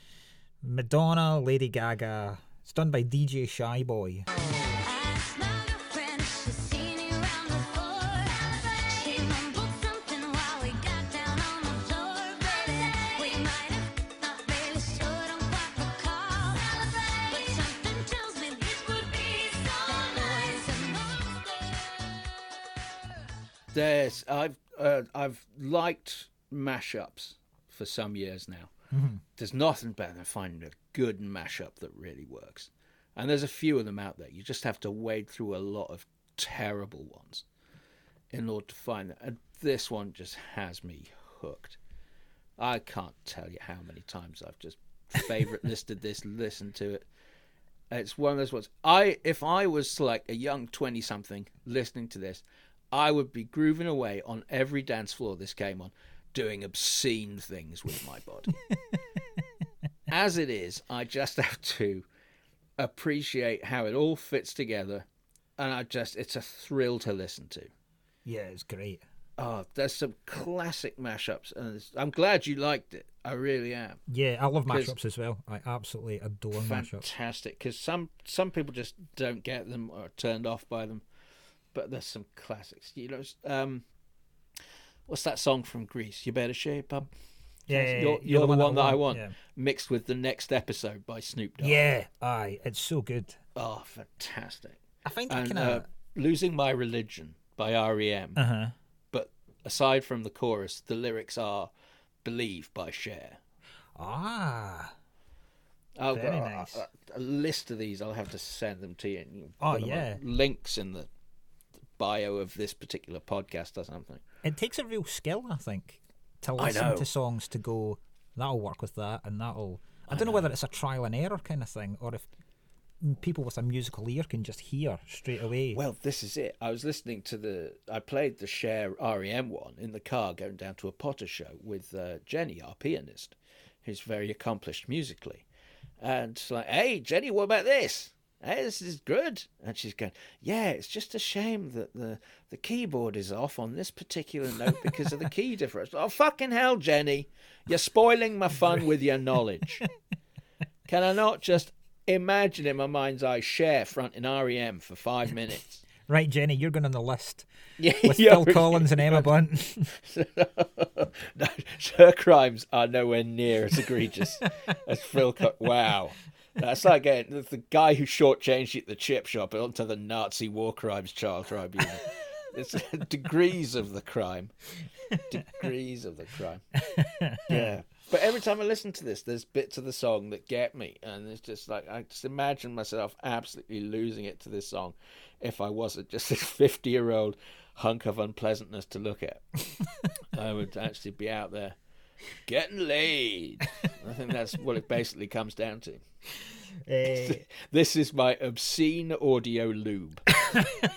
Madonna, Lady Gaga. It's done by DJ Shyboy. Ask There's I've uh, I've liked mashups for some years now. There's nothing better than finding a good mashup that really works, and there's a few of them out there. You just have to wade through a lot of terrible ones in order to find that. And this one just has me hooked. I can't tell you how many times I've just favorite listed this, listened to it. It's one of those ones. I if I was like a young twenty something listening to this, I would be grooving away on every dance floor this came on, doing obscene things with my body. As it is, I just have to appreciate how it all fits together, and I just it's a thrill to listen to. Yeah, it's great. Oh, there's some classic mashups, and I'm glad you liked it. I really am. Yeah, I love mashups as well. I absolutely adore mashups. fantastic because some some people just don't get them or are turned off by them but there's some classics you know um what's that song from greece you better shape up Yeah, yeah, you're, yeah, you're, the one, that i want Yeah. mixed with the next episode by snoop dogg Yeah, aye, it's so good. oh fantastic I find that and kind uh, of. losing my religion by rem Uh huh. but aside from the chorus the lyrics are believe by Cher. Ah, I'll Very got a- nice. a, a list of these. I'll have to send them to you. and Oh, put them on yeah. links in the bio of this particular podcast or something. it takes a real skill, I think, to listen to songs to go. That'll work with that, and that'll. I, don't know whether it's a trial and error kind of thing, or if people with a musical ear can just hear straight away. Well, this is it. I was listening to the. I played the Cher REM one in the car going down to a Potter show with uh, Jenny, our pianist, who's very accomplished musically. And it's like, hey, Jenny, what about this? Hey, this is good. And she's going, yeah, it's just a shame that the, the keyboard is off on this particular note because of the key difference. Oh, fucking hell, Jenny. You're spoiling my fun with your knowledge. Can I not just imagine in my mind's eye Cher fronting REM for five minutes? right, Jenny, you're going on the list Yeah, with Phil Collins and Emma Blunt. no, her crimes are nowhere near as egregious as Phil. Co- wow, that's like the, guy who shortchanged at the chip shop onto the Nazi war crimes trial tribunal. It's degrees of the crime, degrees of the crime. Yeah, but every time I listen to this, there's bits of the song that get me, and it's just like I just imagine myself absolutely losing it to this song if I wasn't just this fifty-year-old hunk of unpleasantness to look at. I would actually be out there getting laid. I think that's what it basically comes down to. Eh, This is my obscene audio lube.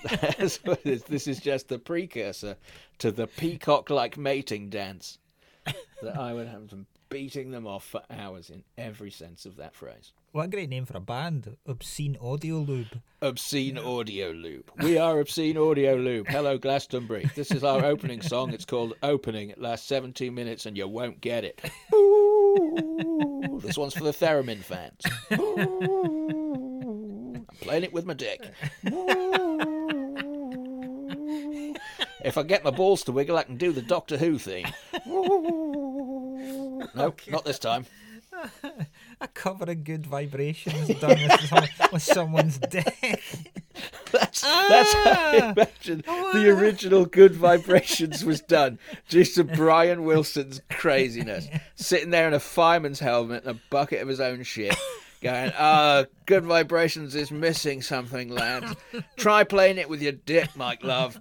That's what it is. This is just the precursor to the peacock like mating dance that I would have them beating them off for hours in every sense of that phrase. What a great name for a band. Obscene Audio Lube. Obscene Audio Lube. We are Obscene Audio Lube. Hello, Glastonbury. This is our opening song. It's called Opening. It lasts 17 minutes and you won't get it. Ooh, this one's for the Theremin fans. Ooh, I'm playing it with my dick. Ooh. If I get my balls to wiggle, I can do the Doctor Who theme. Ooh. Nope, not this time. A cover of good vibrations done with, some, with someone's dick. That's that's how I Ah! imagine the original Good Vibrations was done, due to Brian Wilson's craziness. Sitting there in a fireman's helmet and a bucket of his own shit, going, "Ah, Good Vibrations is missing something, lads. Try playing it with your dick, Mike Love."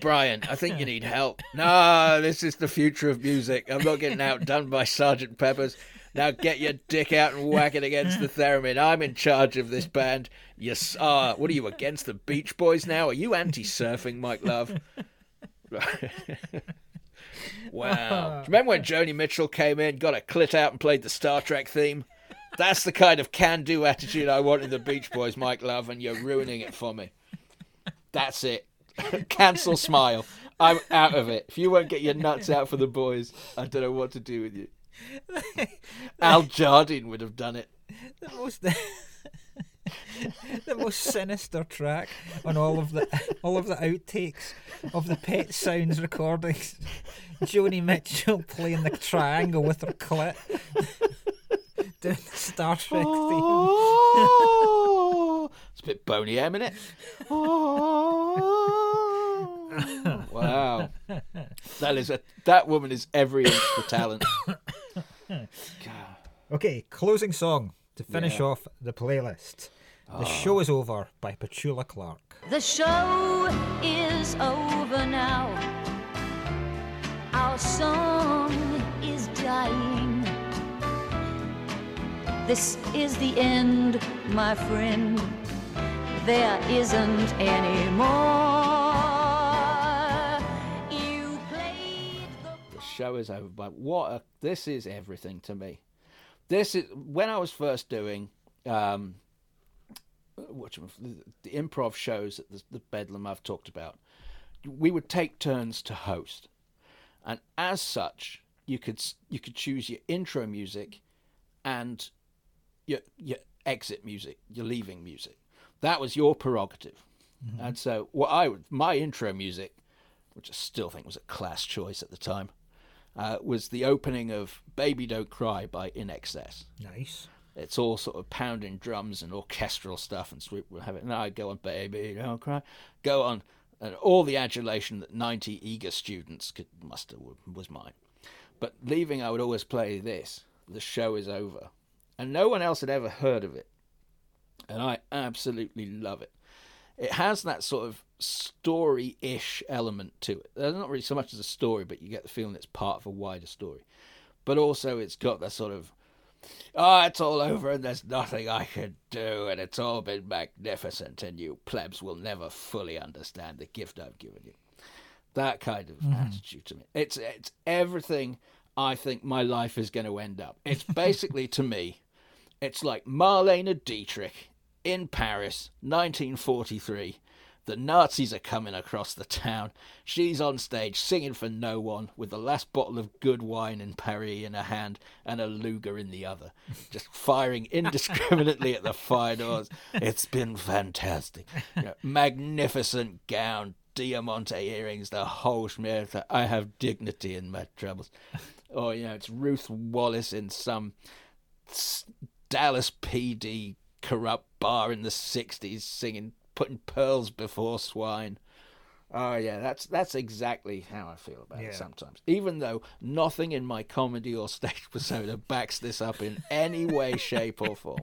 Brian, I think you need help. No, this is the future of music. I'm not getting outdone by Sergeant Pepper's. Now get your dick out and whack it against the theremin. I'm in charge of this band. Yes, ah, what are you against the Beach Boys now? Are you anti-surfing, Mike Love? wow. Do you remember when Joni Mitchell came in, got a clit out, and played the Star Trek theme? That's the kind of can-do attitude I want in the Beach Boys, Mike Love, and you're ruining it for me. That's it. Cancel smile. I'm out of it. If you won't get your nuts out for the boys, I don't know what to do with you. Al Jardine would have done it. the most the most sinister track on all of the all of the outtakes of the Pet Sounds recordings. Joni Mitchell playing the triangle with her clit. Doing the Star Trek theme. Oh, it's a bit Boney M, isn't it? Oh, wow, that is a that woman is every inch the talent. Okay, closing song to finish Yeah. off the playlist. The ah. show is over by Petula Clark. The show is over now. Our song is dying. This is the end, my friend. There isn't any more. Show is over, but what a, this is everything to me. This is when I was first doing um, what the improv shows at the, the Bedlam I've talked about. We would take turns to host, and as such, you could you could choose your intro music, and your your exit music, your leaving music. That was your prerogative. And so, what I would my intro music, which I still think was a class choice at the time, uh, was the opening of "Baby Don't Cry" by INXS. Nice. It's all sort of pounding drums and orchestral stuff, and will have it. And I go on, baby, don't cry. Go on, and all the adulation that ninety eager students could muster was mine. But leaving, I would always play this. The show is over, and no one else had ever heard of it, and I absolutely love it. It has that sort of story-ish element to it. There's not really so much as a story, but you get the feeling it's part of a wider story. But also, it's got that sort of Oh, it's all over and there's nothing I can do, and it's all been magnificent, and you plebs will never fully understand the gift I've given you. That kind of mm-hmm. attitude to me. It's it's everything I think my life is going to end up. It's basically to me, it's like Marlene Dietrich in Paris, 1943. The Nazis are coming across the town. She's on stage singing for no one with the last bottle of good wine in Paris in her hand and a Luger in the other, just firing indiscriminately at the fire doors. It's been fantastic. You know, magnificent gown, diamante earrings, the whole schmear. I have dignity in my troubles. Or, you know, it's Ruth Wallace in some Dallas PD corrupt bar in the 60s singing putting pearls before swine oh yeah that's that's exactly how i feel about Yeah. it sometimes even though nothing in my comedy or stage persona backs this up in any way shape or form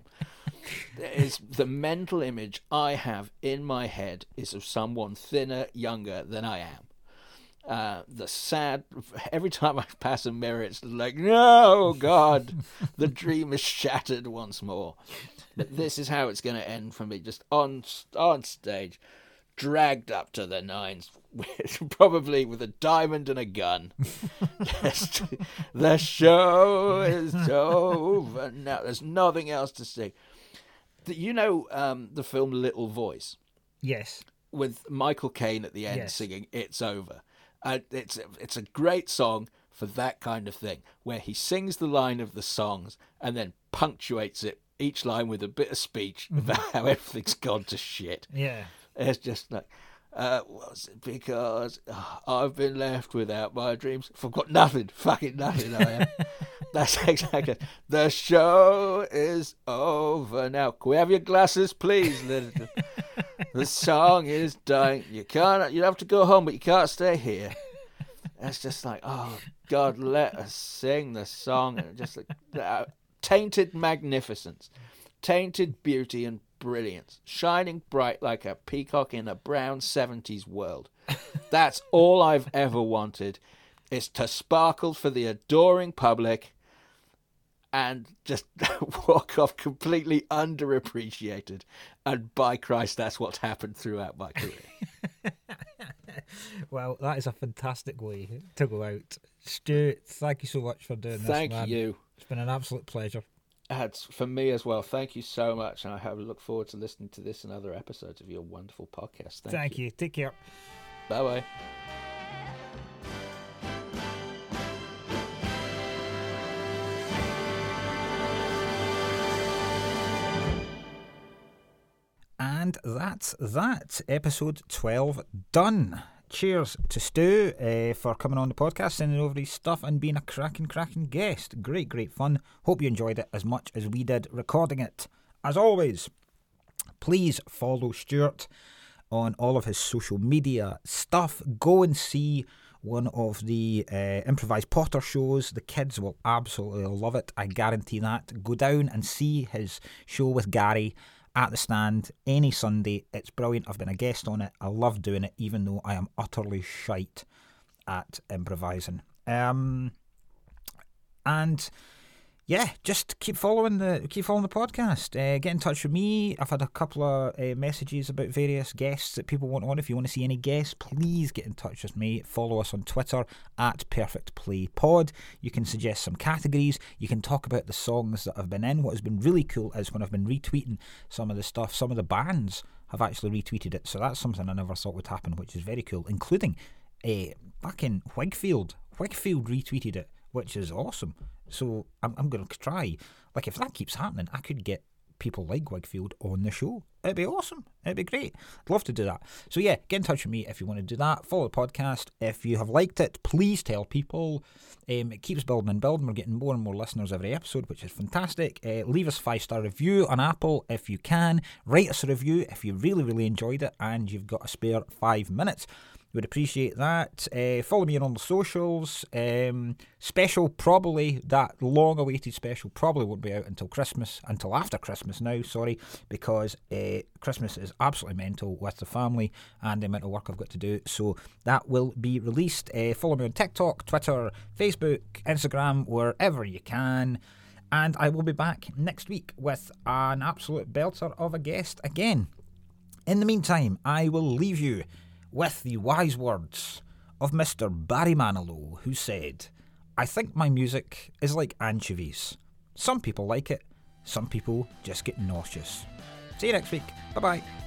is the mental image i have in my head is of someone thinner younger than i am uh, the sad every time I pass a mirror, it's like, no, God, the dream is shattered once more. But this is how it's going to end for me, just on on stage, dragged up to the nines, with, probably with a diamond and a gun. Just, the show is over now. There's nothing else to say. The- You know um, the film Little Voice Yes. with Michael Caine at the end Yes. singing "It's Over." Uh, it's it's a great song for that kind of thing, where he sings the line of the songs and then punctuates it each line with a bit of speech about how everything's gone to shit. Yeah. It's just like, uh, was it because uh, I've been left without my dreams? Forgot nothing, fucking nothing. I am. That's exactly. The show is over now. Can we have your glasses, please, the song is dying. You can't. You have to go home, but you can't stay here. It's just like, oh God, let us sing the song. And just like uh, tainted magnificence, tainted beauty and brilliance, shining bright like a peacock in a brown seventies world. That's all I've ever wanted. Is to sparkle for the adoring public and just walk off completely underappreciated. And by Christ, that's what's happened throughout my career. Well, that is a fantastic way to go out. Stuart, thank you so much for doing this. Thank man. you. It's been an absolute pleasure. It's for me as well. Thank you so much, and I have look forward to listening to this and other episodes of your wonderful podcast. Thank, Thank you. you. Take care. Bye bye. And that's that. Episode 12 done. Cheers to Stu uh, for coming on the podcast, sending over his stuff, and being a cracking, cracking guest. Great, great fun. Hope you enjoyed it as much as we did recording it. As always, please follow Stuart on all of his social media stuff. Go and see one of the uh, improvised Potter shows. The kids will absolutely love it. I guarantee that. Go down and see his show with Gary at the stand any Sunday. It's brilliant. I've been a guest on it. I love doing it, even though I am utterly shite at improvising. Um, and yeah, just keep following the keep following the podcast. Uh, get in touch with me. I've had a couple of uh, messages about various guests that people want on. If you want to see any guests, please get in touch with me. Follow us on Twitter at Perfect Play Pod. You can suggest some categories. You can talk about the songs that have been in. What has been really cool is when I've been retweeting some of the stuff. Some of the bands have actually retweeted it, so that's something I never thought would happen, which is very cool. Including uh, fucking Wigfield. Wigfield retweeted it, which is awesome. So I'm, I'm going to try. Like, if that keeps happening, I could get people like Wigfield on the show. It'd be awesome. It'd be great. I'd love to do that. So, yeah, get in touch with me if you want to do that. Follow the podcast. If you have liked it, please tell people. Um, it keeps building and building. We're getting more and more listeners every episode, which is fantastic. Uh, leave us a five star review on Apple if you can. Write us a review if you really, really enjoyed it and you've got a spare five minutes. Would appreciate that. Uh, follow me on the socials. Um, special, probably that long-awaited special, probably won't be out until Christmas, until after Christmas now. Sorry, because uh, Christmas is absolutely mental with the family and the amount of work I've got to do. So that will be released. Uh, follow me on TikTok, Twitter, Facebook, Instagram, wherever you can. And I will be back next week with an absolute belter of a guest again. In the meantime, I will leave you with the wise words of Mr. Barry Manilow, who said, I think my music is like anchovies. Some people like it, some people just get nauseous. See you next week. Bye bye.